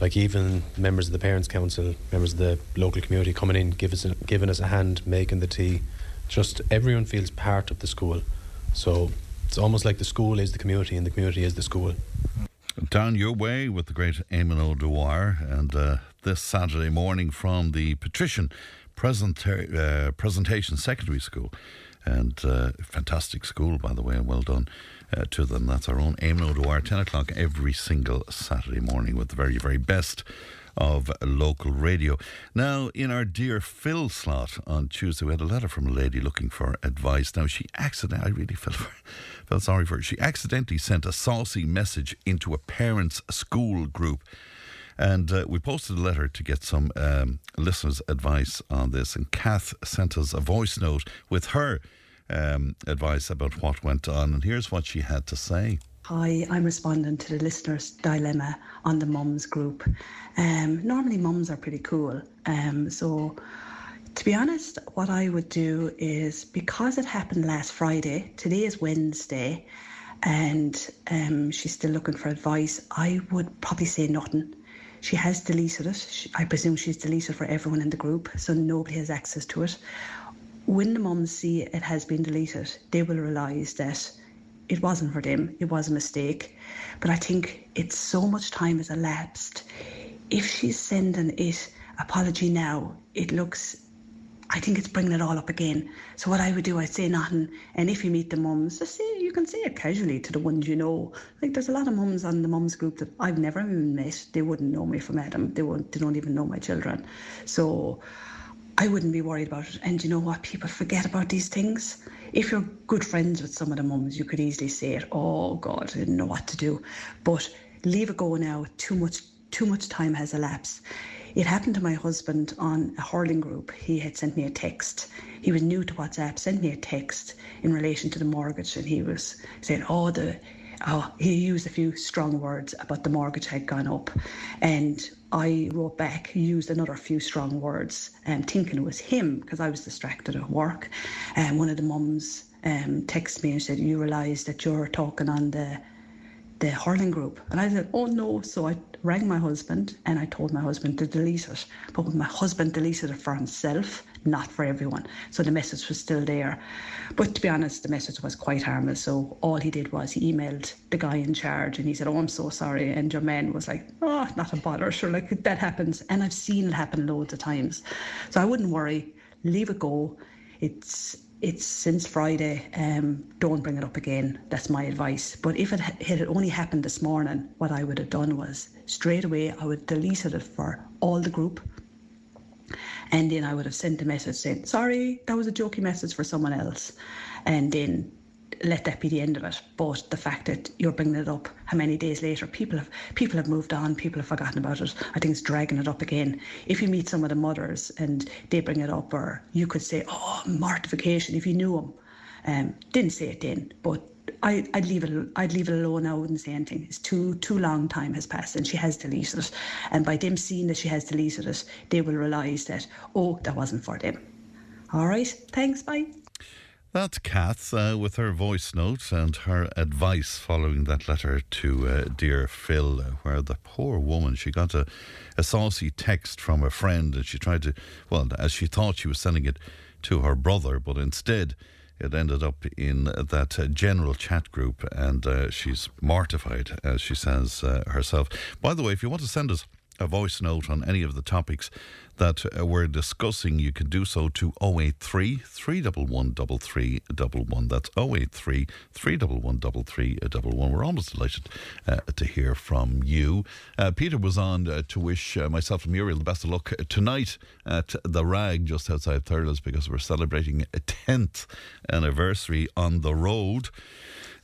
like even members of the parents' council, members of the local community coming in, give us a, giving us a hand, making the tea. Just everyone feels part of the school. So it's almost like the school is the community and the community is the school. Down your way with the great Eamon O'Dwyer, and uh, this Saturday morning from the Patrician Presenta- uh, Presentation Secondary School. And uh, fantastic school, by the way, and well done uh, to them. That's our own Eamon O'Dwyer, 10 o'clock every single Saturday morning with the very, very best of local radio. Now, in our dear Phil slot on Tuesday, we had a letter from a lady looking for advice. Now, she accidentally, I really felt, felt sorry for her, she accidentally sent a saucy message into a parents' school group. And uh, we posted a letter to get some um, listeners' advice on this. And Kath sent us a voice note with her um, advice about what went on. And here's what she had to say. Hi, I'm responding to the listener's dilemma on the mums group. Um, normally, mums are pretty cool. Um, so, to be honest, what I would do is because it happened last Friday, today is Wednesday, and um, she's still looking for advice, I would probably say nothing. She has deleted it. She, I presume she's deleted for everyone in the group, so nobody has access to it when the mums see it has been deleted, they will realise that it wasn't for them, it was a mistake. But I think it's so much time has elapsed. If she's sending it apology now, it looks I think it's bringing it all up again. So what I would do, I'd say nothing. And if you meet the mums, just say you can say it casually to the ones you know. Like there's a lot of mums on the mums group that I've never even met. They wouldn't know me from Adam. They won't. They don't even know my children. So I wouldn't be worried about it. And you know what? People forget about these things. If you're good friends with some of the mums, you could easily say it. Oh God, I didn't know what to do. But leave it go now. Too much, too much time has elapsed. It happened to my husband on a hurling group. He had sent me a text. He was new to WhatsApp, sent me a text in relation to the mortgage, and he was saying, "Oh, the oh, he used a few strong words about the mortgage had gone up. And I wrote back, used another few strong words, um, thinking it was him because I was distracted at work. And um, one of the mums um, texted me and said, You realise that you're talking on the the hurling group. And I said, Oh no. So I rang my husband and I told my husband to delete it. But my husband deleted it for himself, not for everyone. So the message was still there. But to be honest, the message was quite harmless. So all he did was he emailed the guy in charge and he said, Oh, I'm so sorry. And your man was like, Oh, not a bother. Sure, like that happens. And I've seen it happen loads of times. So I wouldn't worry. Leave it go. It's it's since Friday. Um, don't bring it up again. That's my advice. But if it had only happened this morning, what I would have done was straight away I would delete it for all the group and then I would have sent a message saying, sorry, that was a jokey message for someone else. And then let that be the end of it. But the fact that you're bringing it up, how many days later, people have people have moved on, people have forgotten about it. I think it's dragging it up again. If you meet some of the mothers and they bring it up, or you could say, "Oh, mortification," if you knew them. Um, didn't say it then, but I, I'd leave it. I'd leave it alone. I wouldn't say anything. It's too too long time has passed, and she has deleted it. And by them seeing that she has deleted it, they will realise that oh, that wasn't for them. All right. Thanks. Bye. That's Kath uh, with her voice note and her advice following that letter to uh, dear Phil, uh, where the poor woman she got a, a saucy text from a friend and she tried to, well, as she thought she was sending it to her brother, but instead it ended up in that uh, general chat group, and uh, she's mortified, as she says uh, herself. By the way, if you want to send us a voice note on any of the topics that uh, we're discussing, you can do so to 083 311 That's 083 311 We're almost delighted uh, to hear from you. Uh, Peter was on uh, to wish uh, myself and Muriel the best of luck tonight at the Rag just outside Thurles because we're celebrating a 10th anniversary on the road.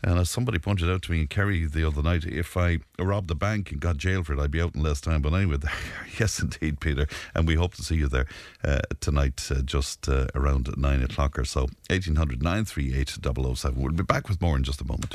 And as somebody pointed out to me in Kerry the other night, if I robbed the bank and got jailed for it, I'd be out in less time. But anyway, yes, indeed, Peter. And we hope to see you there uh, tonight, uh, just uh, around nine o'clock or so. 1800 938 007. We'll be back with more in just a moment.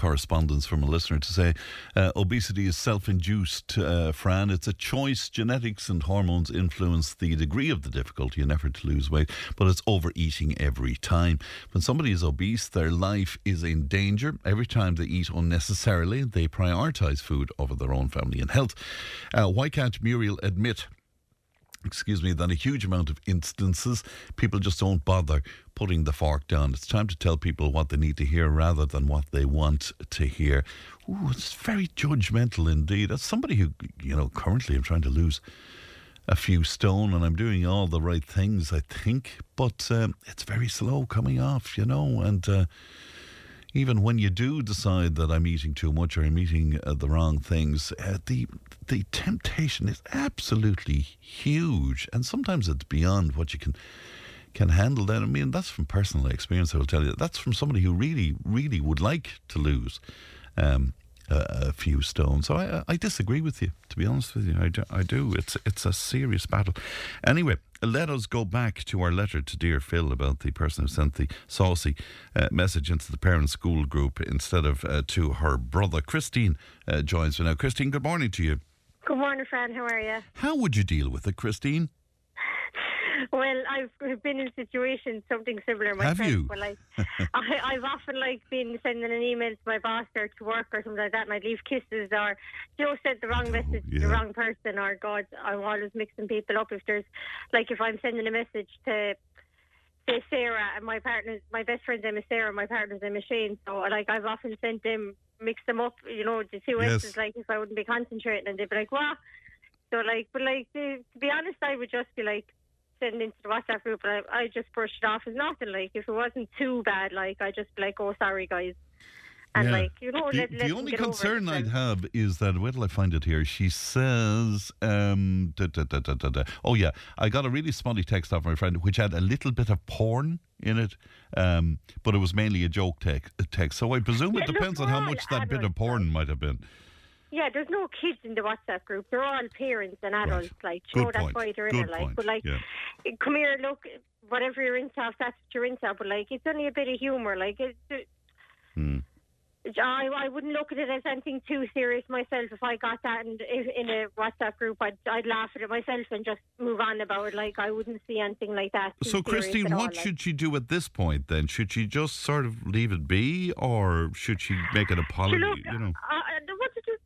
correspondence from a listener to say uh, obesity is self induced, uh, Fran. It's a choice. Genetics and hormones influence the degree of the difficulty and effort to lose weight, but it's overeating every time. When somebody is obese, their life is in danger. Every time they eat unnecessarily, they prioritize food over their own family and health. Uh, why can't Muriel admit? Excuse me, that a huge amount of instances people just don't bother putting the fork down. It's time to tell people what they need to hear rather than what they want to hear. Ooh, it's very judgmental indeed. As somebody who, you know, currently I'm trying to lose a few stone and I'm doing all the right things, I think, but um, it's very slow coming off, you know, and. Uh, even when you do decide that I'm eating too much or I'm eating uh, the wrong things, uh, the the temptation is absolutely huge, and sometimes it's beyond what you can can handle. Then I mean, that's from personal experience. I will tell you that's from somebody who really, really would like to lose. Um, a, a few stones. So I, I disagree with you, to be honest with you. I do, I do. It's it's a serious battle. Anyway, let us go back to our letter to dear Phil about the person who sent the saucy uh, message into the parent school group instead of uh, to her brother. Christine uh, joins me now. Christine, good morning to you. Good morning, Fran. How are you? How would you deal with it, Christine? Well, I've been in situations something similar myself. Have you? Where, like, I, I've often like been sending an email to my boss or to work or something like that, and I'd leave kisses or Joe sent the wrong oh, message to the wrong person. Or God, I'm always mixing people up. If there's like if I'm sending a message to say Sarah and my partner, my best friend's name is Sarah, my partner's name is Shane. So like I've often sent them, mix them up, you know, the two Yes. S's. Like if I wouldn't be concentrating, and they'd be like, "What?" So like, but like to, to be honest, I would just be like send into the WhatsApp group, and I, I just brushed it off as nothing. Like if it wasn't too bad, like I just be like, "Oh, sorry, guys," and Yeah. like you know, the, let, the let only it concern I'd have is that where till I find it here? She says, um, da, da, da, da, da, da. "Oh yeah, I got a really smutty text off my friend which had a little bit of porn in it, um, but it was mainly a joke text. text. So I presume Yeah, it depends on how much that bit of porn might have been." Yeah, there's no kids in the WhatsApp group. They're all parents and adults. Like, you Good know, that's point. why they're in Good it. Like, point. but like, Yeah. come here, look, whatever you're into, that's what you're into. But like, it's only a bit of humour. Like, it's. Hmm. I, I wouldn't look at it as anything too serious myself. If I got that in, in a WhatsApp group, I'd, I'd laugh at it myself and just move on about it. Like I wouldn't see anything like that. So, Christine, at all, what like. should she do at this point then? Should she just sort of leave it be, or should she make an apology? Look, you know, uh, there's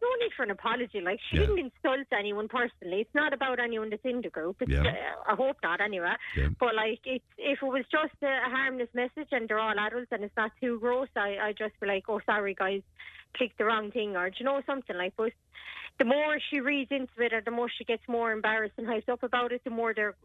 no need for an apology. Like she Yeah. didn't insult anyone personally. It's not about anyone that's in the group. It's, Yeah. uh, I hope not, anyway. Yeah. But like, it's, if it was just a, a harmless message and they're all adults and it's not too gross, I I just be like, oh sorry guys, clicked the wrong thing or do you know something like. But the more she reads into it, or the more she gets more embarrassed and hyped up about it, the more they're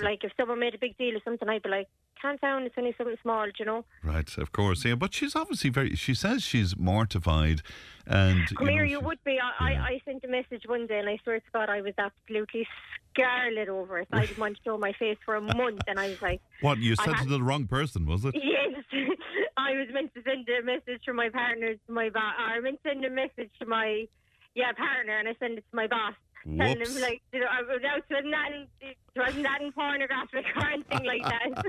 like. If someone made a big deal of something, I'd be like, "Calm down, it's only something small," do you know. Right, of course, yeah. But she's obviously very. She says she's mortified, and Come you here, know, you would be. I, I, I sent a message one day, and I swear to God, I was absolutely scarlet over it. I didn't want to show my face for a month, and I was like, What you sent it to the wrong person, was it? Yes, I was meant to send a message to my partner, to my boss. I meant to send a message to my yeah partner, and I sent it to my boss. Telling Whoops. him like, you know, I was out to nothing, it wasn't that in pornographic or anything like that.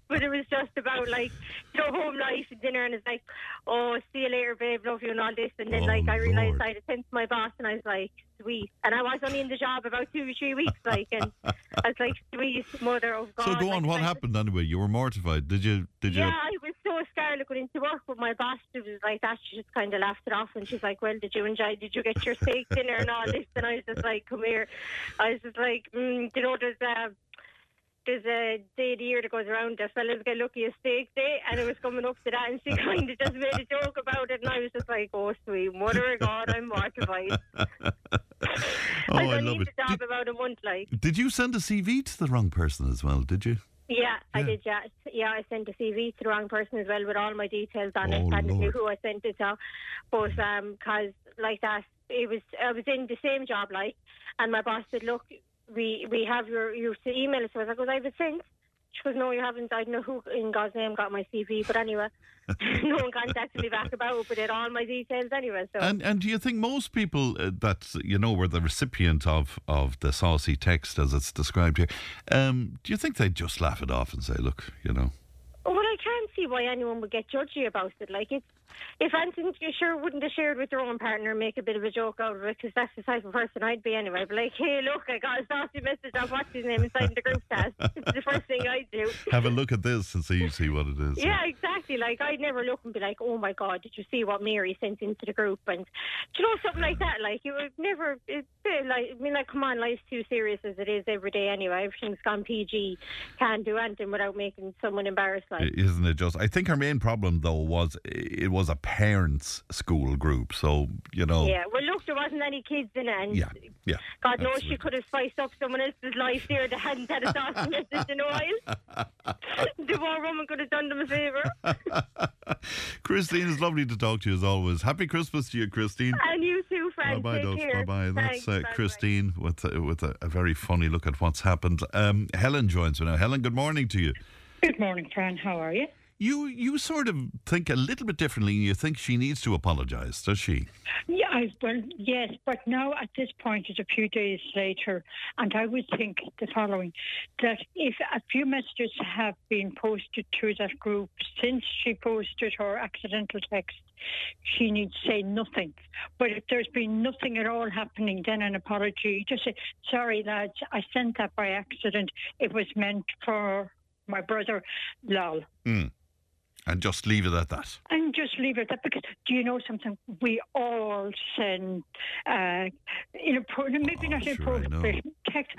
but it was just about like, you know, home life and dinner, and it's like, oh, see you later, babe, love you and all this. And then Oh, like I realised. I had sent to my boss, and I was like, sweet. And I was only in the job about two or three weeks, like, and I was like, sweet mother of God. So go like, on. What I- happened anyway? You were mortified. Did you? Did you? yeah, I was so scared of going into work, but my boss she was like that. She just kind of laughed it off, and she's like, "Well, did you enjoy? Did you get your steak dinner and all this?" And I was just like, "Come here." I was just like, mm, "You know, there's a there's a day of the year that goes around that fellas get lucky a steak day, and it was coming up to that, and she kind of just made a joke about it, and I was just like, "Oh, sweet mother of God, I'm mortified." Oh, I I don't love leave it. the job about a month, like. Did you send a CV to the wrong person as well? Did you? Yeah, I did. Yeah, yeah. I sent a CV to the wrong person as well with all my details on Oh, it, and Lord. who I sent it to. But um 'cause like that, it was I was in the same job, like, and my boss said, "Look, we we have your your email." So I was like, "Was I have sent?" She goes, "No, you haven't. I don't know who in God's name got my CV, but anyway, no one contacted me back about it, but it all my details anyway." So And and do you think most people uh, that you know were the recipient of of the saucy text as it's described here, um, do you think they'd just laugh it off and say, "Look, you know"? Well, I can't see why anyone would get judgy about it. Like, it's, if Anthony you sure wouldn't have shared with their own partner and make a bit of a joke out of it, because that's the type of person I'd be anyway. But like, hey, look, I got a saucy message of what's his name inside the group chat. It's the first thing I'd do. Have a look at this and see see what it is. Yeah, exactly. Like, I'd never look and be like, oh my God, did you see what Mary sent into the group? And, do you know, something like that. Like, you would never, it's uh, like, I mean, like, come on, life's too serious as it is every day anyway. Everything's gone PG. Can't do anything without making someone embarrassed. Like, Isn't it just? I think her main problem though was it was a parents' school group, so you know. Yeah, well, look, there wasn't any kids in it, and Yeah, yeah. God knows she could have spiced up someone else's life there that hadn't had a sauce message in a while. the poor woman could have done them a favour. Christine, it's lovely to talk to you as always. Happy Christmas to you, Christine. And you too, friends. Bye bye, Take Dove. care. Bye bye. That's uh. Christine with a, with a, a very funny look at what's happened. Um, Helen joins me now. Helen, good morning to you. Good morning, Fran. How are you? You you sort of think a little bit differently, and you think she needs to apologise, does she? Yeah, I, well, yes, but now at this point, it's a few days later, and I would think the following that if a few messages have been posted to that group since she posted her accidental text, she needs to say nothing. But if there's been nothing at all happening, then an apology. Just say, sorry, lads, I sent that by accident. It was meant for my brother, lol. Mm. And just leave it at that. And just leave it at that because do you know something? We all send uh, inappropriate, maybe not Oh, sure, know. inappropriate text.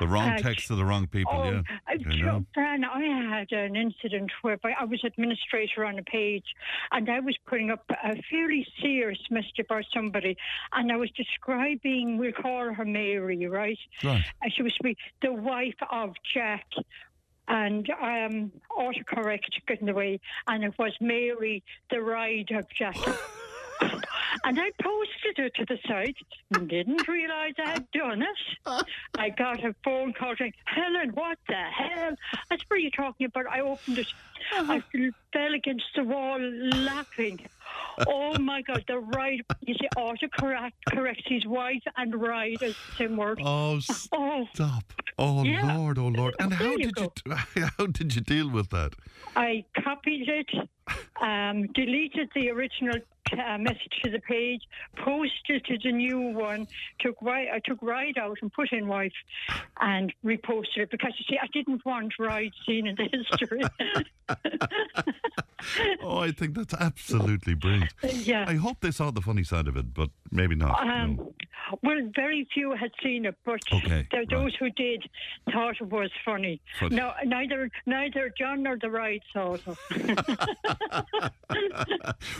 The wrong Uh, text to the wrong people, oh, yeah. uh, I know. Fran, I had an incident whereby I was administrator on a page and I was putting up a fairly serious message about somebody and I was describing, we'll call her Mary, right? Right. And she was to be the wife of Jack. And um, autocorrect got in the way, and it was Mary, the ride of Jack. and I posted it to the site and didn't realise I had done it. I got a phone call saying, Helen, what the hell? That's what you're you talking about? I opened it. I fell against the wall laughing. Oh my God, the ride, you see, autocorrect corrects his wife and ride is the same word. Oh, Oh. stop. Oh, Yeah. Lord, oh, Lord. And There how you did you, how did you deal with that? I copied it, um, deleted the original uh, message to the page, posted to the new one, took right, I took ride out and put in wife, and reposted it because you see I didn't want ride seen in the history. oh, I think that's absolutely brilliant. Yeah. I hope they saw the funny side of it, but maybe not. Um, no. Well, very few had seen it, but Okay, there, those who did thought it was funny. Funny. No, neither neither John nor the right saw it.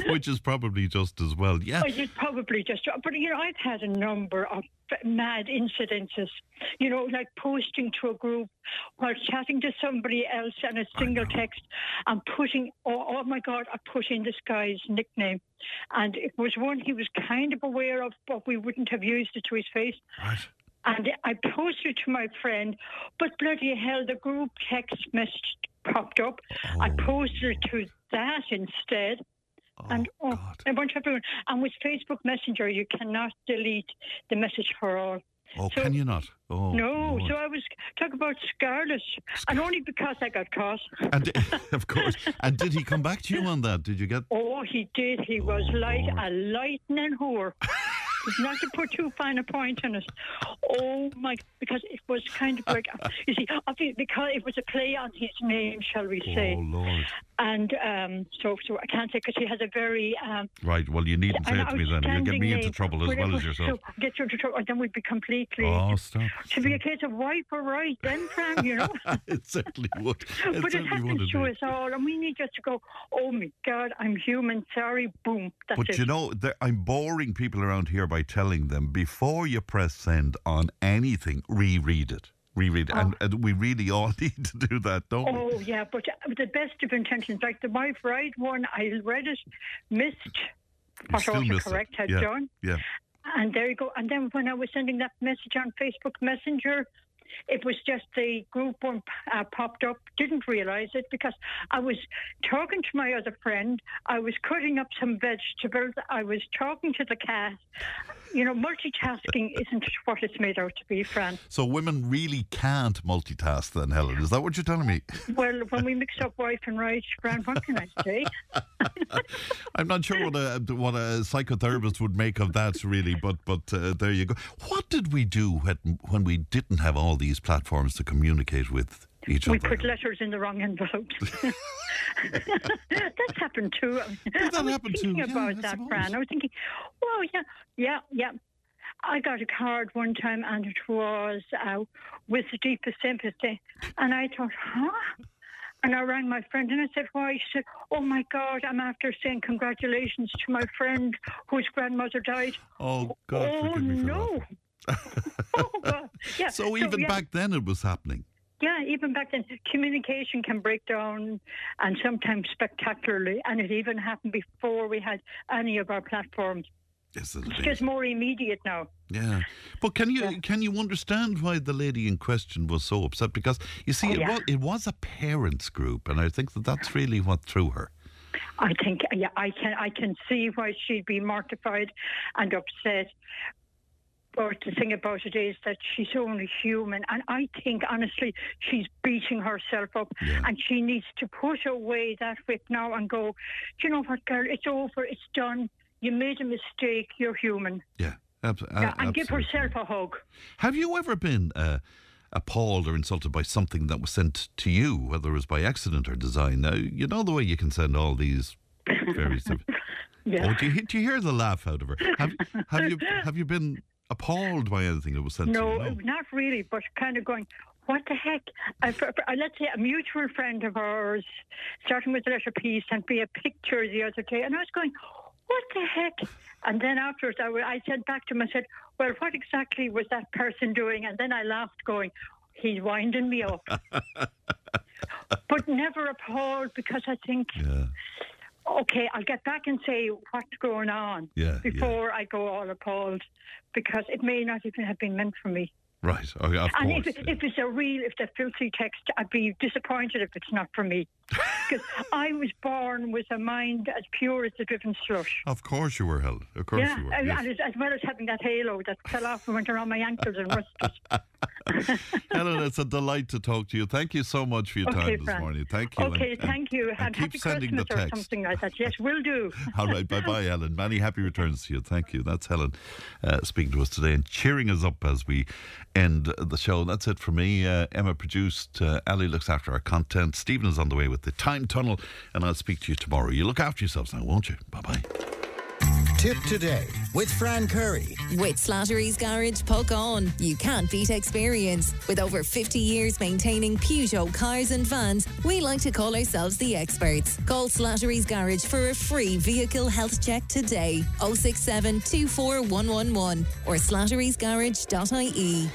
Which is probably just as well. Yeah. I did probably just, but you know, I've had a number of mad incidences. You know, like posting to a group while chatting to somebody else and a single text and putting, oh, oh my God, I put in this guy's nickname. And it was one he was kind of aware of, but we wouldn't have used it to his face. Right. And I posted to my friend, but bloody hell, the group text message popped up. I oh. posted it to that instead. Oh, and oh, a bunch of everyone. And with Facebook Messenger, you cannot delete the message for all. Oh, So- can you not? Oh, no, Lord. so I was talking about Scarlet, and only because I got caught. And of course. And did he come back to you on that? Did you get? Oh, he did. He was oh, like a lightning whore. Not to put too fine a point on it. Oh my! Because it was kind of like you see, because it was a play on his name, shall we say? Oh Lord. And um, so, so I can't say because he has a very um, Right. Well, you needn't say it to me then. You'll get me into trouble as Well, as yourself. So get you into trouble, and then we'd be completely. Oh, stop. To be a case of wipe or right, then, Fran, you know. it certainly would. It but it certainly would happens to us all, and we need just to go. Oh my God, I'm human. Sorry, boom. That's But it. you know, I'm boring people around here by telling them before you press send on anything, reread it. Reread it. And, and we really all need to do that, don't we? Oh yeah, but uh, the best of intentions, like the my right one, I read it, missed what still missed it. autocorrect had Yeah, done, Yeah. and there you go. And then when I was sending that message on Facebook Messenger, it was just the group one uh, popped up. Didn't realise it because I was talking to my other friend. I was cutting up some vegetables. I was talking to the cat. You know, multitasking isn't what it's made out to be, Fran. So women really can't multitask then, Helen. Is that what you're telling me? Well, when we mix up wife and right, Fran, what can I say? I'm not sure what a what a psychotherapist would make of that, really. But but uh, there you go. What did we do when when we didn't have all these platforms to communicate with each We other? We put letters in the wrong envelopes. That's happened too. Did that I was happened thinking yeah, about I that, Fran. I was thinking, oh yeah, yeah, yeah. I got a card one time, and it was uh, with the deepest sympathy, and I thought, huh. And I rang my friend and I said, Why? She said, Oh my God, I'm after saying congratulations to my friend whose grandmother died. Oh God, oh forgive me for no. Oh. Yeah. So even yeah. back then it was happening. Yeah, even back then, communication can break down and sometimes spectacularly. And it even happened before we had any of our platforms. Yes, It's just more immediate now. Yeah, but can you can you understand why the lady in question was so upset? Because you see, Oh, it yeah. was it was a parents group, and I think that that's really what threw her. I think, yeah, I can, I can see why she'd be mortified and upset. But the thing about it is that she's only human, and I think honestly she's beating herself up, and she needs to put away that whip now and go. Do you know what, girl? It's over. It's done. You made a mistake. You're human. Yeah, ab- Yeah, and give herself a hug. Have you ever been uh, appalled or insulted by something that was sent to you, whether it was by accident or design? Now you know the way you can send all these sim- Yeah. Oh, do you, do you hear the laugh out of her? Have, have you have you been appalled by anything that was sent to No, not really, but kind of going, what the heck? I, let's say a mutual friend of ours, starting with the letter P, sent me a picture the other day, and I was going, what the heck? And then afterwards, I, I said back to him, I said, well, what exactly was that person doing? And then I laughed, going, he's winding me up. but never appalled because I think, okay, I'll get back and say what's going on Yeah, yeah. before I go all appalled because it may not even have been meant for me. Right. Oh, of and course. if, if it's a real, if the filthy text, I'd be disappointed if it's not for me. Because I was born with a mind as pure as the driven slush. Of course you were, Helen. Of course yeah, you were. yes. and as, well as having that halo that fell off and went around my ankles and rusted. Helen, it's a delight to talk to you. Thank you so much for your Okay, time this morning. Thank you. Okay, and- thank you. and And keep happy sending the Christmas or text. something like that. Yes, will do. All right, bye bye, Helen. Many happy returns to you. Thank you. That's Helen uh, speaking to us today and cheering us up as we end the show. That's it for me. Uh, Emma produced, uh, Ali looks after our content. Stephen is on the way with with the time tunnel, and I'll speak to you tomorrow. You look after yourselves now, won't you? Bye bye. Tipp today with Fran Curry. With Slattery's Garage, Puckane. You can't beat experience. With over 50 years maintaining Peugeot cars and vans, we like to call ourselves the experts. Call Slattery's Garage for a free vehicle health check today. 067 24111 or slatterysgarage.ie.